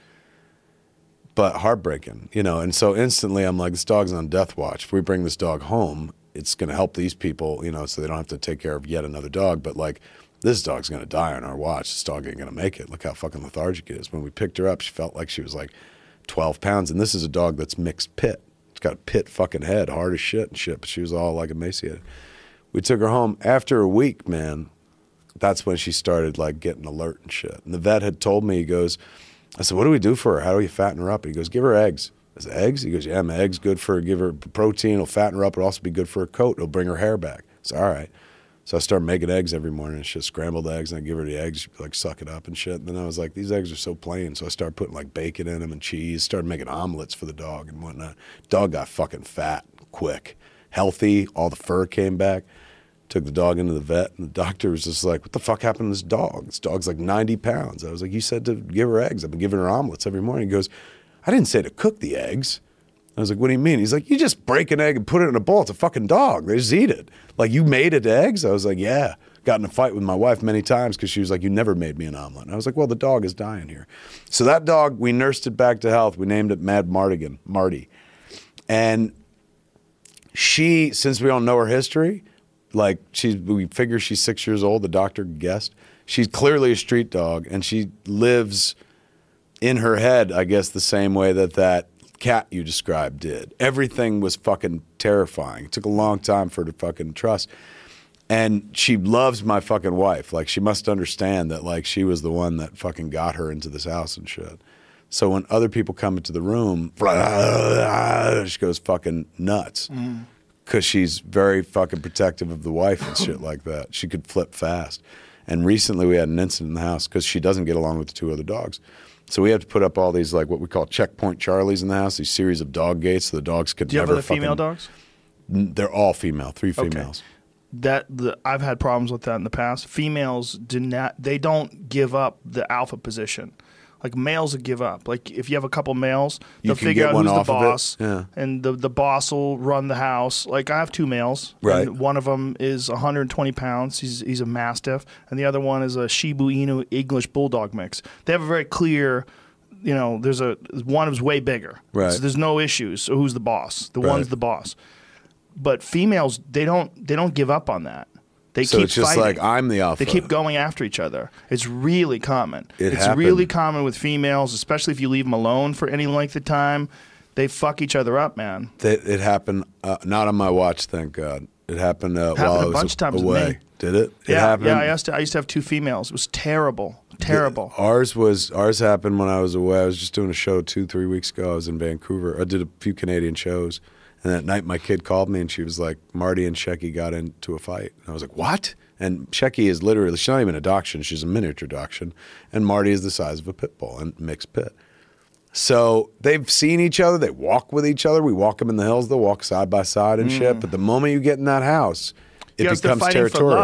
But heartbreaking, you know. And so instantly I'm like, this dog's on death watch. If we bring this dog home, it's going to help these people, you know, so they don't have to take care of yet another dog. But like, this dog's going to die on our watch. This dog ain't going to make it. Look how fucking lethargic it is. When we picked her up, she felt like she was like 12 pounds. And this is a dog that's mixed pit. It's got a pit fucking head, hard as shit and shit. But she was all like emaciated. We took her home. After a week, man, that's when she started like getting alert and shit. And the vet had told me, he goes, I said, what do we do for her? How do we fatten her up? He goes, give her eggs. I said, eggs? He goes, yeah, my eggs good for her. Give her protein. It'll fatten her up. It'll also be good for her coat. It'll bring her hair back. I said, all right. So I started making eggs every morning and shit, scrambled eggs, and I give her the eggs, she'd, like suck it up and shit. And then I was like, these eggs are so plain. So I started putting like bacon in them and cheese, started making omelets for the dog and whatnot. Dog got fucking fat quick, healthy. All the fur came back. Took the dog into the vet, and the doctor was just like, "What the fuck happened to this dog? This dog's like 90 pounds." I was like, "You said to give her eggs. I've been giving her omelets every morning." He goes, "I didn't say to cook the eggs." I was like, "What do you mean?" He's like, "You just break an egg and put it in a bowl. It's a fucking dog. They just eat it. Like you made it eggs." I was like, "Yeah." Got in a fight with my wife many times because she was like, "You never made me an omelet." And I was like, "Well, the dog is dying here." So that dog, we nursed it back to health. We named it Madmartigan, Marty, and she, since we don't know her history, like she's, we figure she's six years old. The doctor guessed she's clearly a street dog, and she lives in her head, I guess, the same way that that cat you described did. Everything was fucking terrifying. It took a long time for her to fucking trust. And she loves my fucking wife. Like she must understand that like she was the one that fucking got her into this house and shit. So when other people come into the room, she goes fucking nuts mm-hmm. Because she's very fucking protective of the wife and shit like that. She could flip fast. And recently we had an incident in the house because she doesn't get along with the two other dogs. So we have to put up all these like what we call checkpoint Charlies in the house, these series of dog gates so the dogs could never. Do you have never other female dogs? N- They're all female, three females. That the, I've had problems with that in the past. Females do not. They don't give up the alpha position. Like males will give up. Like if you have a couple males, they'll figure out who's the boss, Yeah. and the the boss will run the house. Like I have two males, Right. And one of them is 120 pounds. He's he's a mastiff, and the other one is a Shiba Inu English Bulldog mix. They have a very clear. You know, there's a one is way bigger, Right. So there's no issues. So who's the boss? The Right. one's the boss. But females, they don't they don't give up on that. They So keep it's just fighting. like I'm the alpha. They keep going after each other. It's really common. It it's happened. really common with females, especially if you leave them alone for any length of time. They fuck each other up, man. That it happened uh, not on my watch, thank God. It happened, uh, Happened while a I was bunch of times away. Did it? It yeah, happened. yeah. I used to. I used to have two females. It was terrible, terrible. Ours was ours happened when I was away. I was just doing a show two, three weeks ago. I was in Vancouver. I did a few Canadian shows, and that night my kid called me and she was like, "Marty and Shecky got into a fight." And I was like, "What?" And Shecky is literally she's not even a dachshund; she's a miniature dachshund, and Marty is the size of a pit bull and mixed pit. So they've seen each other. They walk with each other. We walk them in the hills. They'll walk side by side and shit. But the moment you get in that house, it becomes territorial.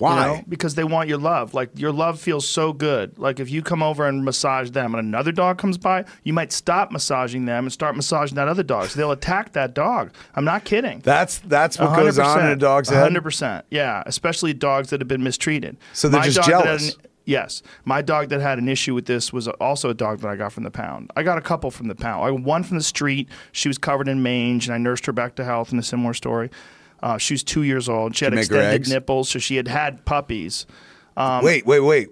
Love. you Why? know? Because they want your love. Like your love feels so good. Like if you come over and massage them, and another dog comes by, you might stop massaging them and start massaging that other dog. So they'll attack that dog. I'm not kidding. That's that's what goes on in a dog's head. hundred percent. Yeah, especially dogs that have been mistreated. So they're just that had jealous. yes, my dog that had an issue with this was also a dog that I got from the pound. I got a couple from the pound. I got one from the street. She was covered in mange, and I nursed her back to health. In a similar story, uh, she was two years old. She had you make her extended eggs? nipples, so she had had puppies. Um, wait, wait, wait.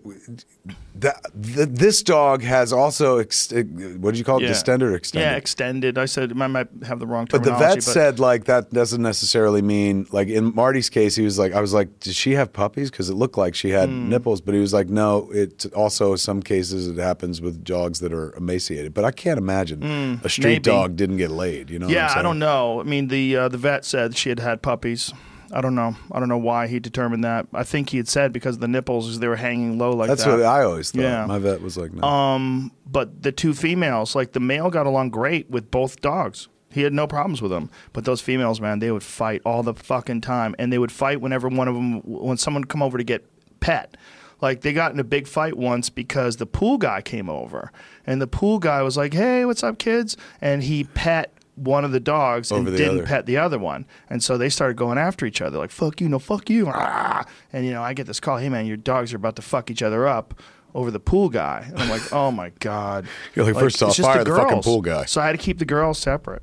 That, th this dog has also ex- uh, what did you call it? Yeah. Distended or extended? Yeah, extended. I said I might have the wrong terminology. But the vet said like that doesn't necessarily mean like in Marty's case he was like I was like did she have puppies because it looked like she had Hmm. nipples but he was like no it also some cases it happens with dogs that are emaciated but I can't imagine a street maybe. dog didn't get laid you know Yeah, I don't know. I mean, the uh, the vet said she had had puppies. I don't know. I don't know why he determined that. I think he had said because the nipples, as they were hanging low like that. that's that. what I always thought Yeah. my vet was like no Um, but the two females, like the male, got along great with both dogs. He had no problems with them. But those females, man, they would fight all the fucking time, and they would fight whenever one of them, when someone would come over to get pet. Like they got in a big fight once because the pool guy came over, and the pool guy was like, "Hey, what's up, kids?" And he pet one of the dogs Over and the didn't other. pet the other one, and so they started going after each other, like "fuck you, no fuck you," Ah! and you know I get this call, "Hey man, your dogs are about to fuck each other up." Over the pool guy, and I'm like, "Oh my god!" You're like, first off, fire the fucking pool guy. So I had to keep the girls separate.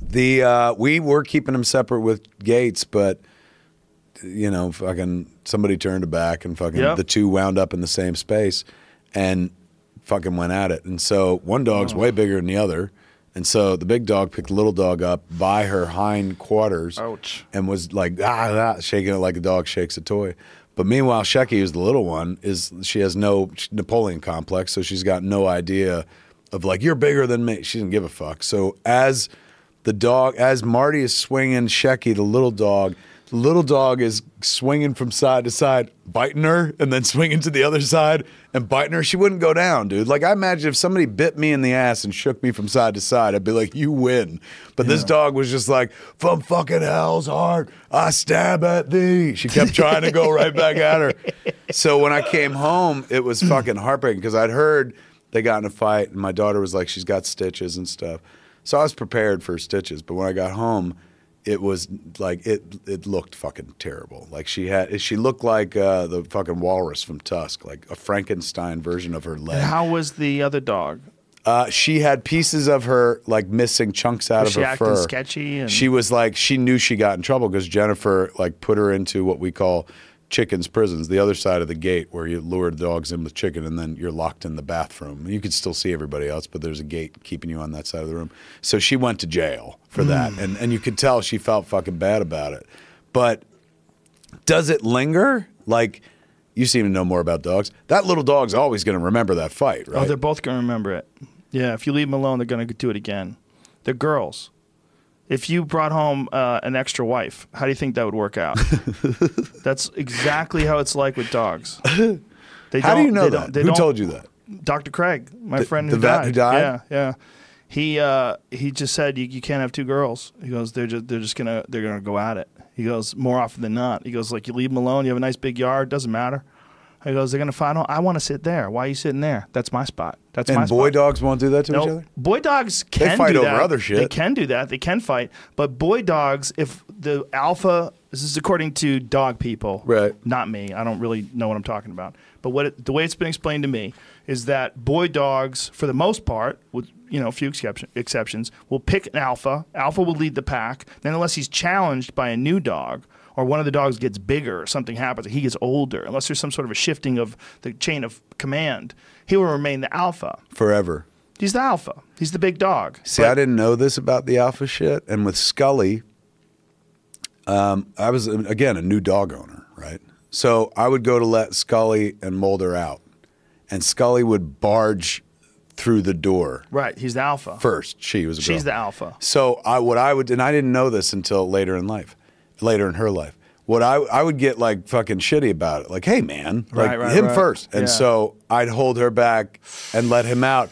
The uh, we were keeping them separate with Gates, but you know, fucking somebody turned it back, and fucking Yep. the two wound up in the same space, and fucking went at it. And so one dog's Oh. way bigger than the other, and so the big dog picked the little dog up by her hind quarters, Ouch. and was like ah, ah shaking it like a dog shakes a toy. But meanwhile, Shecky, who's the little one, is she has no Napoleon complex, so she's got no idea of like you're bigger than me. She didn't give a fuck. So as the dog, as Marty is swinging Shecky, the little dog, the little dog is swinging from side to side, biting her, and then swinging to the other side and biting her. She wouldn't go down, dude. Like I imagine if somebody bit me in the ass and shook me from side to side, I'd be like, "You win." But this dog was just like, "From fucking hell's heart, I stab at thee." She kept trying to go right back at her. So when I came home, it was fucking heartbreaking because I'd heard they got in a fight, and my daughter was like, she's got stitches and stuff. So I was prepared for stitches, but when I got home, it was like it it looked fucking terrible. Like she had she looked like uh, the fucking walrus from Tusk, like a Frankenstein version of her leg. How was the other dog? Uh, she had pieces of her like missing chunks out Was of her fur. sketchy and- She was like she knew she got in trouble because Jennifer like put her into what we call chickens prisons, the other side of the gate where you lure the dogs in with chicken and then you're locked in the bathroom. You can still see everybody else, but there's a gate keeping you on that side of the room. So she went to jail for that, Hmm. and and you could tell she felt fucking bad about it. But does it linger? Like you seem to know more about dogs. That little dog's always going to remember that fight, right? Oh, they're both going to remember it. Yeah, if you leave them alone, they're going to do it again. They're girls. If you brought home uh, an extra wife, how do you think that would work out? That's exactly how it's like with dogs. They How do you know they that? they Who told you that? Dr. Craig, my The- friend the who, vet died. who died? Yeah, yeah. He uh, he just said you, you can't have two girls. He goes they're just they're just gonna they're gonna go at it. He goes more often than not. He goes like you leave them alone. You have a nice big yard. Doesn't matter. He goes they're gonna find. I want to sit there. Why are you sitting there? That's my spot. That's And my boy spot. dogs won't do that to each other. boy dogs can fight do over that. other shit. They can do that. They can fight. But boy dogs, if the alpha, this is according to dog people, Right. Not me. I don't really know what I'm talking about. But what it, the way it's been explained to me is that boy dogs, for the most part, with you know a few exception, exceptions, will pick an alpha. Alpha will lead the pack. Then, unless he's challenged by a new dog. Or one of the dogs gets bigger, or something happens, or he gets older. Unless there's some sort of a shifting of the chain of command, he will remain the alpha. Forever. He's the alpha. He's the big dog. See, But- I didn't know this about the alpha shit. And with Scully, um, I was again a new dog owner, right? So I would go to let Scully and Mulder out, and Scully would barge through the door Right. He's the alpha. first. She was a girl. She's the alpha. So I what I would and I didn't know this until later in life, later in her life. What I I would get like fucking shitty about it, like, hey man, like Right, right, him right. first, and Yeah. so I'd hold her back and let him out,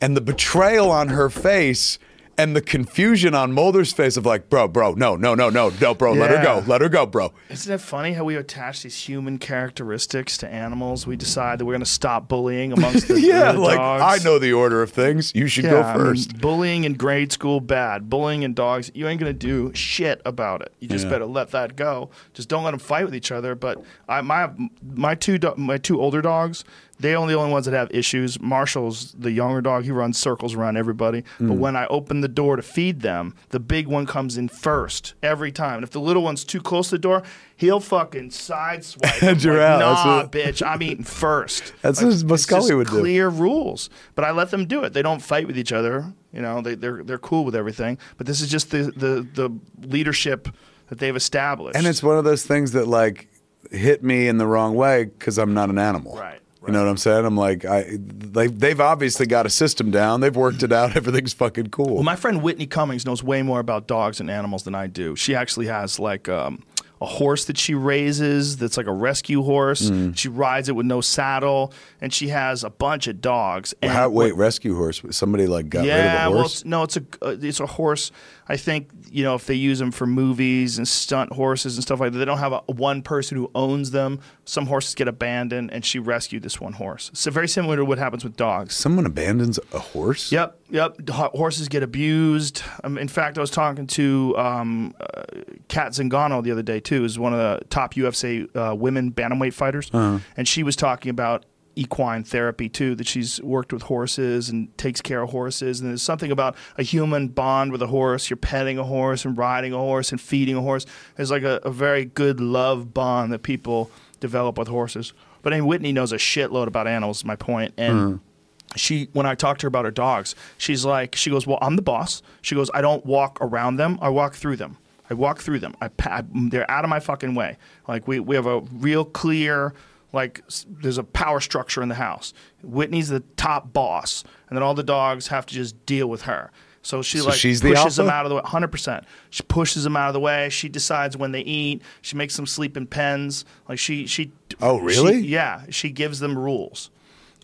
and the betrayal on her face. And the confusion on Mulder's face of like, bro, bro, no, no, no, no, no, bro, let her go, let her go, bro. Isn't it funny how we attach these human characteristics to animals? We decide that we're going to stop bullying amongst the, yeah, the like dogs. I know the order of things. You should Yeah, go I mean, first. bullying in grade school, bad. Bullying in dogs, you ain't gonna do shit about it. You just Yeah. better let that go. Just don't let them fight with each other. But I, my my two do- my two older dogs, they are the only ones that have issues. Marshall's the younger dog. He runs circles around everybody. Mm. But when I open the door to feed them, the big one comes in first every time. And if the little one's too close to the door, he'll fucking sideswipe. Like, Nah, bitch, I'm eating first. That's Like, what it's Scully just would do. clear rules, but I let them do it. They don't fight with each other. You know, they, they're they're cool with everything. But this is just the the, the leadership that they've established. And it's one of those things that like hit me in the wrong way because I'm not an animal. Right, You know what I'm saying? I'm like, I they they've obviously got a system down. They've worked it out. Everything's fucking cool. well, my friend Whitney Cummings knows way more about dogs and animals than I do. She actually has like. Um, a horse that she raises that's like a rescue horse. Mm. She rides it with no saddle, and she has a bunch of dogs. And How, wait, what- rescue horse? Somebody like got yeah, rid of a well, horse? it's, no, it's a uh, it's a horse. I think you know if they use them for movies and stunt horses and stuff like that, they don't have a, one person who owns them. Some horses get abandoned, and she rescued this one horse. So very similar to what happens with dogs. Someone abandons a horse? Yep, yep. Horses get abused. Um, in fact, I was talking to um, uh, Kat Zingano the other day too. Is one of the top UFC uh, women bantamweight fighters, and she was talking about equine therapy too. That she's worked with horses and takes care of horses. And there's something about a human bond with a horse. You're petting a horse and riding a horse and feeding a horse. There's like a, a very good love bond that people develop with horses. But anyway, Whitney knows a shitload about animals. Is my point, and mm-hmm. she when I talked to her about her dogs, she's like, she goes, "Well, I'm the boss." She goes, "I don't walk around them; I walk through them. I walk through them. I, pa- they're out of my fucking way. Like we we have a real clear." Like there's a power structure in the house. Whitney's the top boss, and then all the dogs have to just deal with her. So she So like she's the pushes them out of the way. Hundred percent. She pushes them out of the way. She decides when they eat. She makes them sleep in pens. Like she she. Oh, really? she- yeah. She gives them rules.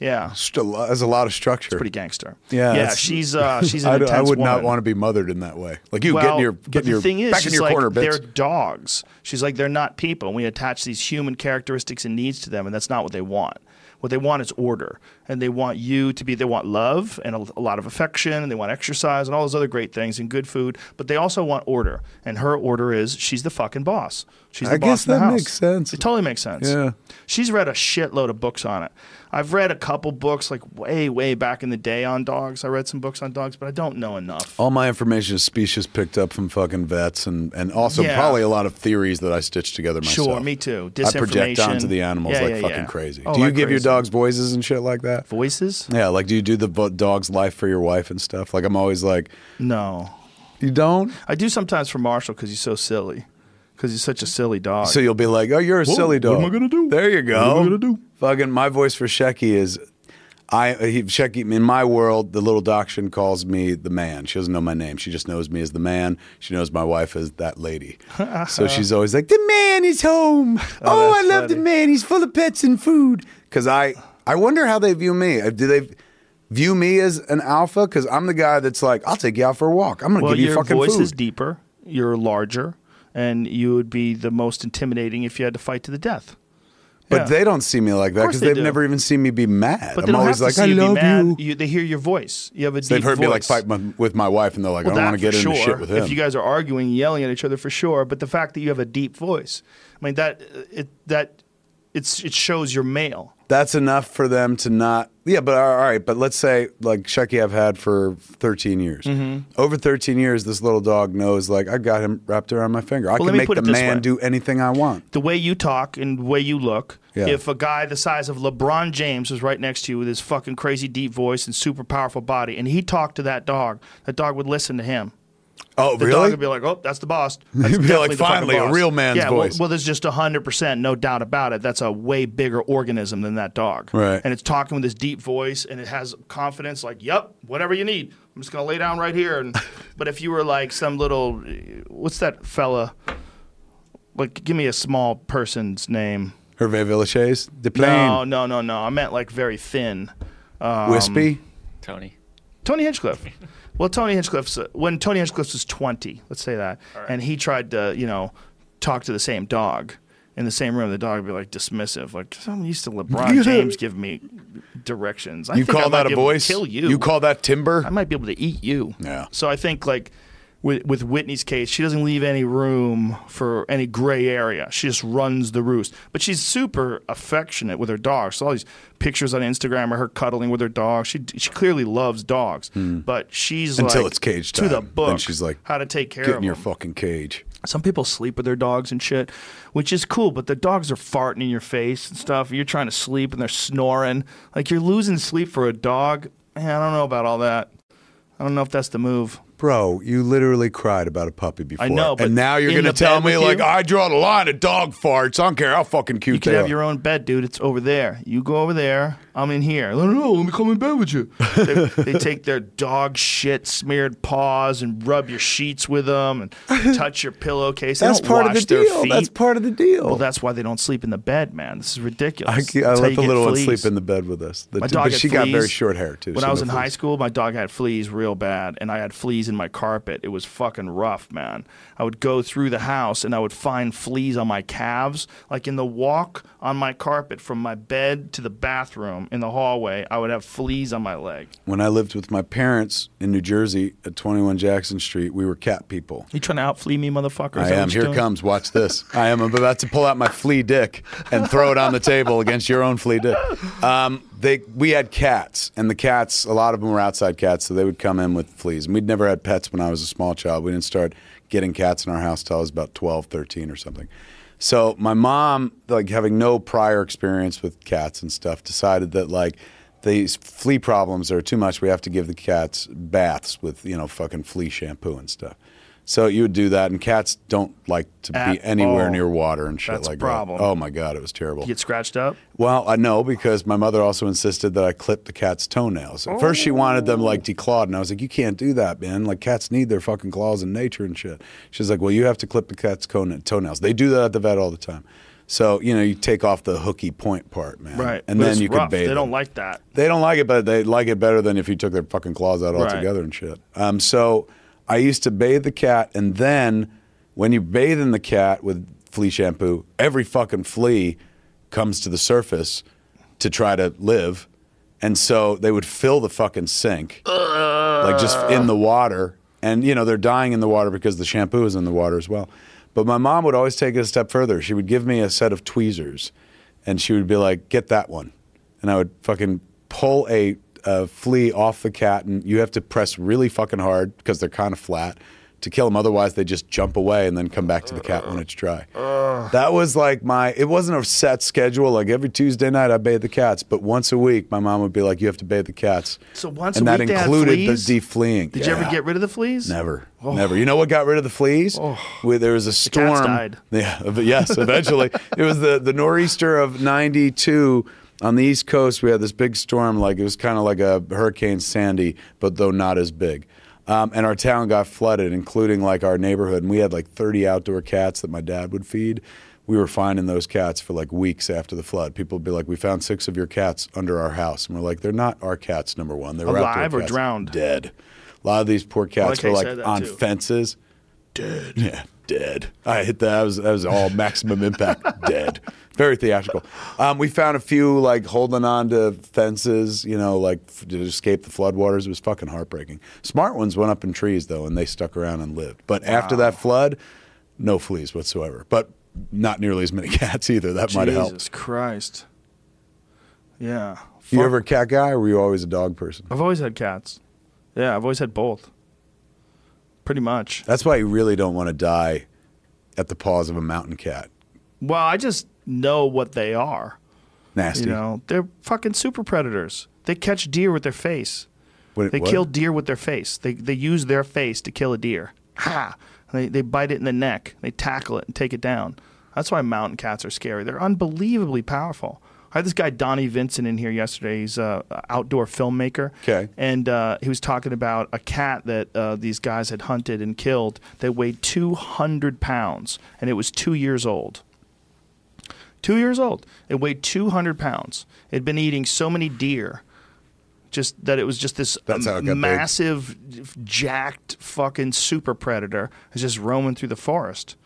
Yeah. Just a lo- There's a lot of structure. Pretty gangster. Yeah, yeah. She's uh, she's an I, don't- I intense would not want to be mothered in that way. Like you, Well, get in your get in your thing is, back in your like, corner, they're dogs. She's like, they're not people. And we attach these human characteristics and needs to them, and that's not what they want. What they want is order, and they want you to be. They want love and a, a lot of affection, and they want exercise and all those other great things and good food. But they also want order, and her order is she's the fucking boss. She's the I boss guess in the that house. makes sense. It totally makes sense. Yeah. She's read a shitload of books on it. I've read a couple books like way, way back in the day on dogs. I read some books on dogs, but I don't know enough. All my information is specious picked up from fucking vets and, and also Yeah. probably a lot of theories that I stitched together myself. Sure, me too. I project onto the animals Yeah, like yeah, fucking crazy. Oh, do you like give your dogs voices and shit like that? Voices? Yeah, like do you do the dog's life for your wife and stuff? Like I'm always like, No. you don't? I do sometimes for Marshall because he's so silly. Because he's such a silly dog. So you'll be like, oh, you're a Whoa, silly dog. what am I gonna do? There you go. What am I gonna do? Fucking my voice for Shecky is, I he, Shecky in my world, the little dachshund calls me the man. She doesn't know my name. She just knows me as the man. She knows my wife as that lady. so she's always like, the man is home. Oh, oh I that's love the man. He's full of pets and food. Because I, I wonder how they view me. Uh, Do they? View me as an alpha because I'm the guy that's like, I'll take you out for a walk. I'm gonna well, give you fucking food. your voice is deeper. You're larger, and you would be the most intimidating if you had to fight to the death. But Yeah. they don't see me like that because they they've do. never even seen me be mad. But I'm always like, I you love you. You- They hear your voice. You have a deep They've heard me like fight my, with my wife, and they're like, Well, I don't want to get for into shit with him. If you guys are arguing, yelling at each other for sure, but the fact that you have a deep voice, I mean that it that it's it shows you're male. That's enough for them to not. Yeah, but all right. But let's say like Shecky, I've had for 13 years. Mm-hmm. Over 13 years, this little dog knows like I got him wrapped around my finger. I Well, can make the man way. do anything I want. The way you talk and the way you look. Yeah. If a guy the size of LeBron James was right next to you with his fucking crazy deep voice and super powerful body, and he talked to that dog, that dog would listen to him. Oh, The dog would be like, "Oh, that's the boss." That's He'd be like, "Finally, a real man's yeah, voice. Well, well, there's just hundred percent, no doubt about it. That's a way bigger organism than that dog. Right. And it's talking with this deep voice, and it has confidence. Like, "Yep, whatever you need, I'm just gonna lay down right here." And but if you were like some little, what's that fella? Like, give me a small person's name. Hervé Villechaize, No, Deplain, no, no, no. No. I meant like very thin. Um, Wispy. Tony. Tony Hinchcliffe. Well, Tony Hinchcliffe's uh, when Tony Hinchcliffe was twenty, let's say that, and he tried to, you know, talk to the same dog in the same room. The dog would be like dismissive, like I'm used to LeBron James give me directions. I You think call might that a voice? Kill you. You call that timber? I might be able to eat you. Yeah. So I think like with with Whitney's case, she doesn't leave any room for any gray area. She just runs the roost. But she's super affectionate with her dog. So all these pictures on Instagram of her cuddling with her dog. She she clearly loves dogs. Hmm. But she's. Until like it's cage to the book. Then she's like, how to take care Get of in your fucking cage. Some people sleep with their dogs and shit, which is cool, but the dogs are farting in your face and stuff. You're trying to sleep and they're snoring. Like you're losing sleep for a dog. Man, I don't know about all that. I don't know if that's the move. Bro, you literally cried about a puppy before. know, but and now you're in going to the tell bed me, with like, you? I draw the line at dog farts. I don't care how fucking cute You can they have are. your own bed, dude. It's over there. You go over there. I'm in here. No, no, no. Let me come in bed with you. they, they take their dog shit smeared paws and rub your sheets with them and touch your pillowcase. They That's don't part of wash the their deal. feet. That's part of the deal. Well, that's why they don't sleep in the bed, man. This is I, ridiculous. I That's how let you the get little one fleas. sleep in the bed with us. The- My dog but had she got very fleas. short hair, too. When so I was no in high fleas. school, my dog had fleas real bad, and I had fleas in my carpet. It was fucking rough, man. I would go through the house and I would find fleas on my calves, like in the walk on my carpet from my bed to the bathroom in the hallway. I would have fleas on my leg. When I lived with my parents in New Jersey at 21 Jackson Street, we were cat people. You trying to out flea me, motherfucker? Is I am. Here doing? comes. Watch this. I am about to pull out my flea dick and throw it on the table against your own flea dick. Um, they, we had cats, and the cats, a lot of them were outside cats, so they would come in with fleas. And we'd never had pets when I was a small child. We didn't start getting cats in our house till I was about 12, 13 or something. So my mom, like having no prior experience with cats and stuff, decided that like these flea problems are too much. We have to give the cats baths with you know fucking flea shampoo and stuff. So you would do that, and cats don't like to be anywhere all. near water and shit That's a like problem. that. Oh my god, it was terrible. You get scratched up? Well, I know because my mother also insisted that I clip the cat's toenails. At first, she wanted them like declawed, and I was like, "You can't do that, man. Like cats need their fucking claws in nature and shit." She's like, "Well, you have to clip the cat's cone- toenails. They do that at the vet all the time." So you know, you take off the hooky point part, man, Right. And But then it's you rough. can bathe. They them. don't like that. They don't like it, but they like it better than if you took their fucking claws out Right. altogether and shit. Um, so I used to bathe the cat, and then when you bathe in the cat with flea shampoo, every fucking flea comes to the surface to try to live, and so they would fill the fucking sink, like just in the water, and you know they're dying in the water because the shampoo is in the water as well. But my mom would always take it a step further. She would give me a set of tweezers, and she would be like, "Get that one," and I would fucking pull a, Uh, a flea off the cat, and you have to press really fucking hard because they're kind of flat to kill them. Otherwise, they just jump away and then come back to the cat when it's dry. That was like my. It wasn't a set schedule. Like every Tuesday night, I bathe the cats, but once a week, my mom would be like, "You have to bathe the cats." So once and a that week they had included fleas? the defleeing. Did you ever get rid of the fleas? Never, oh. never. You know what got rid of the fleas? Oh. We- there was a storm. Cats died. Yeah, but yes, eventually. it was the the nor'easter of '92 on the East Coast. We had this big storm, like it was kind of like a Hurricane Sandy, but though not as big. Um, and our town got flooded, including like our neighborhood. And we had like 30 outdoor cats that my dad would feed. We were finding those cats for like weeks after the flood. People would be like, "We found six of your cats under our house," and we're like, "They're not our cats. Number one, they were outdoor Alive or cats. drowned? Dead. A lot of these poor cats how were like on too. fences. dead. Yeah, dead. I hit that. That was, that was all maximum impact. dead. Very theatrical. Um, we found a few like holding on to fences, you know, like f- to escape the floodwaters. It was fucking heartbreaking. Smart ones went up in trees though, and they stuck around and lived. But after that flood, no fleas whatsoever. But not nearly as many cats either. That might have helped. Jesus Christ. Yeah. You Fuck. ever a cat guy, or were you always a dog person? I've always had cats. Yeah, I've always had both. Pretty much. That's why you really don't want to die at the paws of a mountain cat. Well, I just know what they are. Nasty. You know, they're fucking super predators. They catch deer with their face. What- They what? kill deer with their face. They they use their face to kill a deer. Ha! They they bite it in the neck. They tackle it and take it down. That's why mountain cats are scary. They're unbelievably powerful. I had this guy Donnie Vincent in here yesterday. He's a outdoor filmmaker. Okay. And uh, he was talking about a cat that uh, these guys had hunted and killed that weighed 200 pounds, and it was two years old. Two years old. It weighed 200 pounds. It had been eating so many deer, just that it was just this it got big. massive, jacked fucking super predator is just roaming through the forest.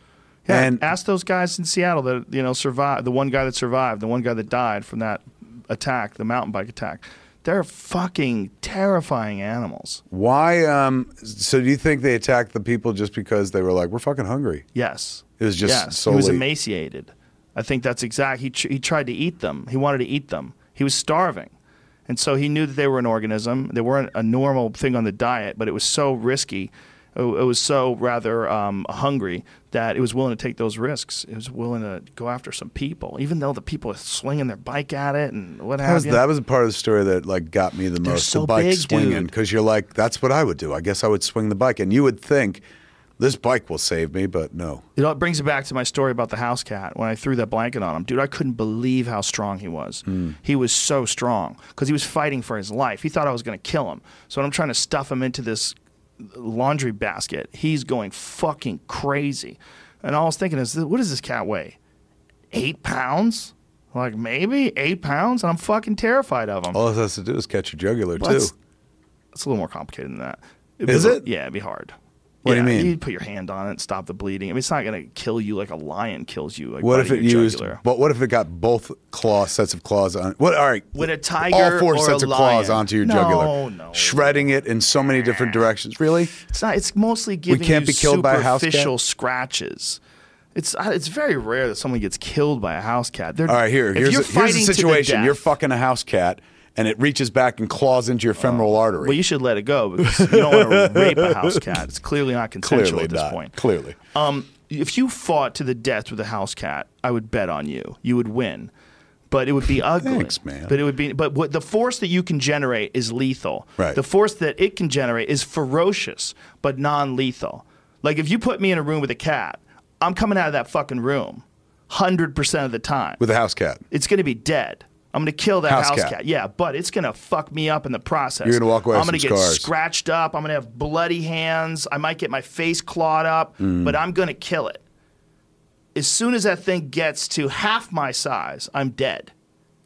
Yeah, And- ask those guys in Seattle that you know survived. The one guy that survived, the one guy that died from that attack, the mountain bike attack. They're fucking terrifying animals. Why? Um, so do you think they attacked the people just because they were like, we're fucking hungry? Yes. It was just yes. He was emaciated. I think that's exact. He tr- he tried to eat them. He wanted to eat them. He was starving, and so he knew that they were an organism. They weren't a normal thing on the diet, but it was so risky. It, it was so rather um, hungry that it was willing to take those risks. It was willing to go after some people, even though the people are swinging their bike at it and what That have was, you. that was a part of the story that like got me the They're most. so the bike big, swinging because you're like, that's what I would do. I guess I would swing the bike, and you would think this bike will save me, but no. It all brings it back to my story about the house cat. When I threw that blanket on him, dude, I couldn't believe how strong he was. Hmm. He was so strong because he was fighting for his life. He thought I was going to kill him. So when I'm trying to stuff him into this laundry basket, he's going fucking crazy. And all I was thinking is, what does this cat weigh? Eight pounds? Like maybe eight pounds? And I'm fucking terrified of him. All it has to do is catch a jugular Well, too. that's- It's a little more complicated than that. It'd Is be- it? Yeah, it'd be hard. What do you Yeah, mean? You'd put your hand on it, stop the bleeding. I mean, it's not going to kill you like a lion kills you. Like What if it used? jugular. But what if it got both claw sets of claws on? What? All right. With a tiger all four sets of claws onto your No, jugular, no. shredding it in so many different directions. Really? It's not. It's mostly giving we can't you be killed by a house cat? scratches. It's it's very rare that someone gets killed by a house cat. They're, All right. Here, here's a, here's a situation. You're fucking a house cat, and it reaches back and claws into your femoral artery. Well, you should let it go because you don't want to rape a house cat. It's clearly not consensual Clearly at this not. point. Clearly. Um, if you fought to the death with a house cat, I would bet on you. You would win, but it would be ugly. Thanks, man. But it would be. But what the force that you can generate is lethal. Right. The force that it can generate is ferocious but non-lethal. Like if you put me in a room with a cat, I'm coming out of that fucking room, hundred percent of the time. With a house cat. it's going to be dead. I'm going to kill that House house, cat. cat. Yeah, but it's going to fuck me up in the process. You're gonna walk away I'm gonna get scars. scratched up. I'm going to have bloody hands. I might get my face clawed up, Mm. but I'm going to kill it. As soon as that thing gets to half my size, I'm dead.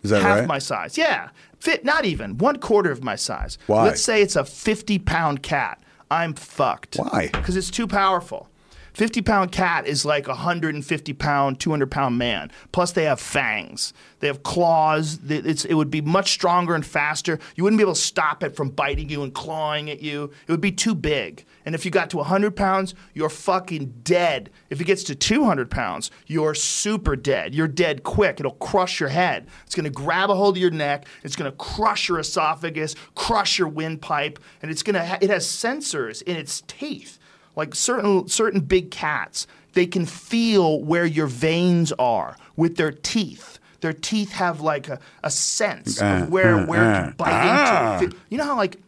Is that half right? my size. Yeah. Fit not even one quarter of my size. Why? Let's say it's a 50 pound cat. I'm fucked. Why? Because it's too powerful. 50 pound cat is like a 150 pound, 200 pound man. Plus, they have fangs. They have claws. It's, it would be much stronger and faster. You wouldn't be able to stop it from biting you and clawing at you. It would be too big. And if you got to 100 pounds, you're fucking dead. If it gets to 200 pounds, you're super dead. You're dead quick. It'll crush your head. It's going to grab a hold of your neck. It's going to crush your esophagus, crush your windpipe, and it's going to. Ha- it has sensors in its teeth like certain certain big cats they can feel where your veins are with their teeth their teeth have like a, a sense Uh, of where uh, where uh, to bite ah. into you know how like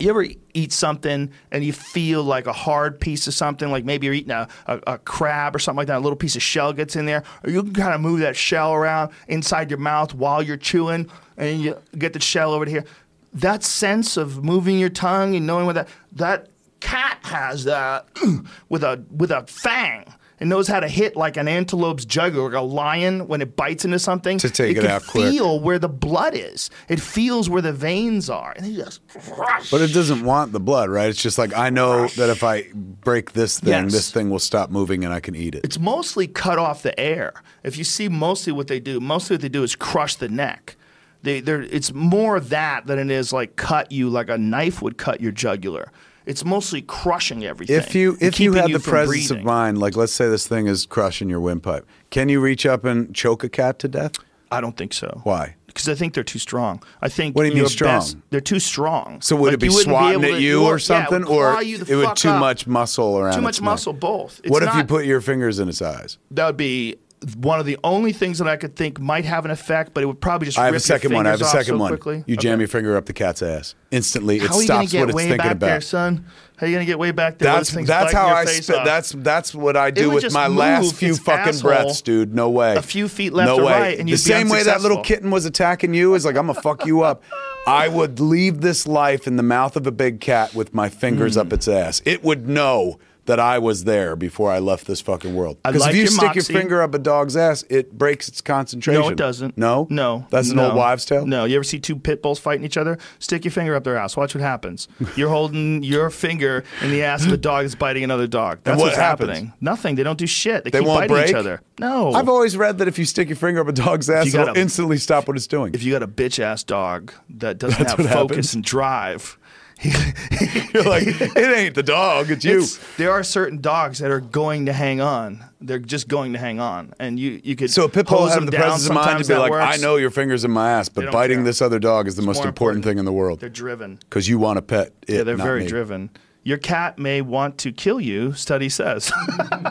you ever eat something and you feel like a hard piece of something, like maybe you're eating a, a, a crab or something like that, a little piece of shell gets in there, or you can kind of move that shell around inside your mouth while you're chewing and you get the shell over to here. That sense of moving your tongue and knowing what that, that cat has that with a, with a fang. It knows how to hit like an antelope's jugular, like a lion when it bites into something. To take it can out quick. feel where the blood is. It feels where the veins are, and it just crush. But it doesn't want the blood, right? It's just like I know that if I break this thing, Yes. this thing will stop moving and I can eat it. it's mostly cut off the air. If you see mostly what they do, mostly what they do is crush the neck. They, it's more that than it is like cut you like a knife would cut your jugular. It's mostly crushing everything. If you if you had the presence breathing. of mind, like let's say this thing is crushing your windpipe, can you reach up and choke a cat to death? I don't think so. Why? Because I think they're too strong. I think. What do you mean strong? best- they're too strong. So would Like, it be swatting able at you yeah, or something, would or it would too up. much muscle around? Too much neck? muscle. Both. It's what if you put your fingers in its eyes? That would be one of the only things that I could think might have an effect, but it would probably just. I have rip a second your one. I have a second so one. Quickly. You jam Okay. your finger up the cat's ass instantly. It How are you gonna stops get what it's way thinking back about. there, son? How are you gonna get way back there? That's that's how I spit. That's that's what I do with my last few fucking breaths, dude. No way. a few feet left no or way. right, and the same way that little kitten was attacking you is like I'm gonna fuck you up. I would leave this life in the mouth of a big cat with my fingers Hmm. up its ass. It would know that I was there before I left this fucking world. Because like if you your stick moxie. your finger up a dog's ass, it breaks its concentration. No, it doesn't. No, no. That's an no. old wives' tale. No, you ever see two pit bulls fighting each other? Stick your finger up their ass. Watch what happens. You're holding your finger in the ass of a dog that's biting another dog. That's what what's happens? happening. Nothing. They don't do shit. They, They keep biting break each other. No. I've always read that if you stick your finger up a dog's ass, it'll a- instantly stop what it's doing. if you got a bitch ass dog that doesn't That's have focus happens? and drive. You're like, it ain't the dog, it's you. It's- there are certain dogs that are going to hang on. They're just going to hang on, and you you could So a pit bull have the presence of mind to be like, works. I know your fingers in my ass, but biting care. this other dog is the most important, important. thing in the world they're driven. because you want to pet it. Yeah, they're very me. driven. Your cat may want to kill you. Study says.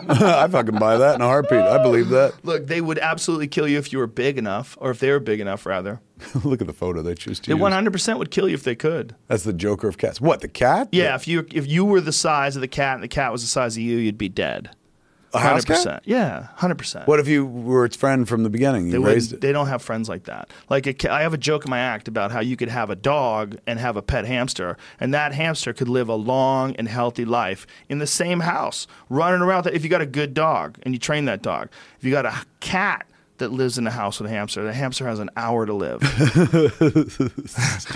I fucking buy that in a heartbeat. I believe that. Look, they would absolutely kill you if you were big enough, or if they were big enough, rather. Look at the photo they choose to They use. 100 percent would kill you if they could. That's the Joker of cats. What the cat? Yeah, if you if you were the size of the cat and the cat was the size of you, you'd be dead. A house cat. 100%. Yeah, 100%. What if you were its friend from the beginning? They, You wouldn't- raised it. they don't have friends like that. Like a, ca- I have a joke in my act about how you could have a dog and have a pet hamster, and that hamster could live a long and healthy life in the same house, running around. If you got a good dog and you train that dog, if you got a cat that lives in a house with a hamster, the hamster has an hour to live.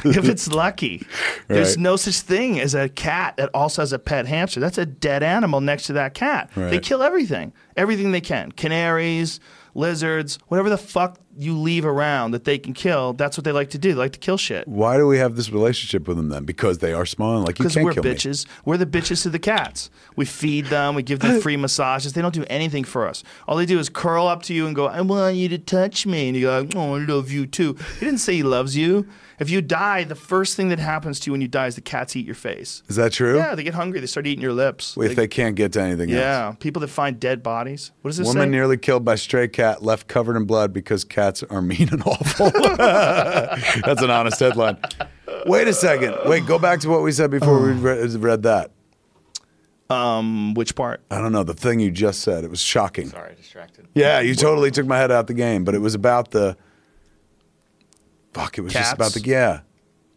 if it's lucky, there's Right. no such thing as a cat that also has a pet hamster. That's a dead animal next to that cat. They kill everything, everything they can. Canaries, lizards, whatever the fuck you leave around that they can kill. That's what they like to do. They like to kill shit. Why do we have this relationship with them then? Because they are small and like you Because can't we're kill me. bitches. We're the bitches to the cats. We feed them. We give them free massages. They don't do anything for us. All they do is curl up to you and go, "I want you to touch me," and you go, "Oh, I love you too." He didn't say he loves you. If you die, the first thing that happens to you when you die is the cats eat your face. Is that true? Yeah, they get hungry. They start eating your lips. If they can't get to anything else. yeah, people that find dead bodies. What does this Woman say? nearly killed by stray cat, left covered in blood because cats are mean and awful. That's an honest headline. Wait a second. Wait, go back to what we said before we re- read that. um, which part? I don't know the thing you just said. It was shocking. Sorry, distracted. Yeah, you totally took my head out the game, but it was about the. Fuck! It was just about the yeah.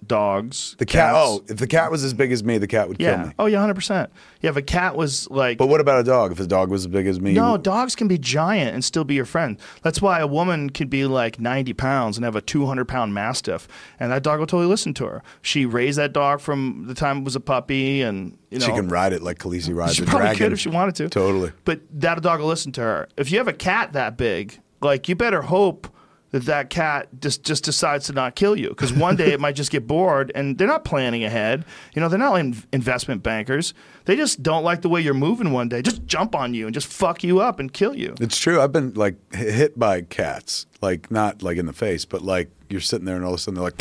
Dogs. The cat. cats. Oh, if the cat was as big as me, the cat would kill yeah. me. Oh yeah, hundred percent. Yeah, if a cat was like But what about a dog? If a dog was as big as me, No, dogs can be giant and still be your friend. That's why a woman could be like 90 pounds and have a 200 pound mastiff, and that dog will totally listen to her. She raised that dog from the time it was a puppy, and you know she can ride it like Khaleesi rides she a probably dragon. could if she wanted to. Totally. But that dog will listen to her. If you have a cat that big, like you better hope that that cat just just decides to not kill you because one day it might just get bored and they're not planning ahead. You know, they're not in- investment bankers. They just don't like the way you're moving one day. Just jump on you and just fuck you up and kill you. It's true. I've been like hit by cats, like not like in the face, but like you're sitting there and all of a sudden they're like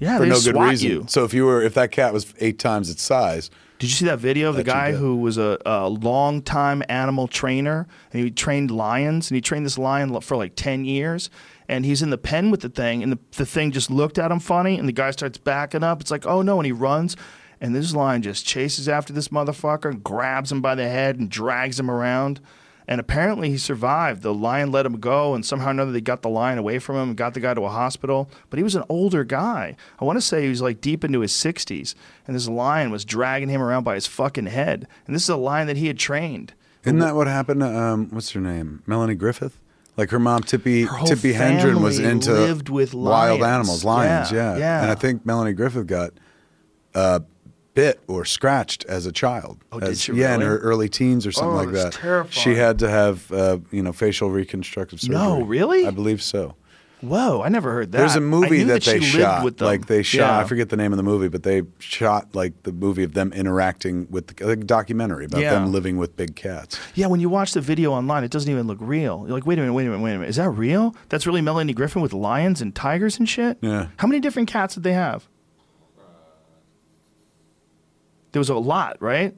Yeah, for they no good reason. you. So if you were if that cat was eight times its size, Did you see that video of the guy who was a, a long time animal trainer and he trained lions and he trained this lion for like 10 years and he's in the pen with the thing and the, the thing just looked at him funny and the guy starts backing up. It's like, oh no, and he runs and this lion just chases after this motherfucker grabs him by the head and drags him around. And apparently he survived. The lion let him go, and somehow or another they got the lion away from him and got the guy to a hospital. But he was an older guy. I want to say he was like deep into his 60s, and this lion was dragging him around by his fucking head. And this is a lion that he had trained. Isn't that what happened to um, what's her name? Melanie Griffith? Like her mom, Tippi Her Tippi Hedren, was into lived with wild lions. animals, lions. Yeah, Yeah, yeah. And I think Melanie Griffith got uh, bit or scratched as a child. Oh, did she Yeah, in her early teens or something Oh, like that. terrifying. She had to have uh, you know facial reconstructive surgery. No, really? I believe so. Whoa, I never heard that. There's a movie knew that, they shot. with them. Like they shot. Yeah. I forget the name of the movie, but they shot like the movie of them interacting with the like, a documentary about Yeah. them living with big cats. Yeah, when you watch the video online, it doesn't even look real. You're like, wait a minute, wait a minute, wait a minute. Is that real? That's really Melanie Griffith with lions and tigers and shit? Yeah. How many different cats did they have? There was a lot, right?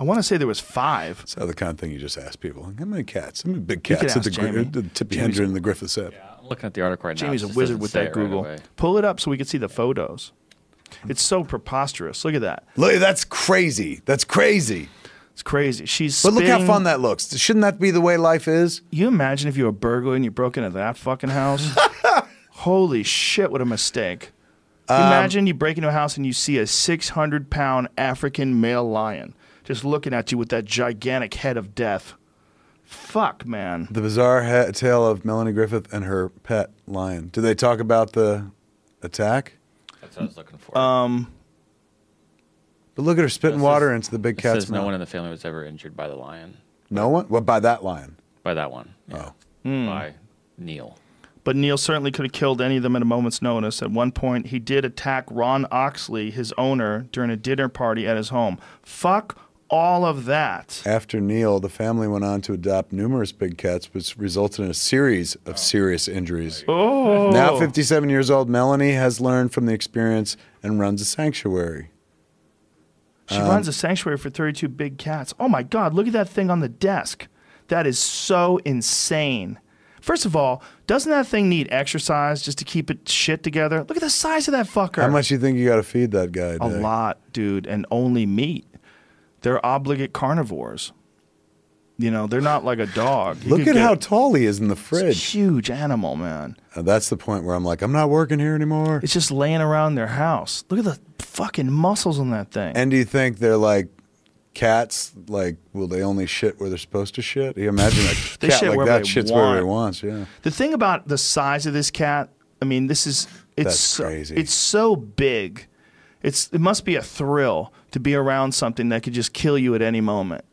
I want to say there was five. It's the kind of thing you just ask people. How many cats? How many big You could cats did the, ask Gri- Jamie. did Tippi Jamie's- Hedren and the Griffiths have? I'm looking at the article right now. Jamie's a wizard with that it right Google. Pull it up so we can see the photos. It's so preposterous. Look at that. Look, that's crazy. That's crazy. It's crazy. She's But look how fun that looks. Shouldn't that be the way life is? You imagine if you were a burglar and you broke into that fucking house? Holy shit, what a mistake. You Um, imagine you break into a house and you see a 600 pound African male lion just looking at you with that gigantic head of death. Fuck, man. The bizarre ha- tale of Melanie Griffith and her pet lion. Do they talk about the attack? That's what I was looking for. Um, But look at her spitting It says- water into the big it cat's says no mouth. one in the family was ever injured by the lion. No one? Well, by that lion. By that one. Yeah. Oh. Hmm. By Neil. but Neil certainly could have killed any of them at a moment's notice. At one point, he did attack Ron Oxley, his owner, during a dinner party at his home. Fuck all of that. After Neil, the family went on to adopt numerous big cats, which resulted in a series of serious injuries. Oh. Now 57 years old, Melanie has learned from the experience and runs a sanctuary. She Um, runs a sanctuary for 32 big cats. Oh my God, look at that thing on the desk. That is so insane. First of all, doesn't that thing need exercise just to keep it shit together? Look at the size of that fucker. How much do you think you got to feed that guy? A lot, dude, and only meat. They're obligate carnivores. You know, they're not like a dog. You Look at get- how tall he is in the fridge. huge animal, man. Uh, that's the point where I'm like, I'm not working here anymore. It's just laying around their house. Look at the fucking muscles on that thing. And do you think they're like cats? Like, will they only shit where they're supposed to shit? You imagine a They cat shit like that shits wherever he wants. Yeah. The thing about the size of this cat, I mean, this is it's That's so, crazy. It's so big. It's it must be a thrill to be around something that could just kill you at any moment.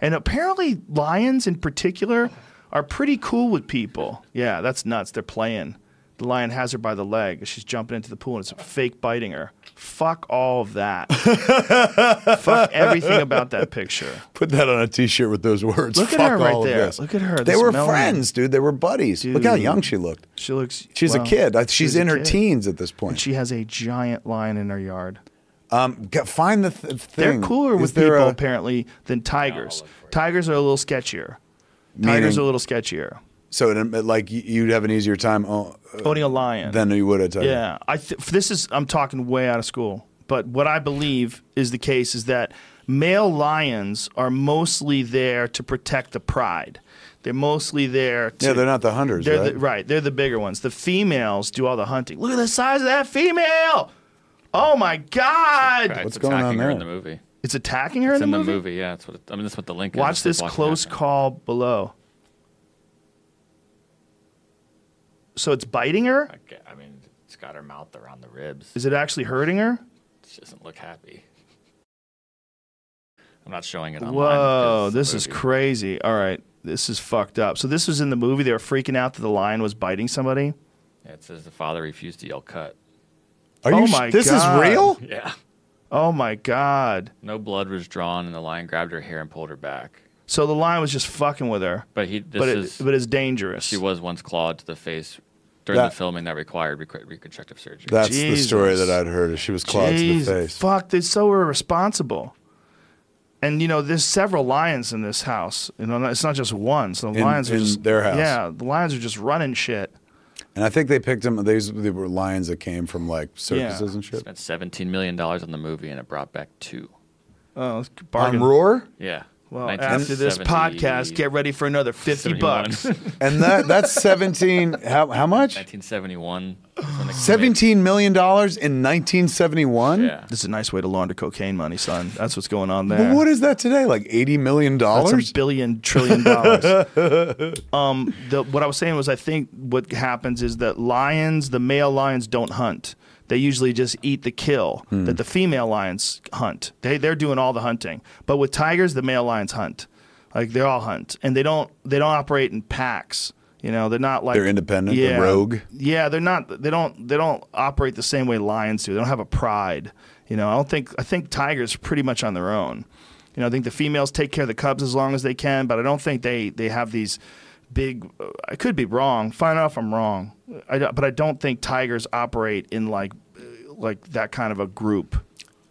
And apparently lions in particular are pretty cool with people. Yeah, that's nuts. They're playing. The lion has her by the leg. She's jumping into the pool and it's fake biting her. Fuck all of that. Fuck everything about that picture. Put that on a T-shirt with those words. Look at Fuck her right all there. this. Look at her. They were friends, dude. They were buddies. Look how young she looked. She looks. She's well, a kid. She's, she's in her kid. teens at this And point. she has a giant lion in her yard. Um, g- find the th- They're cooler Is with there people a- apparently than tigers. look. Tigers are a little sketchier. Tigers are a little sketchier. So, it, like, you'd have an easier time oh, uh, Owning a lion. than you would a tiger. yeah, I th- this is I'm talking way out of school, but what I believe is the case is that male lions are mostly there to protect the pride. They're mostly there. To, Yeah, they're not the hunters, They're right? The, right. They're the bigger ones. The females do all the hunting. Look at the size of that female. Oh my God! Right, What's it's going on attacking her in there? the movie. It's attacking her It's in the in the movie. movie. Yeah, that's what. It, I mean, that's what the link is. Watch It this says close happen. call below. So it's biting her? I I mean, it's got her mouth around the ribs. Is it actually hurting her? She doesn't look happy. I'm not showing it online. Whoa, because this it's is a movie. crazy. All right, this is fucked up. So this was in the movie. They were freaking out that the lion was biting somebody. Yeah, it says the father refused to yell cut. Are Oh you? my this God. is real. Yeah. Oh my god! No blood was drawn, and the lion grabbed her hair and pulled her back. So the lion was just fucking with her, But he, this but is, it, but it's dangerous. she was once clawed to the face during That- the filming that required rec- reconstructive surgery. That's the story that I'd heard. She was clawed to the face. Fuck, they're so irresponsible. And you know, there's several lions in this house. You know, it's not just one. So the In- lions are in just their house. Yeah, the lions are just running shit. And I think they picked them. These they were lions that came from like circuses Yeah. and shit. Spent 17 million dollars on the movie, and it brought back two. Oh, it's On. Roar, Yeah, Well, after this podcast, get ready for another fifty bucks. And that that's 17 how how much? 1971. 17 million dollars in 1971? Yeah. this is a nice way to launder cocaine money, son. That's what's going on there. But what is that today? Like 80 million That's dollars? a billion trillion dollars. um, the, what I was saying was, I think what happens is that lions, the male lions, don't hunt. They usually just eat the kill hmm. that the female lions hunt. They they're doing all the hunting. But with tigers, the male lions hunt. Like they all hunt, and they don't they don't operate in packs. You know, they're not like They're independent, they're Yeah, rogue. Yeah, they're not. They don't. They don't operate the same way lions do. They don't have a pride. You know, I don't think. I think tigers are pretty much on their own. You know, I think the females take care of the cubs as long as they can, but I don't think they they have these big. I could be wrong. Find out if I'm wrong. I, but I don't think tigers operate in like like that kind of a group.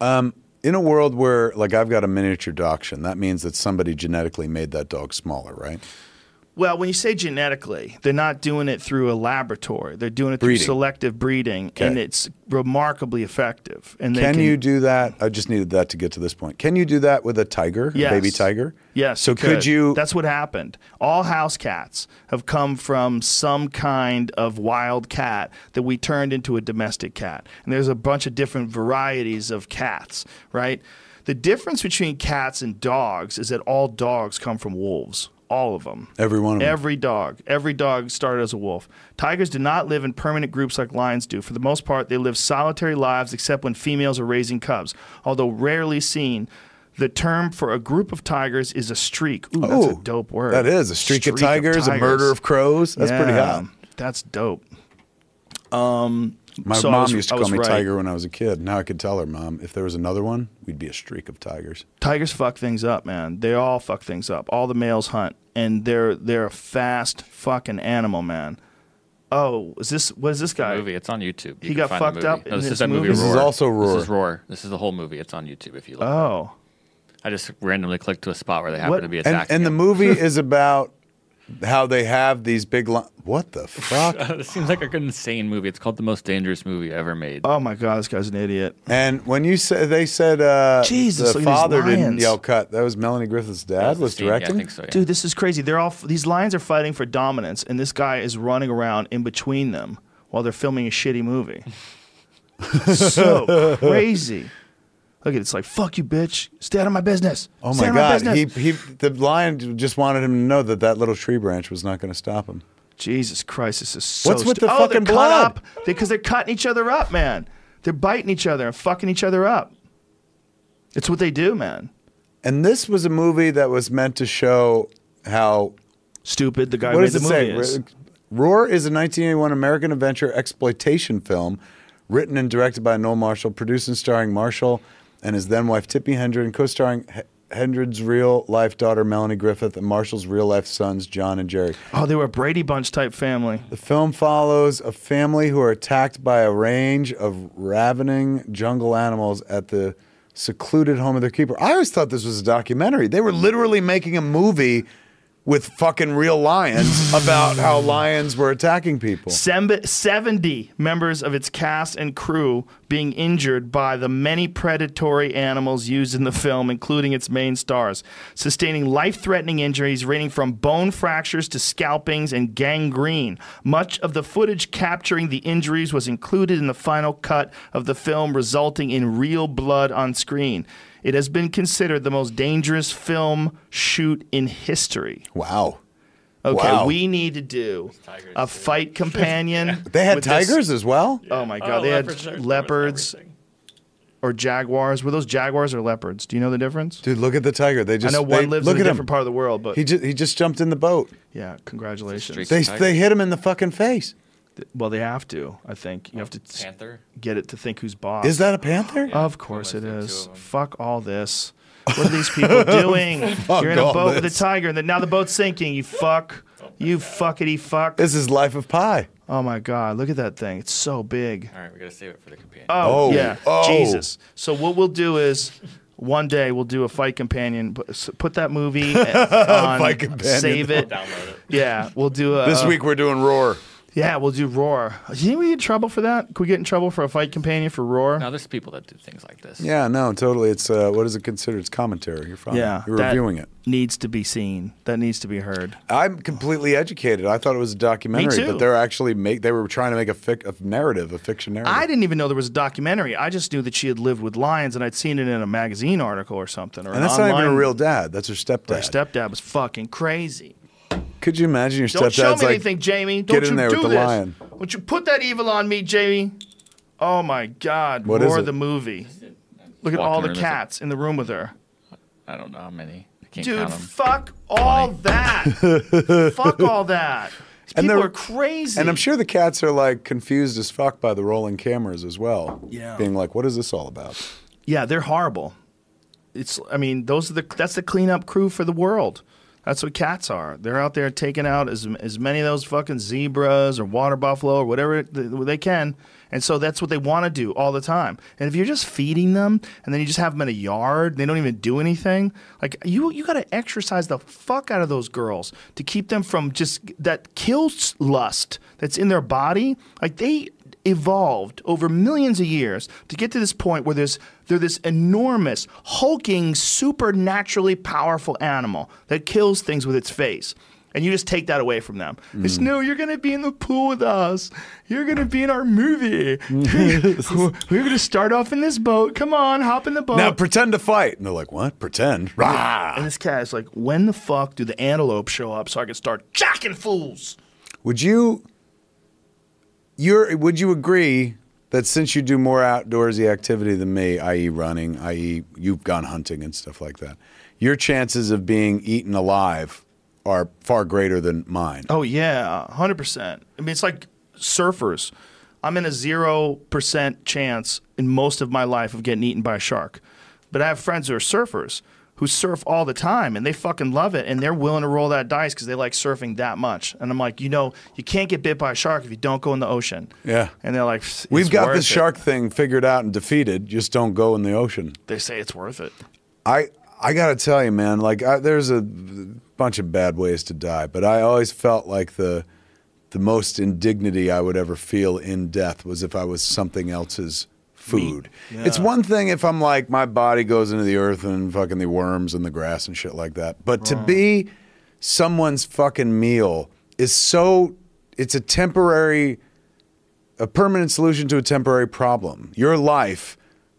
Um, in a world where like I've got a miniature dachshund, that means that somebody genetically made that dog smaller, right? Well, when you say genetically, they're not doing it through a laboratory. They're doing it through selective breeding, and it's remarkably effective. And they Can, you do that? I just needed that to get to this point. Can you do that with a tiger, a baby tiger? Yes. So you could you? That's what happened. All house cats have come from some kind of wild cat that we turned into a domestic cat. And there's a bunch of different varieties of cats, right? The difference between cats and dogs is that all dogs come from wolves. All of them. Every one of them. Every dog. Every dog started as a wolf. Tigers do not live in permanent groups like lions do. For the most part, they live solitary lives except when females are raising cubs. Although rarely seen, the term for a group of tigers is a streak. Ooh, that's a dope word. That is a streak, of, tigers, a murder of crows. That's pretty Yeah, hot. That's dope. Um, My so mom was- used to call me right. Tiger when I was a kid. Now I could tell her, Mom, if there was another one, we'd be a streak of tigers. Tigers fuck things up, man. They all fuck things up. All the males hunt, and they're they're a fast fucking animal, man. Oh, is this what is this guy? movie. It's on YouTube. You He got fucked up No, this this is that movie? movie. This is also Roar. This is Roar. This is the whole movie. It's on YouTube if you look. Oh, I just randomly clicked to a spot where they happen What- to be And, attacking. and the him. movie is about how they have these big. Li- what the fuck? this seems like an insane movie. It's called the most dangerous movie ever made. oh my god, this guy's an idiot. And when you said they said uh, Jesus, the look at these father didn't lions. yell cut, that was Melanie Griffith's dad the was scene. Yeah, directing. I think so. Yeah. Dude, this is crazy. They're all these lions are fighting for dominance, and this guy is running around in between them while they're filming a shitty movie. so crazy. Look at it. It's like fuck you, bitch. Stay out of my business. Oh Stay my god, he, business. he the lion just wanted him to know that that little tree branch was not going to stop him. Jesus Christ, this is so. What's with the oh, fucking blood? Because they're cutting each other up, man. They're biting each other and fucking each other up. It's what they do, man. And this was a movie that was meant to show how Stupid. The guy what made does the it movie say? is. Roar is a 1981 American adventure exploitation film written and directed by Noel Marshall, produced and starring Marshall and his then wife Tippi Hedren, co-starring H- Hedren's real life daughter Melanie Griffith and Marshall's real life sons John and Jerry. Oh, they were a Brady Bunch type family. The film follows a family who are attacked by a range of ravening jungle animals at the secluded home of their keeper. I always thought this was a documentary. They were literally making a movie with fucking real lions about how lions were attacking people. Semb- 70 members of its cast and crew being injured by the many predatory animals used in the film, including its main stars, sustaining life threatening injuries ranging from bone fractures to scalpings and gangrene. Much of the footage capturing the injuries was included in the final cut of the film, resulting in real blood on screen. It has been considered the most dangerous film shoot in history. Wow. Okay, Wow. we need to do a fight companion. They had with this- tigers as well? Oh my god, they had leopards or jaguars. Were those jaguars or leopards? Do you know the difference? Dude, look at the tiger. They just I just know they- lives look in a at different him. part of the world, but He just he just jumped in the boat. yeah, congratulations. They Tiger. they hit him in the fucking face. Well, they have to. I think you have to s- Panther. get it to think who's boss. Is that a panther? Of course it Well, there's is. two of 'em. Fuck all this. What are these people doing? You're in a all boat with a this. tiger, and then now the boat's sinking. You fuck. You fuckity fuck. This is Life of Pi. Oh my god, look at that thing. It's so big. All right, we gotta save it for the companion. Oh, Oh, yeah, oh. Jesus. So what we'll do is one day we'll do a fight companion. Put, s- put that movie on, Fight Companion. save it. Download it. Yeah, we'll do a This week we're doing Roar. Yeah, we'll do Roar. Do you think we get in trouble for that? Could we get in trouble for a fight companion for Roar? Now there's people that do things like this. Yeah, no, totally. It's uh, what is it considered? It's commentary. You're fine. Yeah, you're that reviewing it. Needs to be seen. That needs to be heard. I'm completely educated. I thought it was a documentary, too. but they're actually make they were trying to make a, fic, a narrative, a fiction narrative. I didn't even know there was a documentary. I just knew that she had lived with lions, and I'd seen it in a magazine article or something. Or and an that's not even a real dad. That's her stepdad. Her stepdad. stepdad was fucking crazy. Could you imagine your Don't stepdad's show me like, anything, Jamie. Don't get in you there do with the this. lion. Don't you put that evil on me, Jamie? Oh my God! What is Roar it? the movie. Look at Walking all the around, is it- cats in the room with her. I don't know how many. I can't Dude, count them. fuck all that. fuck all that. These And people they're- are crazy. And I'm sure the cats are like confused as fuck by the rolling cameras as well. Yeah. Being like, what is this all about? Yeah, they're horrible. It's I mean, those are the that's the cleanup crew for the world. That's what cats are. They're out there taking out as as many of those fucking zebras or water buffalo or whatever they can. And so that's what they want to do all the time. And if you're just feeding them and then you just have them in a yard, they don't even do anything. Like you you got to exercise the fuck out of those girls to keep them from just that kill lust that's in their body. Like they evolved over millions of years to get to this point where there's they're this enormous, hulking, supernaturally powerful animal that kills things with its face. And you just take that away from them. It's mm. no, you're gonna be in the pool with us. You're gonna be in our movie. We're gonna start off in this boat. Come on, hop in the boat. Now pretend to fight. And they're like, what? Pretend? Rah! and this cat is like, when the fuck do the antelope show up so I can start jacking fools? Would you you're would you agree that since you do more outdoorsy activity than me, i.e. running, i.e. you've gone hunting and stuff like that, your chances of being eaten alive are far greater than mine. Oh yeah, hundred percent. I mean, it's like surfers. I'm in a zero percent chance in most of my life of getting eaten by a shark, but I have friends who are surfers who surf all the time and they fucking love it and they're willing to roll that dice because they like surfing that much. And I'm like, you know, you can't get bit by a shark if you don't go in the ocean. Yeah. And they're like, "It's We've got this it." shark thing figured out and defeated. Just don't go in the ocean. They say it's worth it. I I gotta tell you, man. Like, I, there's a bunch of bad ways to die, but I always felt like the the most indignity I would ever feel in death was if I was something else's food. It's one thing if I'm like my body goes into the earth and fucking the worms and the grass and shit like that, but to be someone's fucking meal is so. It's a temporary a permanent solution to a temporary problem. Your life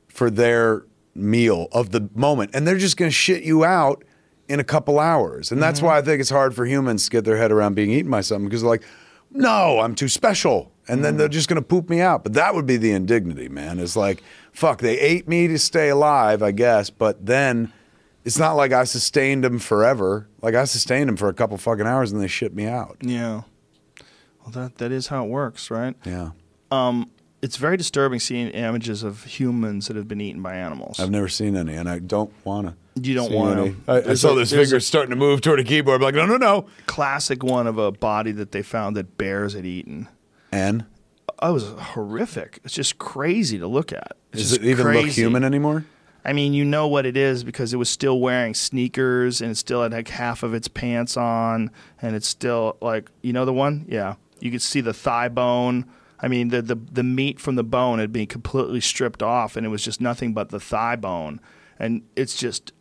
for their meal of the moment. And they're just going to shit you out in a couple hours. And that's mm-hmm. why I think it's hard for humans to get their head around being eaten by something because they're like, no, I'm too special. And then they're just going to poop me out. But that would be the indignity, man. It's like, fuck, they ate me to stay alive, I guess. But then it's not like I sustained them forever. Like I sustained them for a couple fucking hours and they shit me out. Yeah. Well, that that is how it works, right? Yeah. Um, it's very disturbing seeing images of humans that have been eaten by animals. I've never seen any, and I don't want to. You don't wanna. I, I saw a- this a- starting to move toward a keyboard. I'm like, no, no, no. classic one of a body that they found that bears had eaten. And Oh, it was horrific. It's just crazy to look at. It's does it even look human anymore? I mean, you know what it is because it was still wearing sneakers and it still had like half of its pants on, and it's still like you know the one, yeah. You could see the thigh bone. I mean, the the the meat from the bone had been completely stripped off, and it was just nothing but the thigh bone, and it's just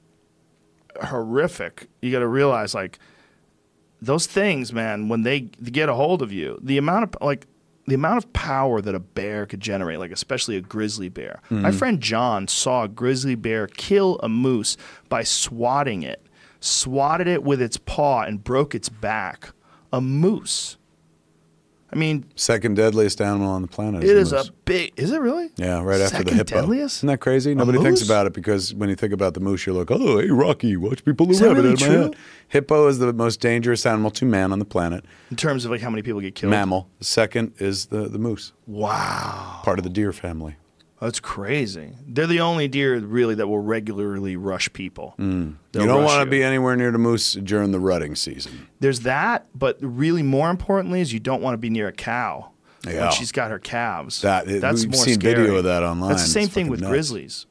horrific. You got to realize like those things, man, when they get a hold of you, the amount of like the amount of power that a bear could generate, like especially a grizzly bear. My mm-hmm. friend John saw a grizzly bear kill a moose by swatting it, swatted it with its paw and broke its back. A moose. I mean, Second deadliest animal on the planet. it is the a big. Is it really? Yeah, right after the Second hippo. deadliest? Isn't that crazy? Nobody thinks about it because when you think about the moose, you're like, oh, hey, Rocky, watch me pull a Is rabbit really out of my head. Hippo is the most dangerous animal to man on the planet. In terms of like how many people get killed. Mammal. The second is the, the moose, Wow, part of the deer family. That's crazy. They're the only deer really that will regularly rush people. Mm. you don't want to be anywhere near the moose during the rutting season. There's that, but really more importantly is you don't want to be near a cow Yeah. when she's got her calves. That- That's we've more seen scary. video of that online. That's the same It's thing with nuts. grizzlies.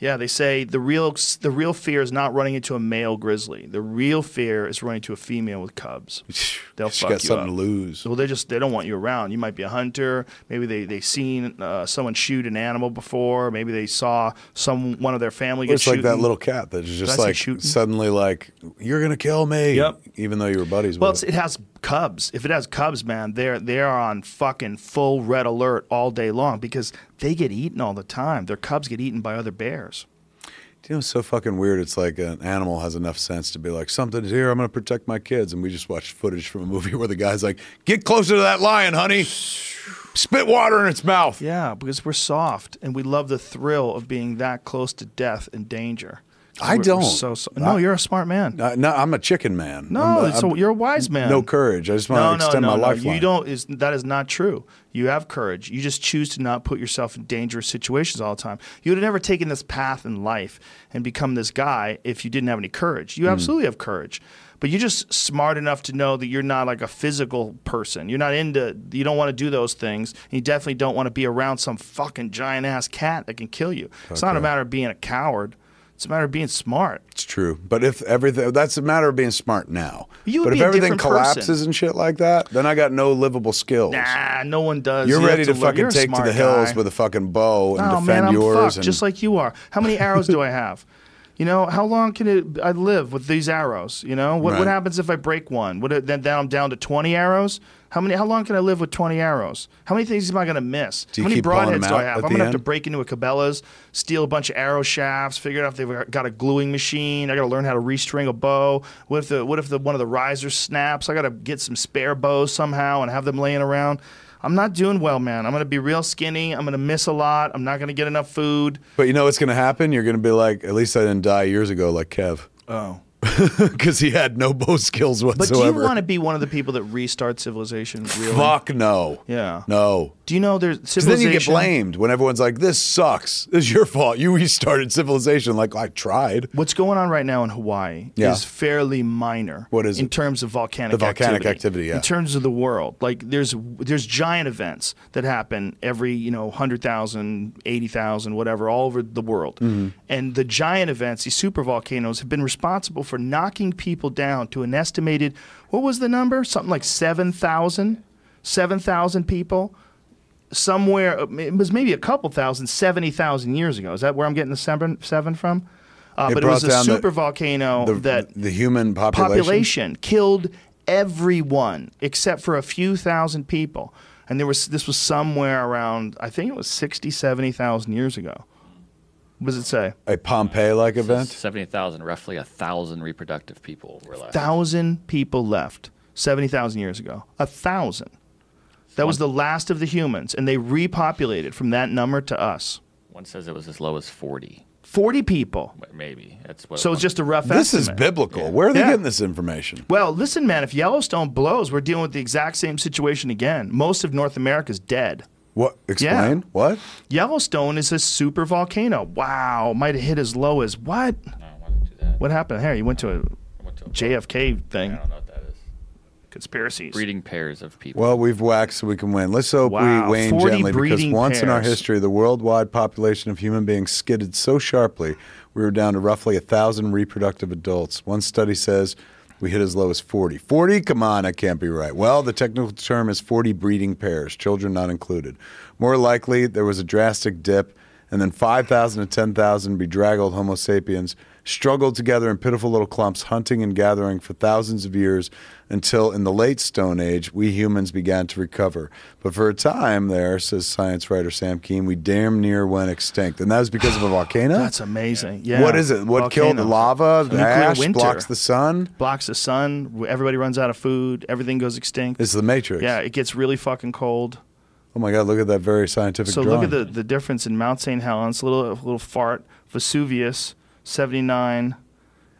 Yeah, they say the real the real fear is not running into a male grizzly. The real fear is running to a female with cubs. They'll She's fuck got you something up. to lose. Well, they just they don't want you around. You might be a hunter. Maybe they they seen uh, someone shoot an animal before. Maybe they saw some one of their family get It's like that little cat that's just like shooting? suddenly like you're gonna kill me. Yep. Even though you were buddies Well, it has cubs. If it has cubs, man, they're they're on fucking full red alert all day long because they get eaten all the time. Their cubs get eaten by other bears. Do you know, it's so fucking weird. It's like an animal has enough sense to be like, something's here. I'm going to protect my kids. And we just watched footage from a movie where the guy's like, get closer to that lion, honey. Spit water in its mouth. Yeah, because we're soft and we love the thrill of being that close to death and danger. I We're- we're don't. So, so no, I- you're a smart man. No, I'm a chicken man. No, I'm, so I'm- you're a wise man. No courage. I just want No, to no, extend no, my no. lifeline. You don't. Is that is not true. You have courage. You just choose to not put yourself in dangerous situations all the time. You would have never taken this path in life and become this guy if you didn't have any courage. You mm. absolutely have courage, but you're just smart enough to know that you're not like a physical person. You're not into. You don't want to do those things. And you definitely don't want to be around some fucking giant ass cat that can kill you. It's not a matter of being a coward. It's a matter of being smart. It's true. But if everything, that's a matter of being smart now. You would but be if a everything different person. collapses and shit like that, then I got no livable skills. Nah, no one does. You're You have ready to, fucking you're a take to smart the hills guy. with a fucking bow and defend man, I'm yours. fucked, and just like you are. How many arrows do I have? You know, how long can it I live with these arrows? You know, what Right. what happens if I break one? What then then I'm down to twenty arrows? How many? How long can I live with twenty arrows? How many things am I going to miss? How many broadheads do I have? I'm going to have to break into a Cabela's, steal a bunch of arrow shafts, figure out if they've got a gluing machine. I got to learn how to restring a bow. What if the what if the one of the risers snaps? I got to get some spare bows somehow and have them laying around. I'm not doing well, man. I'm going to be real skinny. I'm going to miss a lot. I'm not going to get enough food. But you know what's going to happen? You're going to be like, at least I didn't die years ago, like Kev, Oh. because he had no bow skills But whatsoever. do you want to be one of the people that restart civilization? Really? Fuck no. Yeah. No. Do you know there's 'Cause civilization? then you get blamed when everyone's like, "This sucks. This is your fault. You restarted civilization." Like I tried. What's going on right now in Hawaii Yeah. is fairly minor. What is in it? terms of volcanic The volcanic activity. activity, yeah. In terms of the world, like there's there's giant events that happen every you know 100,000, 80,000, whatever, all over the world. Mm-hmm. And the giant events, these super volcanoes, have been responsible for knocking people down to an estimated what was the number? Something like 7,000, 7,000 people. somewhere it was maybe a couple thousand, 70,000 years ago. Is that where I'm getting the seven, seven from? Uh, but it was a down the- super volcano The, that the human population. population killed everyone except for a few thousand people. And there was this was somewhere around I think it was 60, 70,000 years ago. What does it say? A Pompeii-like event. Seventy thousand, roughly a thousand reproductive people were left. Thousand people left 70,000 years ago. A thousand. That was the last of the humans, and they repopulated from that number to us. One says it was as low as forty, 40 people. maybe that's what. So it's just a rough estimate. This is estimate. biblical. Where are they Yeah. getting this information? Well, listen, man, if Yellowstone blows, we're dealing with the exact same situation again. Most of North America's dead. What? Explain. What? Yellowstone is a super volcano. Wow, might have hit as low as what? No, I want to do that. What happened here? You went to a I went to a- JFK I thing. don't know what that is. Conspiracies. Breeding pairs of people. Well, we've waxed so we can win. Let's hope Wow, we wane gently because breeding once in our history, the worldwide population of human beings skidded so sharply, we were down to roughly a thousand reproductive adults. One study says we hit as low as 40. 40? Come on, that can't be right. Well, the technical term is 40 breeding pairs, children not included. More likely, there was a drastic dip, and then 5,000 to 10,000 bedraggled Homo sapiens struggled together in pitiful little clumps, hunting and gathering for thousands of years until in the late Stone Age, we humans began to recover. But for a time there, says science writer Sam Kean, we damn near went extinct. And that was because of a volcano? That's amazing. Yeah. What is it? What killed the lava? The ash winter. blocks the sun? Blocks the sun. Everybody runs out of food. Everything goes extinct. It's the Matrix. yeah, it gets really fucking cold. Oh my God, look at that very scientific So drawing. look at the, the difference in Mount St. Helens, a little, a little fart. Vesuvius, 79.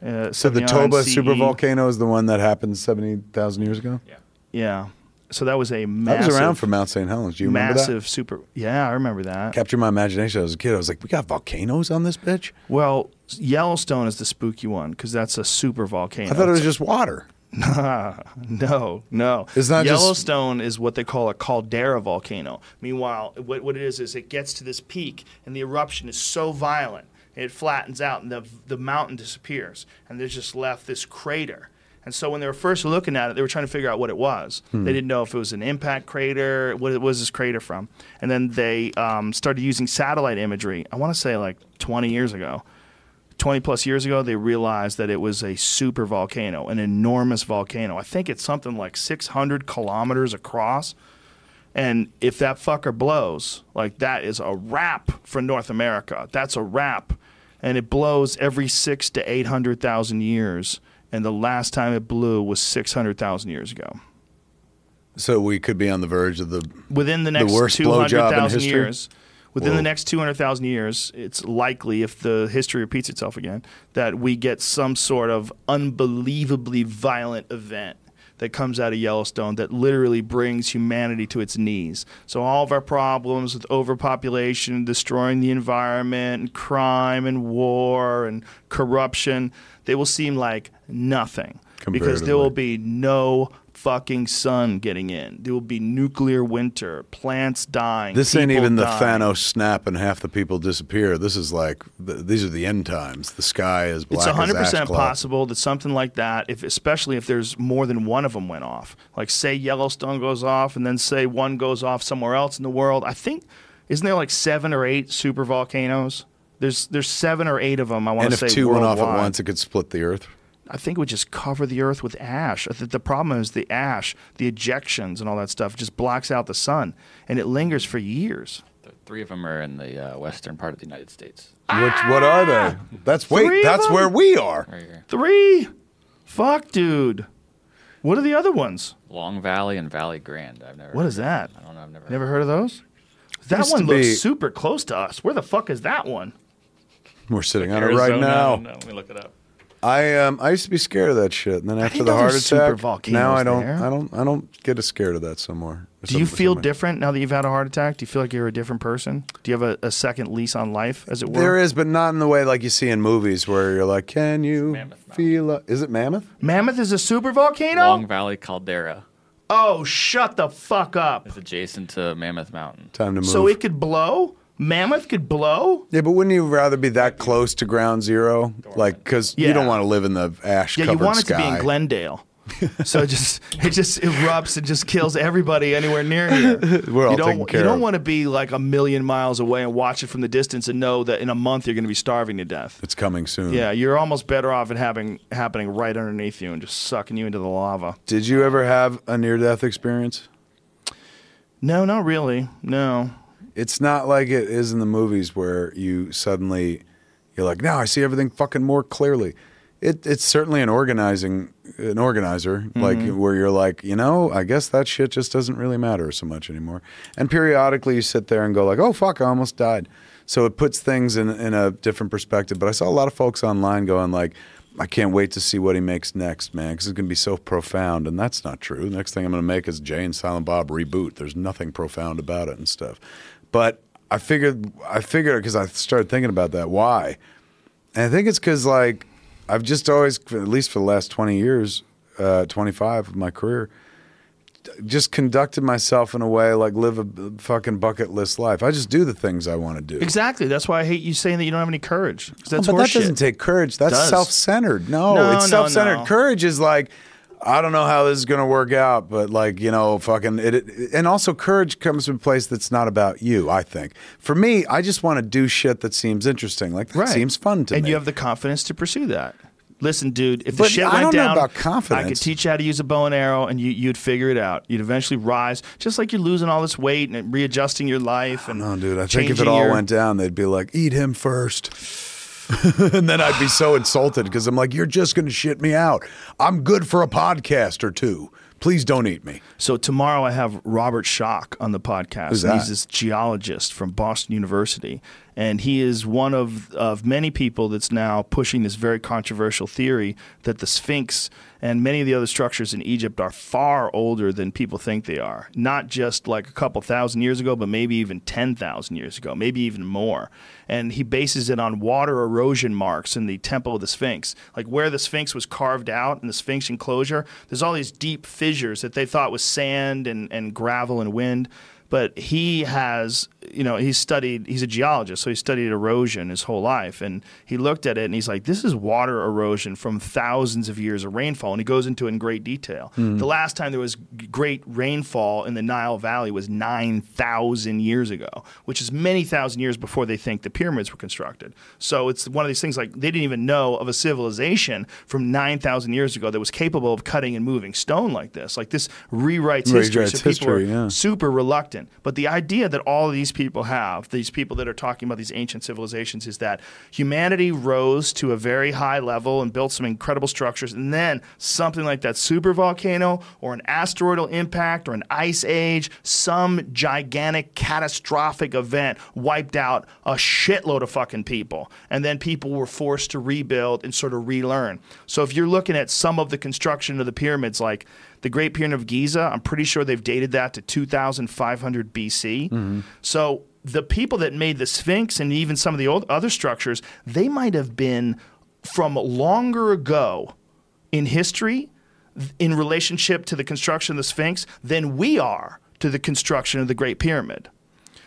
Uh, so the Toba CE. supervolcano is the one that happened 70,000 years ago? yeah. Yeah. So that was a I massive, was around for Mount St. Helens. Do you remember that? massive super. Yeah, I remember that. Captured my imagination. as a kid. I was like, we got volcanoes on this bitch? Well, Yellowstone is the spooky one because that's a super volcano. I thought it was just water. no, no. It's not just- Yellowstone is what they call a caldera volcano. Meanwhile, what, what it is is it gets to this peak, and the eruption is so violent. It flattens out, and the the mountain disappears, and there's just left this crater. And so when they were first looking at it, they were trying to figure out what it was. They didn't know if it was an impact crater. What it was this crater from? And then they um, started using satellite imagery. I want to say like 20 years ago. 20 plus years ago, they realized that it was a super volcano, an enormous volcano. I think it's something like 600 kilometers across. And if that fucker blows, like that is a wrap for North America. That's a wrap. And it blows every six to 800,000 years. And the last time it blew was 600,000 years ago. So we could be on the verge of the. Within the next in 200,000 history? years, within Whoa. the next 200,000 years, it's likely, if the history repeats itself again, that we get some sort of unbelievably violent event that comes out of Yellowstone that literally brings humanity to its knees. So all of our problems with overpopulation, destroying the environment, and crime and war and corruption, they will seem like nothing because there will be no fucking sun getting in. There will be nuclear winter, plants dying. This ain't even the. Thanos snap and half the people disappear. This is like the, these are the end times. The sky is black It's as hundred percent possible that something like that, if especially if there's more than one of them went off, like say Yellowstone goes off, and then say one goes off somewhere else in the world. I think isn't there like seven or eight super volcanoes? There's there's seven or eight of them. I want And to if say two went off at once, it could split the earth. I think it would just cover the earth with ash. I the problem is the ash, the ejections, and all that stuff just blocks out the sun, and it lingers for years. The three of them are in the uh, western part of the United States. Which what are they? That's Three wait. of That's them? where we are. Right here. Three, fuck, dude. What are the other ones? Long Valley and Valley Grand. I've never. What is that? I don't know. I've never. Never heard of those? That one to looks be- super close to us. Where the fuck is that one? We're sitting on it right now. No, let me look it up. I um I used to be scared of that shit, and then after the heart there's super attack, now I don't there. I don't I don't get as scared of that some more. Do you feel some- different now that you've had a heart attack? Do you feel like you're a different person? Do you have a, a second lease on life, as it were? There is, but not in the way like you see in movies where you're like, can you Mammoth feel? A, is it Mammoth? Mammoth is a super volcano? Long Valley Caldera oh, shut the fuck up. It's adjacent to Mammoth Mountain. Time to move. So it could blow? Mammoth could blow? yeah, but wouldn't you rather be that close to ground zero? Like, because Yeah. you don't want to live in the ash Yeah, you want it sky. to be in Glendale. so it just it just erupts and just kills everybody anywhere near here. We're all you don't taken care you don't of. want to be like a million miles away and watch it from the distance and know that in a month you're going to be starving to death. It's coming soon. Yeah, you're almost better off it having happening right underneath you and just sucking you into the lava. Did you ever have a near death experience? No, not really. No. It's not like it is in the movies where you suddenly you're like, now I see everything fucking more clearly. It, it's certainly an organizing an organizer, like mm-hmm. where you're like, you know, I guess that shit just doesn't really matter so much anymore. And periodically you sit there and go like, oh fuck, I almost died. So it puts things in in a different perspective. But I saw a lot of folks online going like, I can't wait to see what he makes next, man, because it's going to be so profound. And that's not true. The next thing I'm going to make is Jay and Silent Bob reboot. There's nothing profound about it and stuff. But I figured, I figured because I started thinking about that. Why? And I think it's because like I've just always, at least for the last 20 years, uh, 25 of my career, just conducted myself in a way like live a fucking bucket list life. I just do the things I want to do. Exactly. That's why I hate you saying that you don't have any courage. 'Cause that's Oh, but that doesn't take courage. That's Does. self-centered. No, No, it's no, self-centered. no. Courage is like, I don't know how this is going to work out, but like you know, fucking it, it. And also, courage comes from a place that's not about you. I think. For me, I just want to do shit that seems interesting. Like that Right. seems fun to and me. And you have the confidence to pursue that. Listen, dude, if the But shit I went don't know down, I could teach you how to use a bow and arrow, and you, you'd figure it out. You'd eventually rise, just like you're losing all this weight and readjusting your life. And No, dude. I think if it all your- went down, they'd be like, "Eat him first. and then I'd be so insulted because I'm like, "You're just going to shit me out. I'm good for a podcast or two. Please don't eat me." So tomorrow I have Robert Schoch on the podcast. Who's that? He's this geologist from Boston University, and he is one of of many people that's now pushing this very controversial theory that the Sphinx and many of the other structures in Egypt are far older than people think they are. Not just like a couple thousand years ago, but maybe even 10,000 years ago, maybe even more. And he bases it on water erosion marks in the Temple of the Sphinx. Like where the Sphinx was carved out in the Sphinx enclosure, there's all these deep fissures that they thought was sand and, and gravel and wind. But he has you know, he studied. He's a geologist, so he studied erosion his whole life, and he looked at it and he's like, "This is water erosion from thousands of years of rainfall." And he goes into it in great detail. Hmm. The last time there was great rainfall in the Nile Valley was nine thousand years ago, which is many thousand years before they think the pyramids were constructed. So it's one of these things like they didn't even know of a civilization from nine thousand years ago that was capable of cutting and moving stone like this. Like this rewrites history. Rewrites So people history, are yeah. super reluctant. But the idea that all of these people have, these people that are talking about these ancient civilizations, is that humanity rose to a very high level and built some incredible structures, and then something like that super volcano or an asteroidal impact or an ice age, some gigantic catastrophic event wiped out a shitload of fucking people. And then people were forced to rebuild and sort of relearn. So if you're looking at some of the construction of the pyramids, like the Great Pyramid of Giza, I'm pretty sure they've dated that to 2500 BC. Mm-hmm. So the people that made the Sphinx and even some of the old other structures, they might have been from longer ago in history in relationship to the construction of the Sphinx than we are to the construction of the Great Pyramid.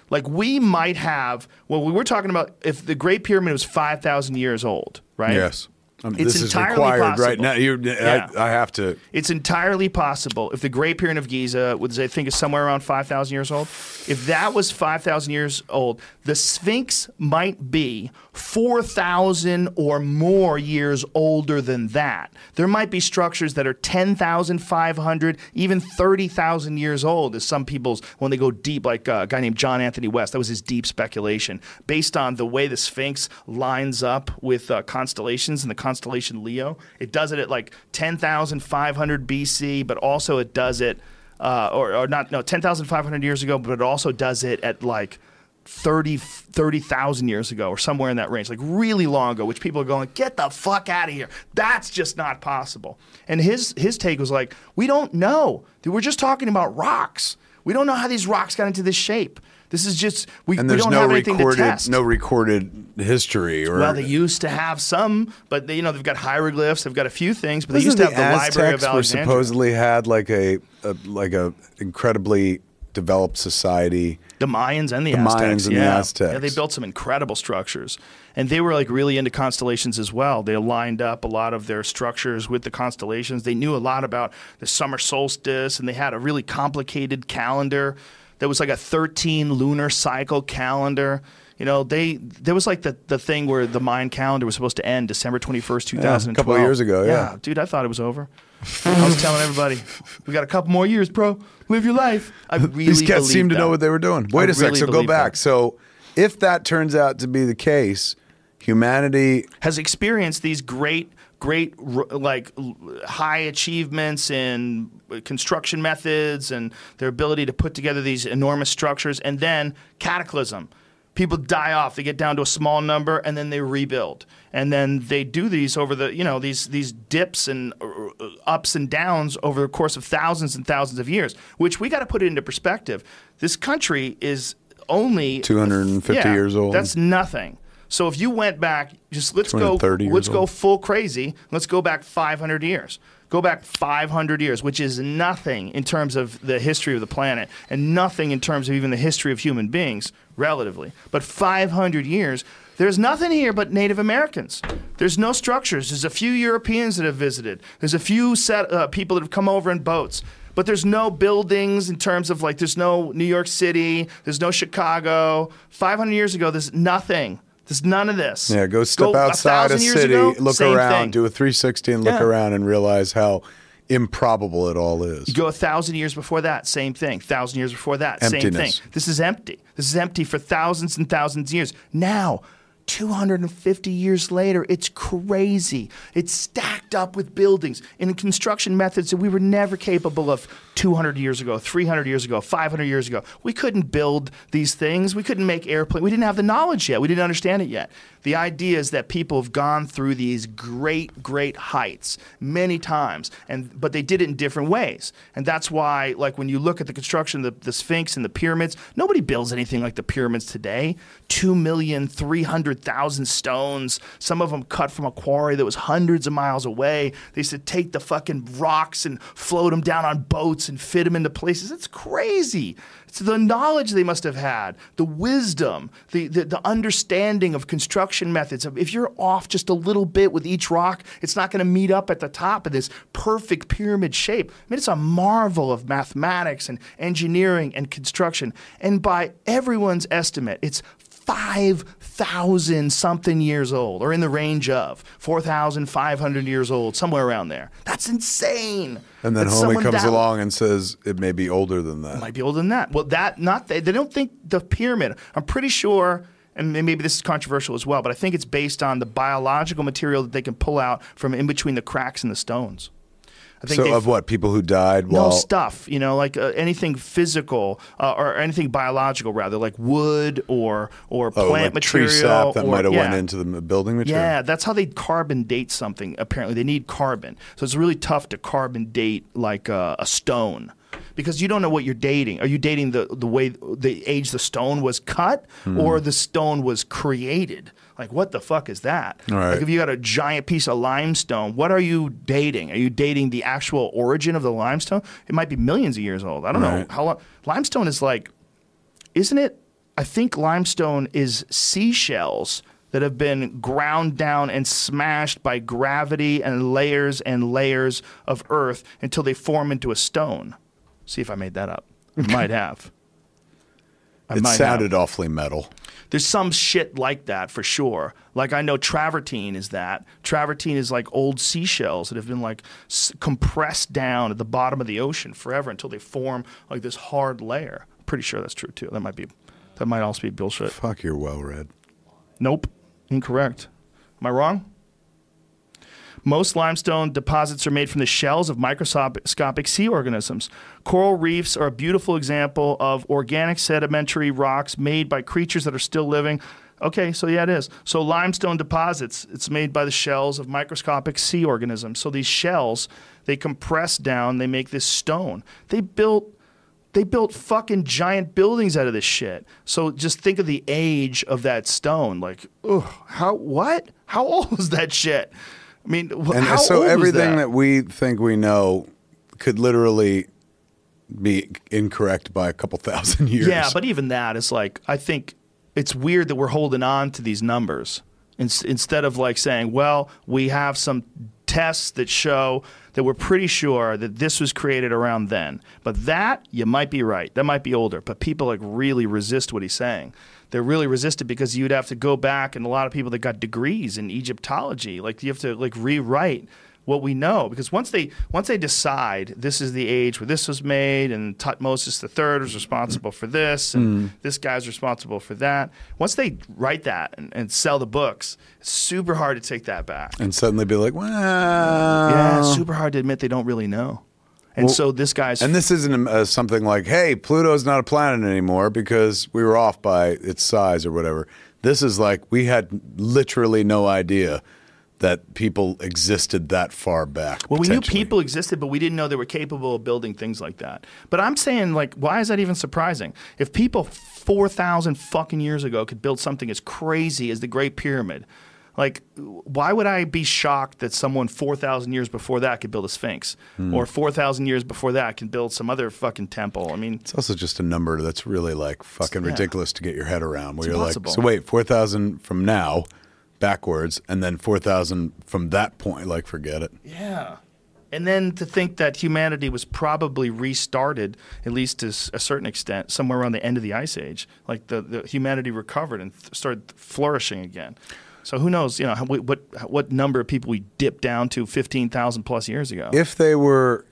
Like we might have, well, we were talking about if the Great Pyramid was 5,000 years old, right? Yes. Um, It's entirely possible. right now. You, Yeah. I, I have to. It's entirely possible if the Great Pyramid of Giza, which I think is somewhere around 5,000 years old, if that was 5,000 years old, the Sphinx might be 4,000 or more years older than that. There might be structures that are 10,500, even 30,000 years old, as some people's, when they go deep, like uh, a guy named John Anthony West, that was his deep speculation, based on the way the Sphinx lines up with uh, constellations and the constellation Leo. It does it at like 10,500 BC, but also it does it, uh, or, or not, no, 10,500 years ago, but it also does it at like 30 30,000 years ago or somewhere in that range, like really long ago, which people are going, get the fuck out of here. That's just not possible. And his his take was like, we don't know. Dude, We're just talking about rocks. We don't know how these rocks got into this shape. This is just we, And we don't no have anything recorded, to test. no recorded history. Or well, they used to have some, but they, you know they've got hieroglyphs. They've got a few things, but they used to have the, Aztecs Library of were Alexandria. supposedly had like a, a like a incredibly developed society. The Mayans and the, The Aztecs. Mayans and the. Aztecs. Yeah, they built some incredible structures. And they were like really into constellations as well. They lined up a lot of their structures with the constellations. They knew a lot about the summer solstice and they had a really complicated calendar that was like a 13 lunar cycle calendar. You know, they there was like the, the thing where the Mayan calendar was supposed to end December 21st, 2012. a couple of years ago, yeah. dude, I thought it was over. I was telling everybody, we got a couple more years, bro. Live your life. I really These cats seem to that. know what they were doing. Wait I a sec. So go back. that. So if that turns out to be the case, humanity has experienced these great, great, like high achievements in construction methods and their ability to put together these enormous structures, and then cataclysm. People die off. They get down to a small number, and then they rebuild. And then they do these over the, you know, these these dips and uh, ups and downs over the course of thousands and thousands of years. Which we got to put it into perspective. This country is only 250 Yeah, years old. That's nothing. So if you went back, just let's go let's go full crazy. Let's go back 500 years. Go back 500 years, which is nothing in terms of the history of the planet and nothing in terms of even the history of human beings, relatively. But 500 years, there's nothing here but Native Americans. There's no structures. There's a few Europeans that have visited. There's a few set, uh, people that have come over in boats. But there's no buildings in terms of like, there's no New York City, there's no Chicago. 500 years ago, there's nothing. There's none of this. Yeah, go step a outside a years city, ago, look around, thing. do a 360 and look Yeah. around and realize how improbable it all is. You go a thousand years before that, same thing. Thousand years before that, same thing. This is empty. This is empty for thousands and thousands of years. Now, 250 years later, it's crazy. It's stacked up with buildings and construction methods that we were never capable of 200 years ago, 300 years ago, 500 years ago. We couldn't build these things. We couldn't make airplanes. We didn't have the knowledge yet. We didn't understand it yet. The idea is that people have gone through these great, great heights many times, and but they did it in different ways. And that's why, like when you look at the construction of the, the Sphinx and the pyramids, nobody builds anything like the pyramids today. Two million three hundred 100,000 stones, some of them cut from a quarry that was hundreds of miles away. They used to take the fucking rocks and float them down on boats and fit them into places. It's crazy. It's the knowledge they must have had, the wisdom, the, the, the understanding of construction methods. If you're off just a little bit with each rock, it's not going to meet up at the top of this perfect pyramid shape. I mean, it's a marvel of mathematics and engineering and construction. And by everyone's estimate, it's 5,000 something years old, or in the range of 4,500 years old, somewhere around there. That's insane. And then homie comes down- along and says it may be older than that. It might be older than that. Well, that not they, they don't think the pyramid. I'm pretty sure, and maybe this is controversial as well, but I think it's based on the biological material that they can pull out from in between the cracks in the stones. I think so of what people who died no while stuff, you know, like uh, anything physical uh, or anything biological, rather, like wood or or plant oh, plant like tree material. sap that or- might have went into the building material. Yeah, that's how they carbon date something. Apparently, they need carbon, so it's really tough to carbon date like uh, a stone because you don't know what you're dating. Are you dating the the way the age the stone was cut Hmm. or the stone was created? Like what the fuck is that? Right. Like if you got a giant piece of limestone, what are you dating? Are you dating the actual origin of the limestone? It might be millions of years old. I don't know how long. Limestone is like isn't it? I think limestone is seashells that have been ground down and smashed by gravity and layers and layers of earth until they form into a stone. See if I made that up. Might have. I it might have. sounded awfully metal. There's some shit like that for sure. Like I know travertine is that. Travertine is like old seashells that have been like s- compressed down at the bottom of the ocean forever until they form like this hard layer. Pretty sure that's true too. That might be that might also be bullshit. Fuck, you're well read. Nope. Incorrect. Am I wrong? Most limestone deposits are made from the shells of microscopic sea organisms. Coral reefs are a beautiful example of organic sedimentary rocks made by creatures that are still living. Okay, so yeah, it is. So limestone deposits, it's made by the shells of microscopic sea organisms. So these shells, they compress down, they make this stone. They built they built fucking giant buildings out of this shit. So just think of the age of that stone. Like, ugh, how what? How old was that shit? I mean, And how so old everything that? that we think we know could literally be incorrect by a couple thousand years. Yeah, but even that is like I think it's weird that we're holding on to these numbers Ins- instead of like saying, well, we have some tests that show that we're pretty sure that this was created around then. But that you might be right. That might be older. But people like really resist what he's saying. They really resist it because you'd have to go back and a lot of people that got degrees in Egyptology, like you have to like rewrite what we know because once they once they decide this is the age where this was made and Tutmosis III was responsible for this and hmm. this guy's responsible for that once they write that and, and sell the books it's super hard to take that back. And suddenly be like, wow. Yeah super hard to admit they don't really know and Well, so this guy's And this isn't uh, something like, hey, Pluto's not a planet anymore because we were off by its size or whatever. This is like we had literally no idea that people existed that far back. Well, we knew people existed, but we didn't know they were capable of building things like that. But I'm saying, like, why is that even surprising? If people 4,000 fucking years ago could build something as crazy as the Great Pyramid, like, why would I be shocked that someone 4,000 years before that could build a Sphinx? Hmm. Or 4,000 years before that can build some other fucking temple? I mean, It's also just a number that's really like fucking Yeah. ridiculous to get your head around. Where It's you're impossible. like, so wait, four thousand from now, backwards, and then four thousand from that point. Like, forget it. Yeah. And then to think that humanity was probably restarted, at least to a certain extent, somewhere around the end of the ice age. Like the, the humanity recovered and th- started flourishing again. So who knows? You know how, what what number of people we dipped down to fifteen thousand plus years ago. If they were,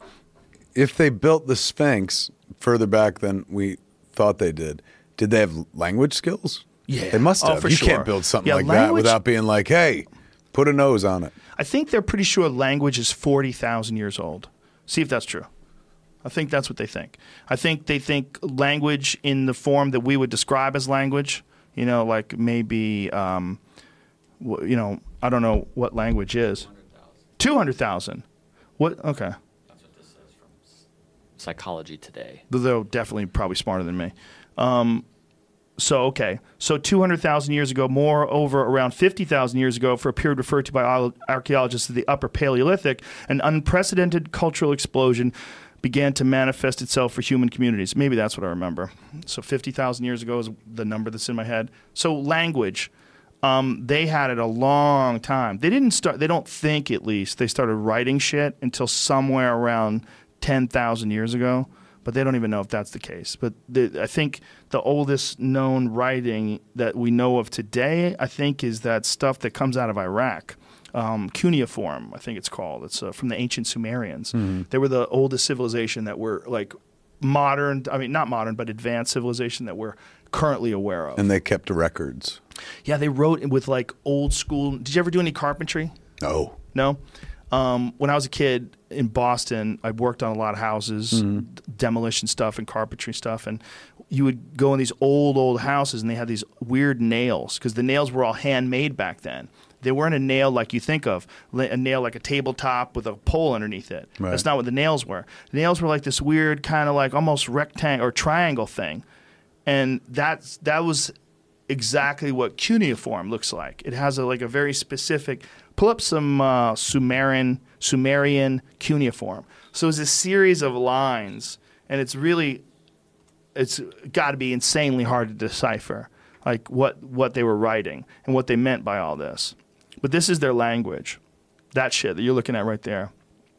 if they built the Sphinx further back than we thought they did, did they have language skills? Yeah. they must Oh, have. for you sure. can't build something Yeah, like that without being like, hey, put a nose on it. I think they're pretty sure language is 40,000 years old. See if that's true. I think that's what they think. I think they think language in the form that we would describe as language, you know, like maybe, um, you know, I don't know what language is. 200,000. What? Okay. That's what this says from Psychology Today. They're definitely probably smarter than me. Um, So okay, so two hundred thousand years ago, moreover, around fifty thousand years ago, for a period referred to by archaeologists as the Upper Paleolithic, an unprecedented cultural explosion began to manifest itself for human communities. Maybe that's what I remember. So fifty thousand years ago is the number that's in my head. So language, um, they had it a long time. They didn't start. They don't think at least they started writing shit until somewhere around ten thousand years ago. But they don't even know if that's the case. But the, I think the oldest known writing that we know of today, I think, is that stuff that comes out of Iraq. Um, cuneiform, I think it's called. It's uh, from the ancient Sumerians. They were the oldest civilization that were like modern. I mean, not modern, but advanced civilization that we're currently aware of. And they kept records. Yeah, they wrote with like old school. Did you ever do any carpentry? No. No. Um, when I was a kid in Boston, I worked on a lot of houses, d- demolition stuff and carpentry stuff, and you would go in these old old houses, and they had these weird nails because the nails were all handmade back then. They weren't a nail like you think of, a nail like a tabletop with a pole underneath it. Right. That's not what the nails were. The nails were like this weird kind of like almost rectangle or triangle thing, and that's that was exactly what cuneiform looks like. It has a, like a very specific. Pull up some uh, Sumerian Sumerian cuneiform. So it's a series of lines, and it's really it's got to be insanely hard to decipher, like what what they were writing and what they meant by all this. But this is their language. That shit that you're looking at right there.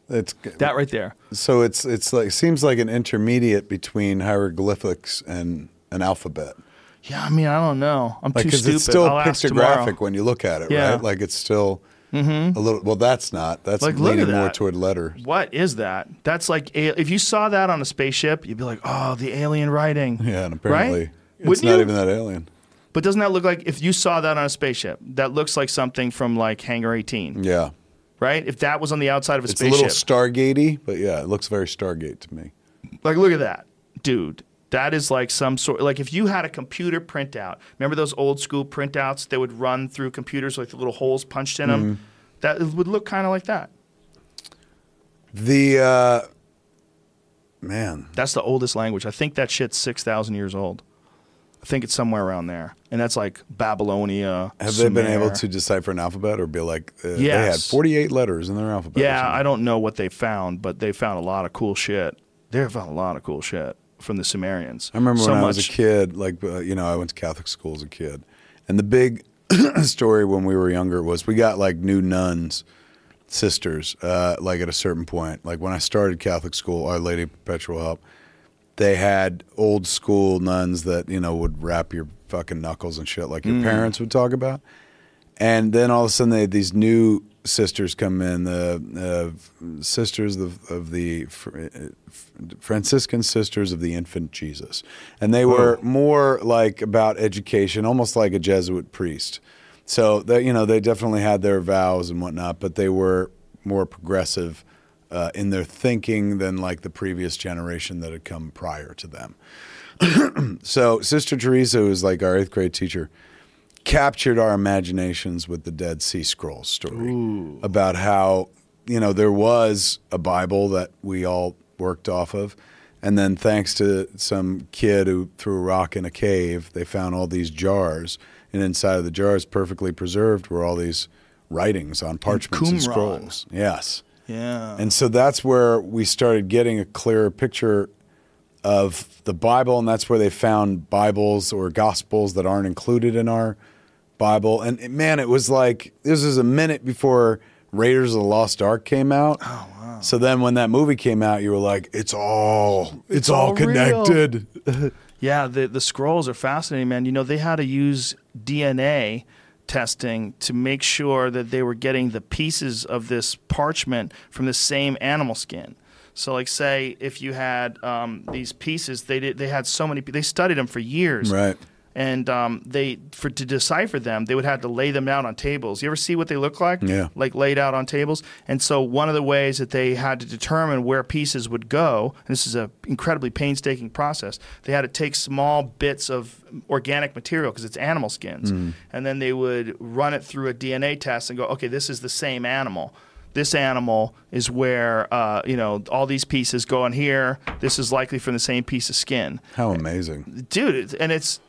It's That right there. so it's it's like seems like an intermediate between hieroglyphics and an alphabet. Yeah, I mean, I don't know. I'm Like too stupid. it's still I'll pictographic when you look at it, Yeah. right? Like it's still mm-hmm. a little. Well, that's not. That's Like, leaning more toward letters. What is that? That's like if you saw that on a spaceship, you'd be like, "Oh, the alien writing." Yeah, and apparently right? it's Wouldn't not you? even that alien. But doesn't that look like if you saw that on a spaceship, that looks like something from like Hangar 18, Yeah, right? If that was on the outside of a spaceship. it's a little Stargatey, but yeah, it looks very Stargate to me. like look at that, dude. That is like some sort like if you had a computer printout. Remember those old school printouts that would run through computers with little holes punched in them? Mm-hmm. That would look kind of like that. The uh, man, That's the oldest language. I think that shit's 6,000 years old. I think it's somewhere around there. And that's like Babylonia. have they been able to decipher an alphabet or be like uh, they had forty-eight letters in their alphabet? Yeah. I don't know what they found, but they found a lot of cool shit. They found a lot of cool shit from the Sumerians. I remember so when I was a kid, like uh, you know, I went to Catholic school as a kid, and the big story when we were younger was we got like new nuns, sisters, uh, like at a certain point. Like when I started Catholic school, Our Lady Perpetual Help, they had old school nuns that you know would wrap your fucking knuckles and shit, like your Mm. parents would talk about. And then all of a sudden, they had these new sisters come in, the uh, sisters of, of the Fr- uh, Franciscan Sisters of the Infant Jesus, and they were more like about education, almost like a Jesuit priest. So they, you know, they definitely had their vows and whatnot, but they were more progressive uh, in their thinking than like the previous generation that had come prior to them. So Sister Teresa, who was like our eighth grade teacher, captured our imaginations with the Dead Sea Scrolls story about how you know there was a Bible that we all worked off of, and then thanks to some kid who threw a rock in a cave, they found all these jars, and inside of the jars, perfectly preserved, were all these writings on parchments and, Qumran. scrolls. Yes. yeah. And so that's where we started getting a clearer picture of the Bible, and that's where they found Bibles or Gospels that aren't included in our Bible. And man, it was like this was a minute before Raiders of the Lost Ark came out. Oh wow! So then when that movie came out, you were like, "It's all, it's, all, all connected." Yeah, the the scrolls are fascinating, man. You know, they had to use DNA testing to make sure that they were getting the pieces of this parchment from the same animal skin. So, like, say if you had um, these pieces, they did, they had so many. They studied them for years, Right. And um, they for to decipher them, they would have to lay them out on tables. You ever see what they look like? Yeah. like laid out on tables. And so one of the ways that they had to determine where pieces would go, and this is an incredibly painstaking process, they had to take small bits of organic material because it's animal skins, and then they would run it through a DNA test and go, okay, this is the same animal. This animal is where uh, you know all these pieces go in here. This is likely from the same piece of skin How amazing! dude and it's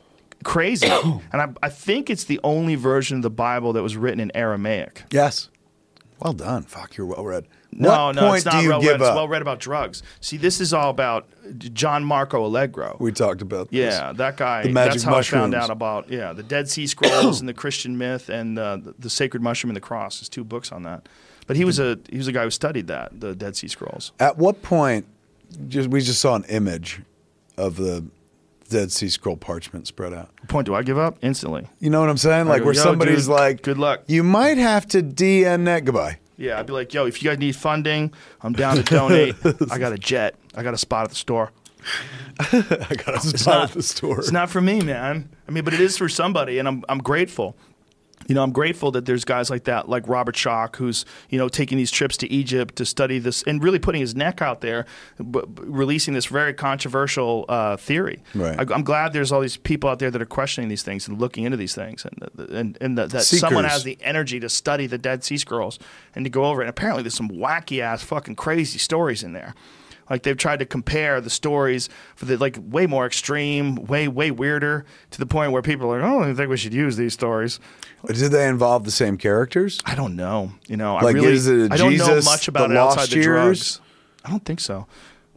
crazy. and I, I think it's the only version of the Bible that was written in Aramaic. Yes. Well done. Fuck, you're well read. No, what no, point it's not well read. It's up? well read about drugs. See, this is all about John Marco Allegro. we talked about this. Yeah, that guy. The magic that's how I found out about yeah the Dead Sea Scrolls and the Christian myth and uh, the, the Sacred Mushroom and the Cross. There's two books on that. But he was a he was a guy who studied that the Dead Sea Scrolls. At what point? Just we just saw an image of the Dead Sea Scroll parchment spread out. Point do I give up instantly? You know what I'm saying? Like go, where somebody's dude, like, good luck." You might have to DN that goodbye. Yeah, I'd be like, yo, if you guys need funding, I'm down to donate. I got a jet. I got a spot at the store. I got a spot not- at the store. It's not for me, man. I mean, but it is for somebody, and I'm I'm grateful. You know, I'm grateful that there's guys like that, like Robert Schoch, who's you know taking these trips to Egypt to study this and really putting his neck out there, b- releasing this very controversial uh, theory. Right. I, I'm glad there's all these people out there that are questioning these things and looking into these things, and and, and that, that someone has the energy to study the Dead Sea Scrolls and to go over it. And apparently, there's some wacky ass, fucking crazy stories in there. Like they've tried to compare the stories for the like way more extreme, way way weirder, to the point where people are like, "Oh, I don't even think we should use these stories." Did they involve the same characters? I don't know. You know, I Like, really is it a I don't know Jesus, much about it outside the years? drugs. I don't think so.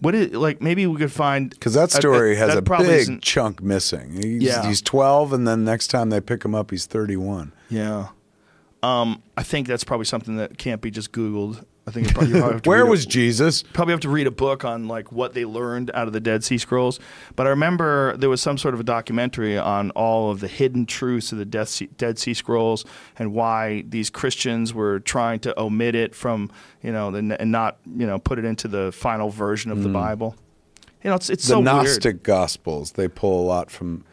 What is like? Maybe we could find Because that I- I- story has that a big chunk missing. He's, Yeah. he's 12, and then next time they pick him up, he's 31. Yeah. Um, I think that's probably something that can't be just Googled. I think probably, you probably have to Where read a- was Jesus? probably have to read a book on like what they learned out of the Dead Sea Scrolls. But I remember there was some sort of a documentary on all of the hidden truths of the Dead Sea, Dead sea Scrolls and why these Christians were trying to omit it from you know the, and not you know put it into the final version of the Bible. You know, it's it's Mm. the so Gnostic weird. Gospels. They pull a lot from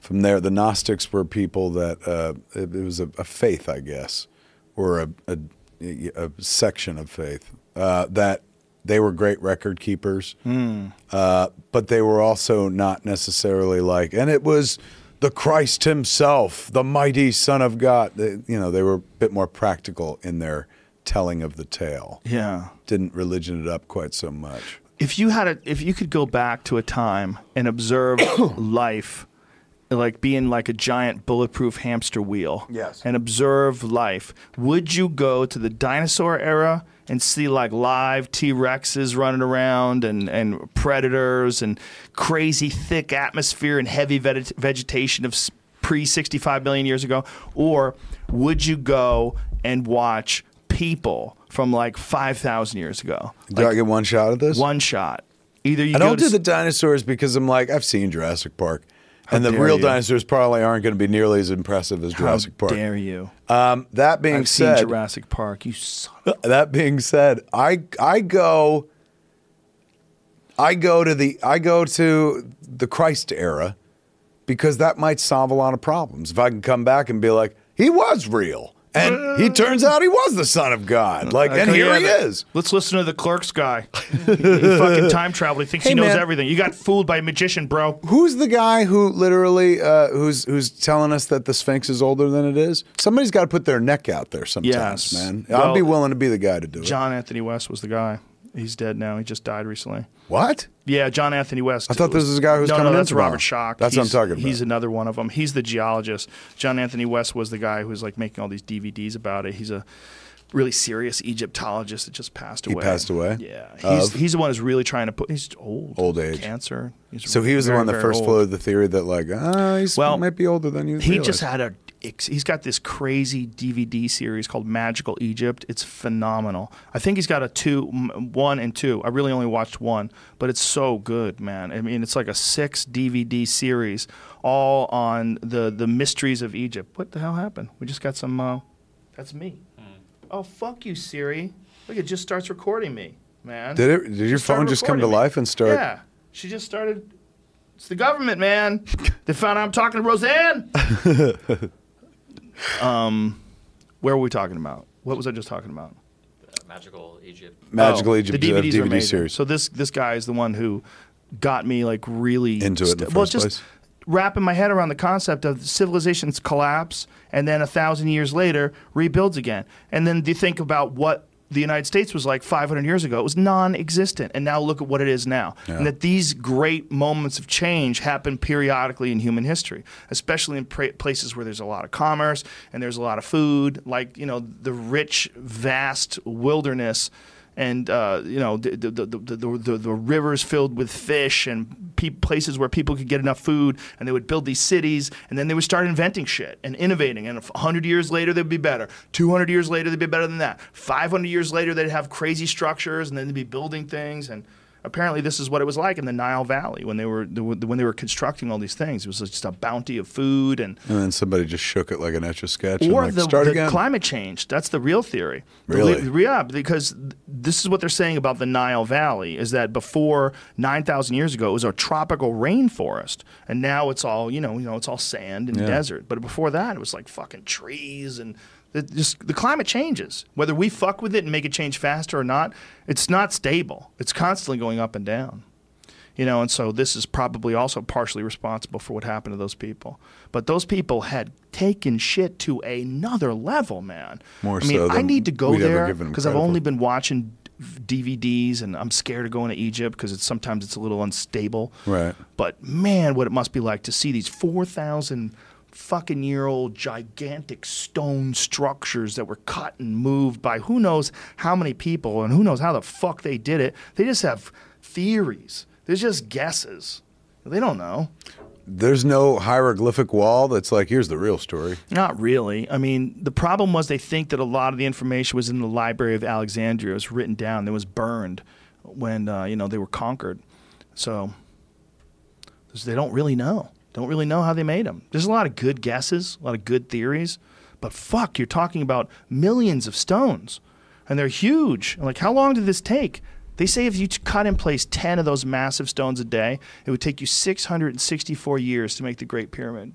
from there. The Gnostics were people that uh, it, it was a, a faith, I guess, or a, a, a section of faith uh, that they were great record keepers, Hmm. uh, but they were also not necessarily like. And it was the Christ Himself, the mighty Son of God. They, you know, they were a bit more practical in their telling of the tale. Yeah. Didn't religion it up quite so much. if you had a if you could go back to a time and observe life like being like a giant bulletproof hamster wheel Yes. and observe life would you go to the dinosaur era and see like live t-rexes running around and, and predators and crazy thick atmosphere and heavy veget- vegetation of pre 65 million years ago or would you go and watch people from like 5000 years ago Do I get one shot at this? one shot. Either you I don't do the dinosaurs because I'm like I've seen Jurassic Park, and the real you. dinosaurs probably aren't going to be nearly as impressive as how Jurassic Park. dare you? Um, that being I've said, Jurassic Park. You son. that being said, I I go. I go to the I go to the Christ era because that might solve a lot of problems. If I can come back and be like, he was real, and he turns out he was the Son of God. Like, and here he is. Let's listen to the clerk's guy. he fucking time travel. He thinks Hey, he knows man. everything. You got fooled by a magician, bro. Who's the guy who literally uh, who's who's telling us that the Sphinx is older than it is? Somebody's got to put their neck out there sometimes, Yes. man. Well, I'd be willing to be the guy to do it. John Anthony West was the guy. He's dead now. He just died recently. What? Yeah, John Anthony West. I thought this was the guy who was no, coming no, that's tomorrow. Robert Schoch. That's what I'm talking about. He's another one of them. He's the geologist. John Anthony West was the guy who was like making all these DVDs about it. He's a really serious Egyptologist that just passed He away. passed away? Yeah, he's Of? he's the one who's really trying to put. He's old, Old age. cancer. He's So he was the very, one that first old. floated the theory that like, ah, he's Well, might be older than you. He realize. just had a. He's got this crazy DVD series called Magical Egypt. It's phenomenal. I think he's got a two, one and two. I really only watched one, but it's so good, man. I mean, it's like a six DVD series, all on the the mysteries of Egypt. What the hell happened? We just got some. Uh, that's me. Oh fuck you, Siri! Look, it just starts recording me, man. Did it? Did your She phone just come to me. life and start? Yeah, she just started. It's the government, man. they found out I'm talking to Roseanne. um, where were we talking about? What was I just talking about? Magical Egypt. Magical Oh, Egypt the uh, DVDs are DVD amazing. series. So this this guy is the one who got me like really Into it in the well, first just place. wrapping my head around the concept of civilization's collapse and then a thousand years later rebuilds again. And then do you think about what the United States was like 500 years ago. It was non-existent, and now look at what it is now. Yeah. And that these great moments of change happen periodically in human history, especially in places where there's a lot of commerce and there's a lot of food, like you know the rich, vast wilderness and uh, you know the the, the, the, the rivers filled with fish and pe- places where people could get enough food and they would build these cities and then they would start inventing shit and innovating and 100 years later they'd be better 200 years later they'd be better than that 500 years later they'd have crazy structures and then they'd be building things and apparently this is what it was like in the Nile Valley when they were when they were constructing all these things. It was just a bounty of food and And then somebody just shook it like an etch a sketch. and or like, the, the climate change. That's the real theory. Really? li- yeah, because this is what they're saying about the Nile Valley is that before 9,000 years ago, it was a tropical rainforest. And now it's all, you know, you know, it's all sand and Yeah. desert. But before that, it was like fucking trees and it just the climate changes. Whether we fuck with it and make it change faster or not, it's not stable. It's constantly going up and down you know and so this is probably also partially responsible for what happened to those people but those people had taken shit to another level man More i mean so i need to go there because i've only been watching dvds and i'm scared of going to egypt because it's sometimes it's a little unstable Right. but man what it must be like to see these 4000 fucking year old gigantic stone structures that were cut and moved by who knows how many people and who knows how the fuck they did it they just have theories there's just guesses they don't know There's no hieroglyphic wall that's like, here's the real story. Not really. I mean, the problem was they think that a lot of the information was in the Library of Alexandria. It was written down. It was burned when uh, you know they were conquered. So they don't really know. Don't really know how they made them. There's a lot of good guesses, a lot of good theories, but fuck, you're talking about millions of stones, and they're huge. Like, how long did this take? They say if you cut in place 10 of those massive stones a day, it would take you 664 years to make the Great Pyramid.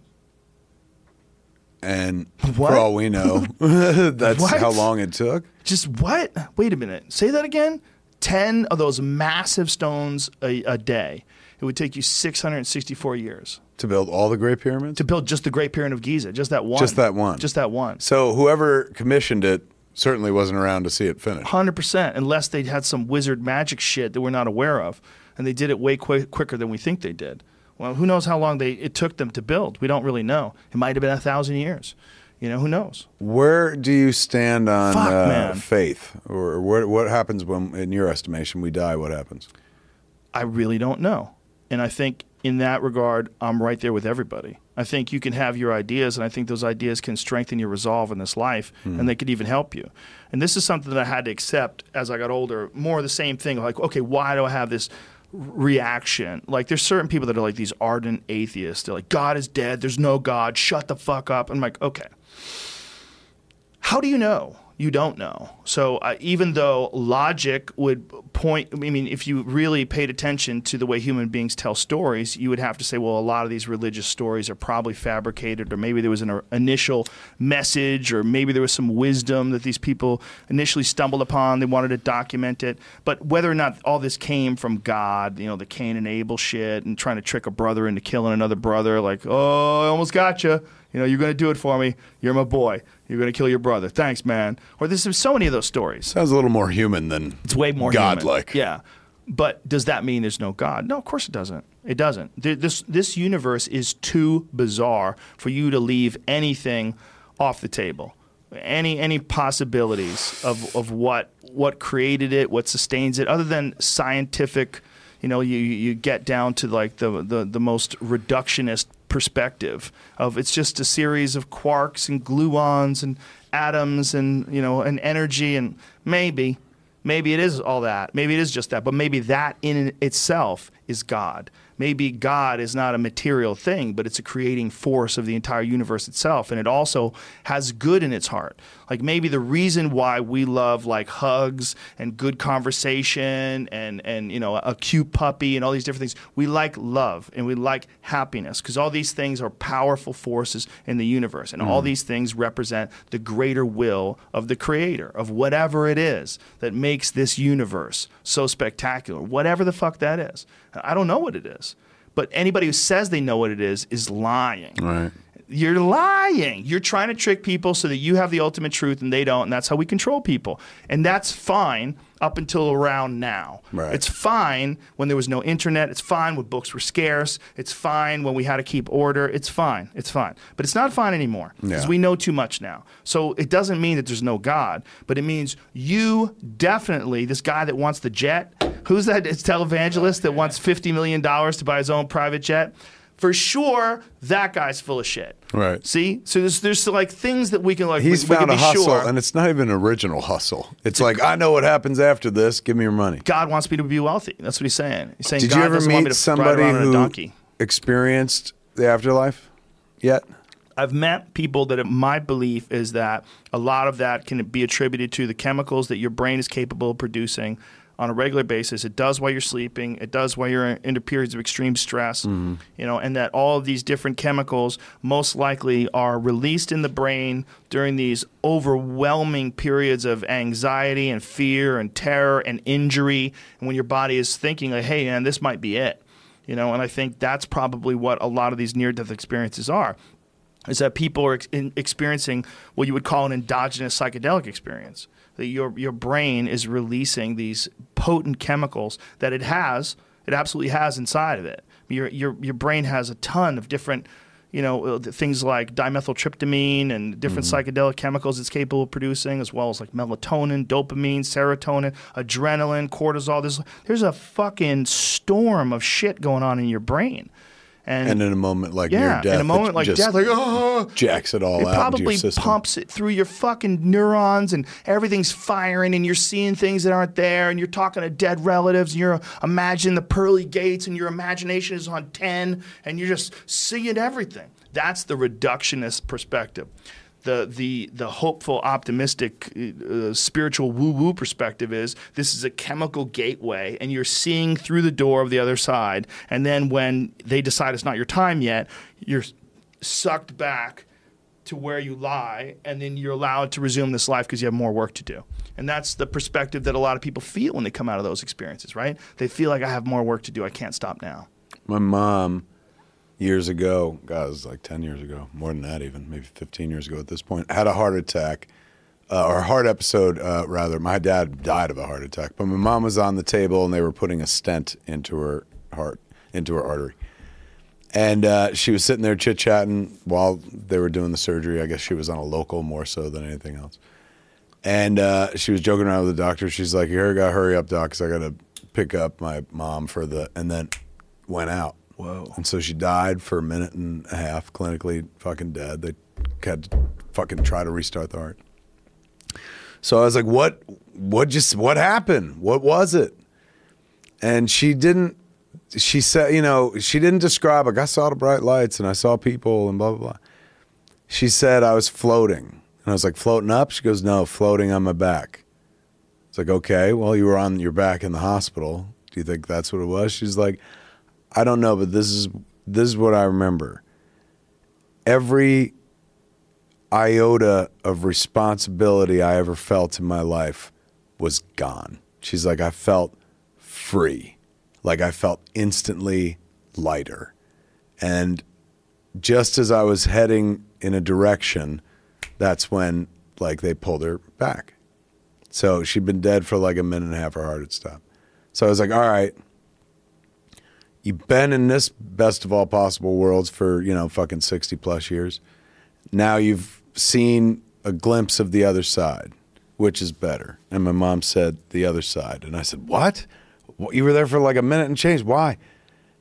And What? for all we know, that's What? how long it took. Just what? Wait a minute. Say that again. 10 of those massive stones a, a day. It would take you 664 years To build all the Great Pyramids? to build just the Great Pyramid of Giza, just that one. Just that one. Just that one. So whoever commissioned it certainly wasn't around to see it finished. 100%, unless they had some wizard magic shit that we're not aware of. And they did it way qui- quicker than we think they did. Well, who knows how long they, it took them to build? We don't really know. It might have been a thousand years. You know, who knows? Where do you stand on Fuck, uh, faith, or what, what happens when, in your estimation, we die? What happens? I really don't know. And I think in that regard, I'm right there with everybody. I think you can have your ideas, and I think those ideas can strengthen your resolve in this life, and mm. they could even help you. And this is something that I had to accept as I got older. More of the same thing, like, okay, why do I have this reaction? Like, there's certain people that are like these ardent atheists. They're like, God is dead. There's no God. Shut the fuck up. I'm like, okay. How do you know? You don't know. So uh, even though logic would point, I mean, if you really paid attention to the way human beings tell stories, you would have to say, well, a lot of these religious stories are probably fabricated, or maybe there was an uh, initial message, or maybe there was some wisdom that these people initially stumbled upon. They wanted to document it. But whether or not all this came from God, you know, the Cain and Abel shit, and trying to trick a brother into killing another brother, like, oh, I almost got you. You know, you're going to do it for me. You're my boy. You're going to kill your brother. Thanks, man. Or there's so many of those stories. Sounds a little more human than It's way more human. godlike. Yeah. But does that mean there's no God? No, of course it doesn't. It doesn't. This this universe is too bizarre for you to leave anything off the table. Any any possibilities of, of what what created it, what sustains it, other than scientific, you know, you you get down to like the the, the most reductionist perspective of it's just a series of quarks and gluons and atoms and you know and energy and maybe Maybe it is all that. Maybe it is just that. But maybe that in itself is God. Maybe God is not a material thing, but it's a creating force of the entire universe itself. And it also has good in its heart. Like maybe the reason why we love like hugs and good conversation and, and you know, a cute puppy and all these different things, we like love and we like happiness because all these things are powerful forces in the universe. And all mm. these things represent the greater will of the creator, of whatever it is that makes this universe so spectacular, whatever the fuck that is. I don't know what it is. But anybody who says they know what it is is lying. Right. You're lying. You're trying to trick people so that you have the ultimate truth and they don't, and that's how we control people. And that's fine up until around now. Right. It's fine when there was no internet. It's fine when books were scarce. It's fine when we had to keep order. It's fine. It's fine. But it's not fine anymore because Yeah. we know too much now. So it doesn't mean that there's no God, but it means you definitely, this guy that wants the jet, who's that televangelist that wants $50 million to buy his own private jet? For sure, that guy's full of shit. Right. See? So there's, there's like things that we can like, He's we, we found can a be hustle, sure. and it's not even original hustle. It's like I know what happens after this. Give me your money. God wants me to be wealthy. That's what he's saying. He's saying Did God you ever doesn't me meet somebody ride around on a who experienced the afterlife yet? I've met people that my belief is that a lot of that can be attributed to the chemicals that your brain is capable of producing on a regular basis. It does while you're sleeping. It does while you're into periods of extreme stress. Mm-hmm. You know, and that all of these different chemicals most likely are released in the brain during these overwhelming periods of anxiety and fear and terror and injury, and when your body is thinking like, "Hey, man, this might be it." You know, and I think that's probably what a lot of these near-death experiences are is that people are ex- experiencing what you would call an endogenous psychedelic experience. That your your brain is releasing these potent chemicals that it has, it absolutely has inside of it. Your your your brain has a ton of different, you know, uh, things like dimethyltryptamine and different psychedelic chemicals it's capable of producing, as well as like melatonin, dopamine, serotonin, adrenaline, cortisol. There's there's a fucking storm of shit going on in your brain. And in a moment like yeah, near death, in a moment like death, like oh, jacks it all it out probably your system. pumps it through your fucking neurons, and everything's firing, and you're seeing things that aren't there, and you're talking to dead relatives, and you're imagining the pearly gates, and your imagination is on ten, and you're just seeing everything. That's the reductionist perspective. The, the, the hopeful, optimistic, uh, spiritual woo woo perspective is this is a chemical gateway, and you're seeing through the door of the other side. And then when they decide it's not your time yet, you're sucked back to where you lie, and then you're allowed to resume this life because you have more work to do. And that's the perspective that a lot of people feel when they come out of those experiences, right? They feel like I have more work to do. I can't stop now. My mom, years ago, God, it was like 10 years ago, more than that even, maybe 15 years ago at this point, had a heart attack, uh, or heart episode, uh, rather. My dad died of a heart attack, but my mom was on the table and they were putting a stent into her heart, into her artery. And uh, she was sitting there chit chatting while they were doing the surgery. I guess she was on a local more so than anything else. And uh, she was joking around with the doctor. She's like, "Here, gotta hurry up, doc, because I gotta pick up my mom for the." And then went out. Whoa. And so she died for a minute and a half, clinically fucking dead. They had to fucking try to restart the heart. So I was like, "What? What just? What happened? What was it?" And she didn't. She said, "You know, she didn't describe. Like I saw the bright lights and I saw people and blah blah blah." She said I was floating, and I was like, "Floating up?" She goes, "No, floating on my back." It's like, okay, well, you were on your back in the hospital. Do you think that's what it was? She's like, I don't know, but this is this is what I remember. Every iota of responsibility I ever felt in my life was gone. She's like, I felt free. Like I felt instantly lighter. And just as I was heading in a direction, that's when like they pulled her back. So she'd been dead for like a minute and a half. Her heart had stopped. So I was like, all right, you've been in this best of all possible worlds for, you know, fucking 60 plus years. Now you've seen a glimpse of the other side, which is better. And my mom said, the other side. And I said, what? What? You were there for like a minute and change. Why?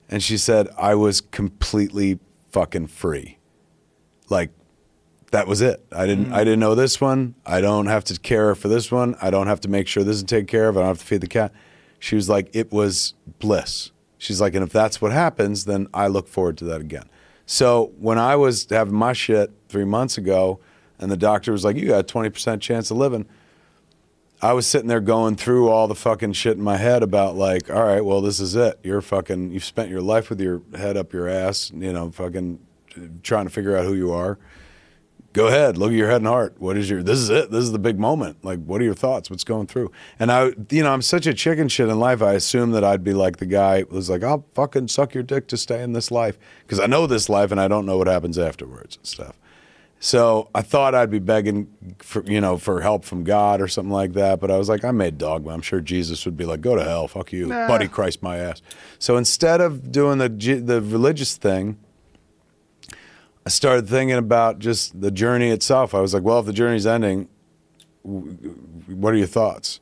And she said, I was completely fucking free. Like, that was it. I didn't. Mm. I didn't know this one. I don't have to care for this one. I don't have to make sure this is taken care of. I don't have to feed the cat. She was like, it was bliss. She's like, and if that's what happens, then I look forward to that again. So when I was having my shit three months ago, and the doctor was like, you got a twenty percent chance of living. I was sitting there going through all the fucking shit in my head about like, all right, well, this is it. You're fucking. You've spent your life with your head up your ass. You know, fucking trying to figure out who you are go ahead, look at your head and heart. What is your? This is it. This is the big moment. Like, what are your thoughts? What's going through? And I, you know, I'm such a chicken shit in life. I assume that I'd be like the guy was like, I'll fucking suck your dick to stay in this life because I know this life and I don't know what happens afterwards and stuff. So I thought I'd be begging for you know for help from God or something like that, but I was like, I made dogma. I'm sure Jesus would be like, go to hell, fuck you, Nah. buddy, Christ my ass. So instead of doing the the religious thing, I started thinking about just the journey itself. I was like, well, if the journey's ending, what are your thoughts?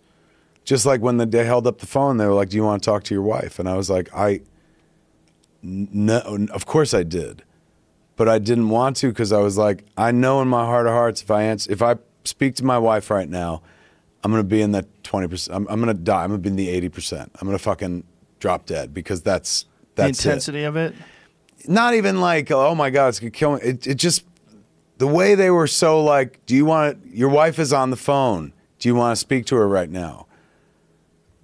Just like when they held up the phone, they were like, "Do you want to talk to your wife?" And I was like, "I, no, of course I did." but I didn't want to because I was like, I know in my heart of hearts, if I answer, if I speak to my wife right now, I'm gonna be in that twenty percent. I'm, I'm gonna die. I'm gonna be in the eighty percent. I'm gonna fucking drop dead because that's the that's it. intensity of it. Not even like, oh my god, it's gonna kill me. It, it just the way they were so like, do you want your wife is on the phone? Do you want to speak to her right now?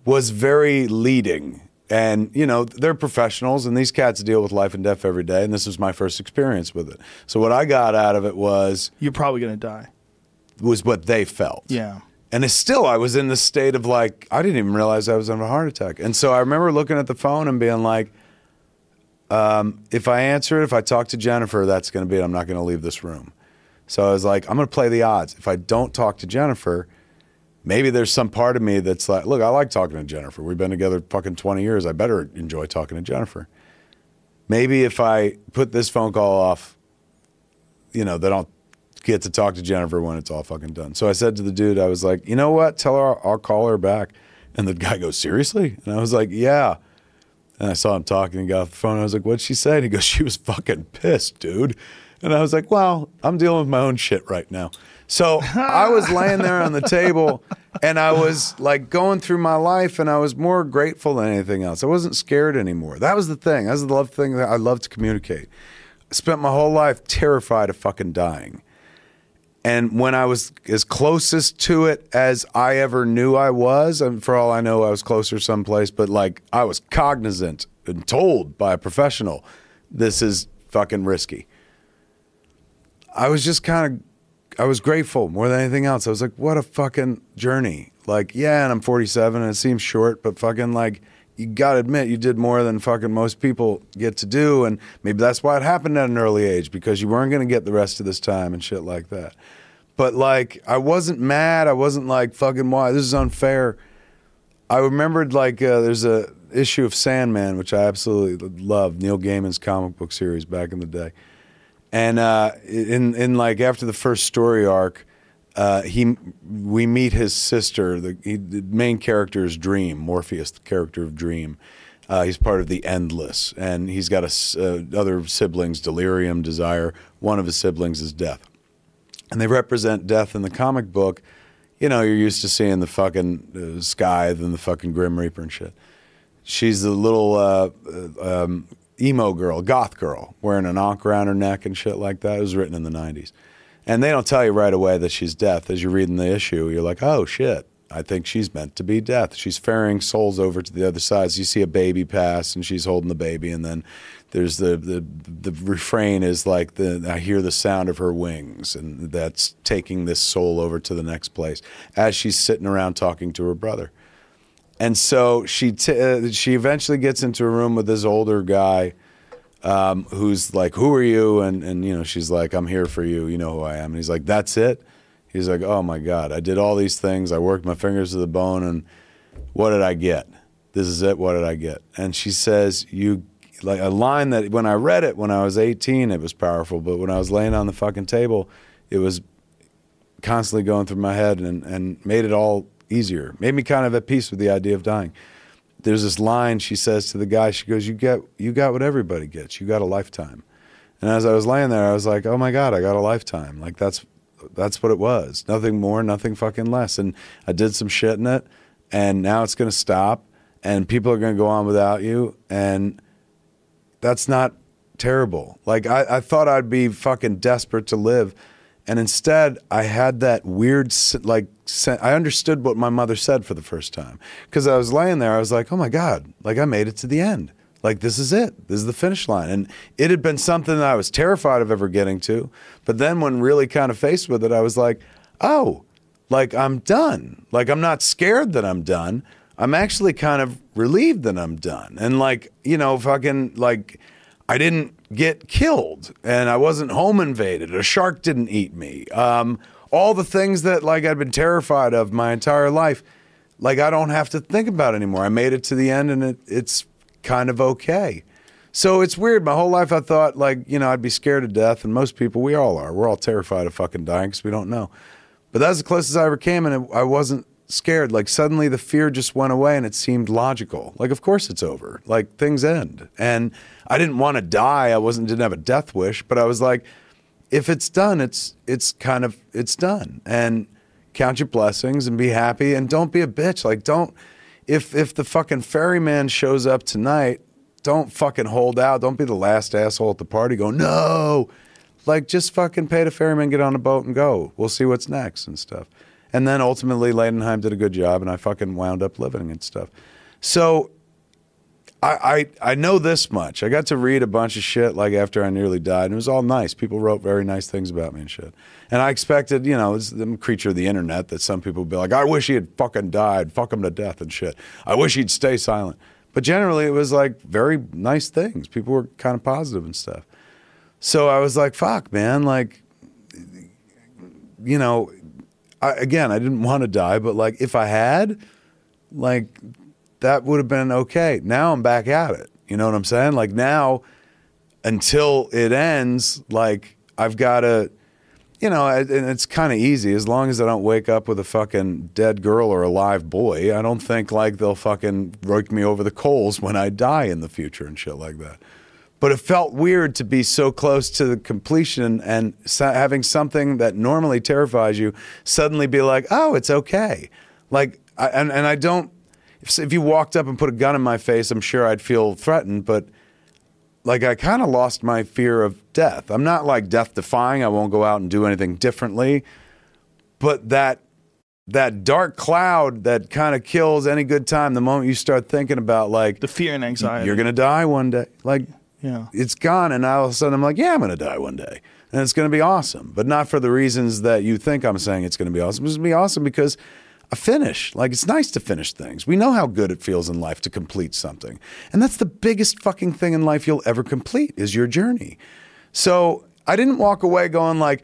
Was very leading. And, you know, they're professionals and these cats deal with life and death every day. And this was my first experience with it. So what I got out of it was, You're probably gonna die. was what they felt. Yeah. And it's still, I was in the state of like, I didn't even realize I was having a heart attack. And so I remember looking at the phone and being like, um, if I answer it, if I talk to Jennifer, that's going to be it. I'm not going to leave this room. So I was like, I'm going to play the odds. If I don't talk to Jennifer, maybe there's some part of me that's like, look, I like talking to Jennifer. We've been together fucking 20 years. I better enjoy talking to Jennifer. Maybe if I put this phone call off, you know, then I'll get to talk to Jennifer when it's all fucking done. So I said to the dude, I was like, you know what? Tell her I'll, I'll call her back. And the guy goes, seriously? And I was like, yeah. And I saw him talking and got off the phone. I was like, what'd she say? And he goes, she was fucking pissed, dude. And I was like, well, I'm dealing with my own shit right now. So I was laying there on the table and I was like going through my life and I was more grateful than anything else. I wasn't scared anymore. That was the thing. That was the love thing that I love to communicate. I spent my whole life terrified of fucking dying. And when I was as closest to it as I ever knew I was, and for all I know, I was closer someplace, but like I was cognizant and told by a professional, this is fucking risky. I was just kind of, I was grateful more than anything else. I was like, what a fucking journey. Like, yeah, and I'm 47 and it seems short, but fucking like, you got to admit you did more than fucking most people get to do. And maybe that's why it happened at an early age because you weren't going to get the rest of this time and shit like that. But like, I wasn't mad. I wasn't like, fucking, why? This is unfair. I remembered like uh, there's a issue of Sandman, which I absolutely love, Neil Gaiman's comic book series back in the day. And uh, in in like after the first story arc, uh, he we meet his sister. The, he, the main character is Dream, Morpheus, the character of Dream. Uh, he's part of the Endless, and he's got a uh, other siblings, Delirium, Desire. One of his siblings is Death, and they represent Death in the comic book. You know, you're used to seeing the fucking uh, Scythe and the fucking Grim Reaper and shit. She's the little uh, uh, um, emo girl, goth girl, wearing an ankh around her neck and shit like that. It was written in the 90s. And they don't tell you right away that she's death. As you're reading the issue, you're like, oh shit, I think she's meant to be death. She's ferrying souls over to the other side. So you see a baby pass and she's holding the baby. And then there's the, the, the refrain is like, the, I hear the sound of her wings. And that's taking this soul over to the next place as she's sitting around talking to her brother. And so she t- uh, she eventually gets into a room with this older guy um, who's like, "Who are you?" And and you know she's like, "I'm here for you. You know who I am." And he's like, "That's it." He's like, "Oh my god, I did all these things. I worked my fingers to the bone, and what did I get? This is it. What did I get?" And she says, "You." Like a line that when I read it when I was 18, it was powerful, but when I was laying on the fucking table, it was constantly going through my head and, and made it all easier. Made me kind of at peace with the idea of dying. There's this line she says to the guy. She goes, "You get, you got what everybody gets. You got a lifetime." And as I was laying there, I was like, "Oh my god, I got a lifetime. Like that's that's what it was. Nothing more, nothing fucking less." And I did some shit in it, and now it's gonna stop, and people are gonna go on without you, and that's not terrible. Like I, I thought I'd be fucking desperate to live, and instead I had that weird like I understood what my mother said for the first time because I was laying there. I was like, oh my god, like I made it to the end. Like this is it. This is the finish line. And it had been something that I was terrified of ever getting to. But then when really kind of faced with it, I was like, oh, like I'm done. Like I'm not scared that I'm done. I'm actually kind of relieved that I'm done. And like, you know, fucking like I didn't get killed and I wasn't home invaded. A shark didn't eat me. Um, all the things that like I'd been terrified of my entire life, like I don't have to think about anymore. I made it to the end and it, it's kind of okay. So it's weird. My whole life I thought like, you know, I'd be scared to death and most people, we all are. We're all terrified of fucking dying because we don't know. But that's the closest I ever came and it, I wasn't scared. Like suddenly the fear just went away and it seemed logical. Like of course it's over. Like things end. And I didn't want to die. I wasn't didn't have a death wish, but I was like if it's done, it's it's kind of it's done. And count your blessings and be happy and don't be a bitch. Like don't if if the fucking ferryman shows up tonight, don't fucking hold out. Don't be the last asshole at the party going, "No." Like just fucking pay the ferryman, get on a boat and go. We'll see what's next and stuff. And then ultimately Leidenheim did a good job and I fucking wound up living and stuff. So I, I I know this much. I got to read a bunch of shit like after I nearly died, and it was all nice. People wrote very nice things about me and shit. And I expected, you know, as the creature of the internet, that some people would be like, "I wish he had fucking died, fuck him to death and shit. I wish he'd stay silent." But generally, it was like very nice things. People were kind of positive and stuff. So I was like, "Fuck, man!" Like, you know, I, again, I didn't want to die, but like, if I had, like, that would have been okay. Now I'm back at it. You know what I'm saying? Like now, until it ends, like I've got to, you know, and it's kind of easy as long as I don't wake up with a fucking dead girl or a live boy. I don't think like they'll fucking rake me over the coals when I die in the future and shit like that. But it felt weird to be so close to the completion and having something that normally terrifies you suddenly be like, oh, it's okay. Like, I, and, and I don't if, if you walked up and put a gun in my face, I'm sure I'd feel threatened, but like I kind of lost my fear of death. I'm not like death defying. I won't go out and do anything differently. But that that dark cloud that kind of kills any good time the moment you start thinking about like the fear and anxiety. You're gonna die one day. Like yeah. It's gone and all of a sudden I'm like, yeah, I'm gonna die one day. And it's gonna be awesome. But not for the reasons that you think I'm saying it's gonna be awesome. It's gonna be awesome because a finish. Like it's nice to finish things. We know how good it feels in life to complete something. And that's the biggest fucking thing in life you'll ever complete is your journey. So I didn't walk away going like,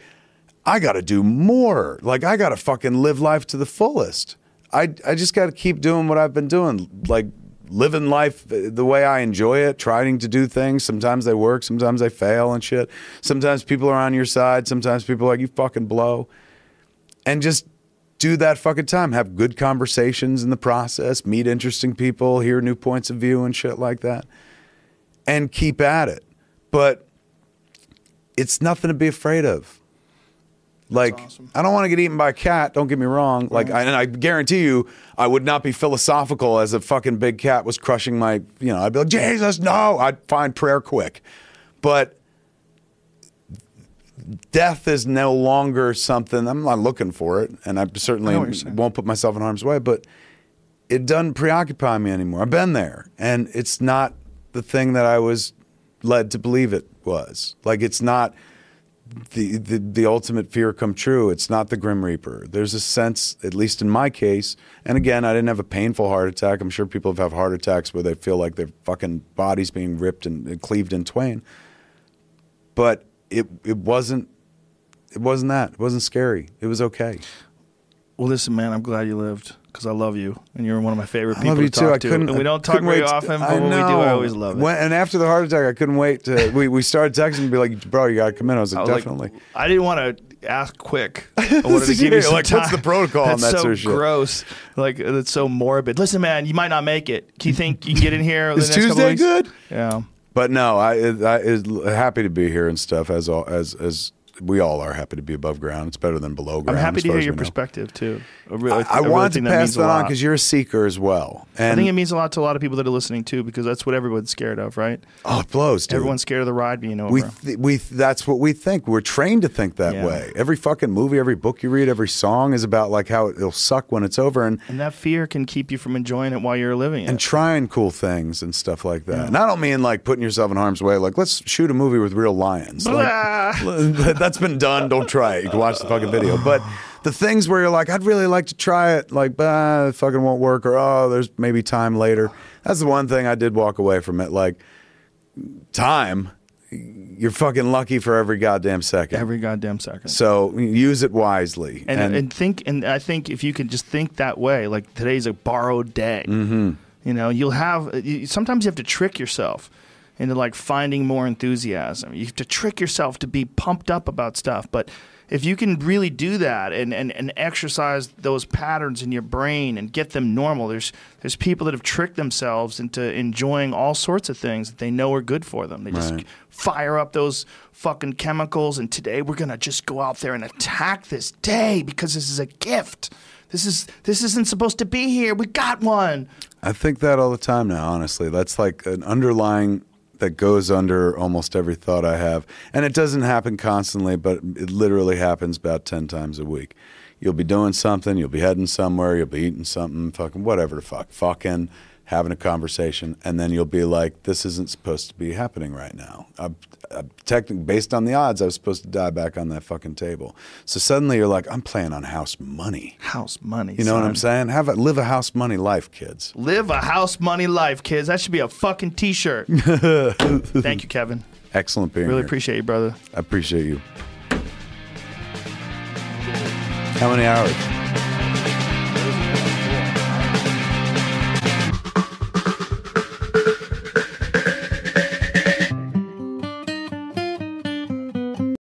I got to do more. Like I got to fucking live life to the fullest. I, I just got to keep doing what I've been doing. Like living life the way I enjoy it, trying to do things. Sometimes they work, sometimes they fail and shit. Sometimes people are on your side, sometimes people are like, you fucking blow. And just do that fucking time. Have good conversations in the process, meet interesting people, hear new points of view and shit like that, and keep at it. But it's nothing to be afraid of. Like awesome. I don't want to get eaten by a cat. Don't get me wrong. Like, I, and I guarantee you, I would not be philosophical as a fucking big cat was crushing my. You know, I'd be like, Jesus, no. I'd find prayer quick, but death is no longer something I'm not looking for it, and I certainly I won't put myself in harm's way. But it doesn't preoccupy me anymore. I've been there, and it's not the thing that I was led to believe it was. Like it's not the, the the ultimate fear come true. It's not the grim reaper. There's a sense, at least in my case, and again, I didn't have a painful heart attack. I'm sure people have had heart attacks where they feel like their fucking body's being ripped and, and cleaved in twain. But it it wasn't it wasn't that. It wasn't scary. It was okay. Well, listen, man, I'm glad you lived because I love you and you're one of my favorite people I love you to too. I to. couldn't, and we don't talk very often, but when we do, I always love it. When, and after the heart attack, I couldn't wait to. we, we started texting and be like, "Bro, you got to come in." I was like, I was "Definitely." Like, I didn't want to ask quick. I wanted to give you some like, time. what's the protocol That's on that so sort of shit? gross. Like it's so morbid. Listen, man, you might not make it. Do you think you can get in here? Is Tuesday good? Yeah. But no, I, I is happy to be here and stuff as as as we all are happy to be above ground. It's better than below ground. I'm happy to hear your we know. perspective too. I, really, I, I really want to that pass that on because you're a seeker as well. And I think it means a lot to a lot of people that are listening too, because that's what everyone's scared of, right? oh, it blows, dude. Everyone's scared of the ride being over. we th- we th- that's what we think. We're trained to think that Yeah. way. Every fucking movie, every book you read, every song is about like how it'll suck when it's over, and and that fear can keep you from enjoying it while you're living it. and trying cool things and stuff like that. And I don't mean like putting yourself in harm's way. Like let's shoot a movie with real lions. Like, that's been done. Don't try it. You can watch the fucking video. But the things where you're like, I'd really like to try it, like, bah, it fucking won't work, or oh, there's maybe time later. That's the one thing I did walk away from it. Like, time, you're fucking lucky for every goddamn second. Every goddamn second. so use it wisely. and, and think and I think if you can just think that way, like today's a borrowed day. Mm-hmm. You know, you'll have sometimes you have to trick yourself into like finding more enthusiasm. You have to trick yourself to be pumped up about stuff, but if you can really do that and, and, and exercise those patterns in your brain and get them normal, there's there's people that have tricked themselves into enjoying all sorts of things that they know are good for them. They just Right. fire up those fucking chemicals and today we're gonna just go out there and attack this day because this is a gift. This is this isn't supposed to be here. We got one. I think that all the time now, honestly. That's like an underlying that goes under almost every thought I have. And it doesn't happen constantly, but it literally happens about 10 times a week. You'll be doing something, you'll be heading somewhere, you'll be eating something, fucking whatever the fuck, fucking having a conversation, and then you'll be like, this isn't supposed to be happening right now. I'm, I'm based on the odds, I was supposed to die back on that fucking table. So suddenly you're like, I'm playing on house money. House money. You know what. I'm saying? Have a live a house money life, kids. Live a house money life, kids. That should be a fucking t-shirt. Thank you, Kevin. Excellent being Really here. appreciate you, brother. I appreciate you. How many hours?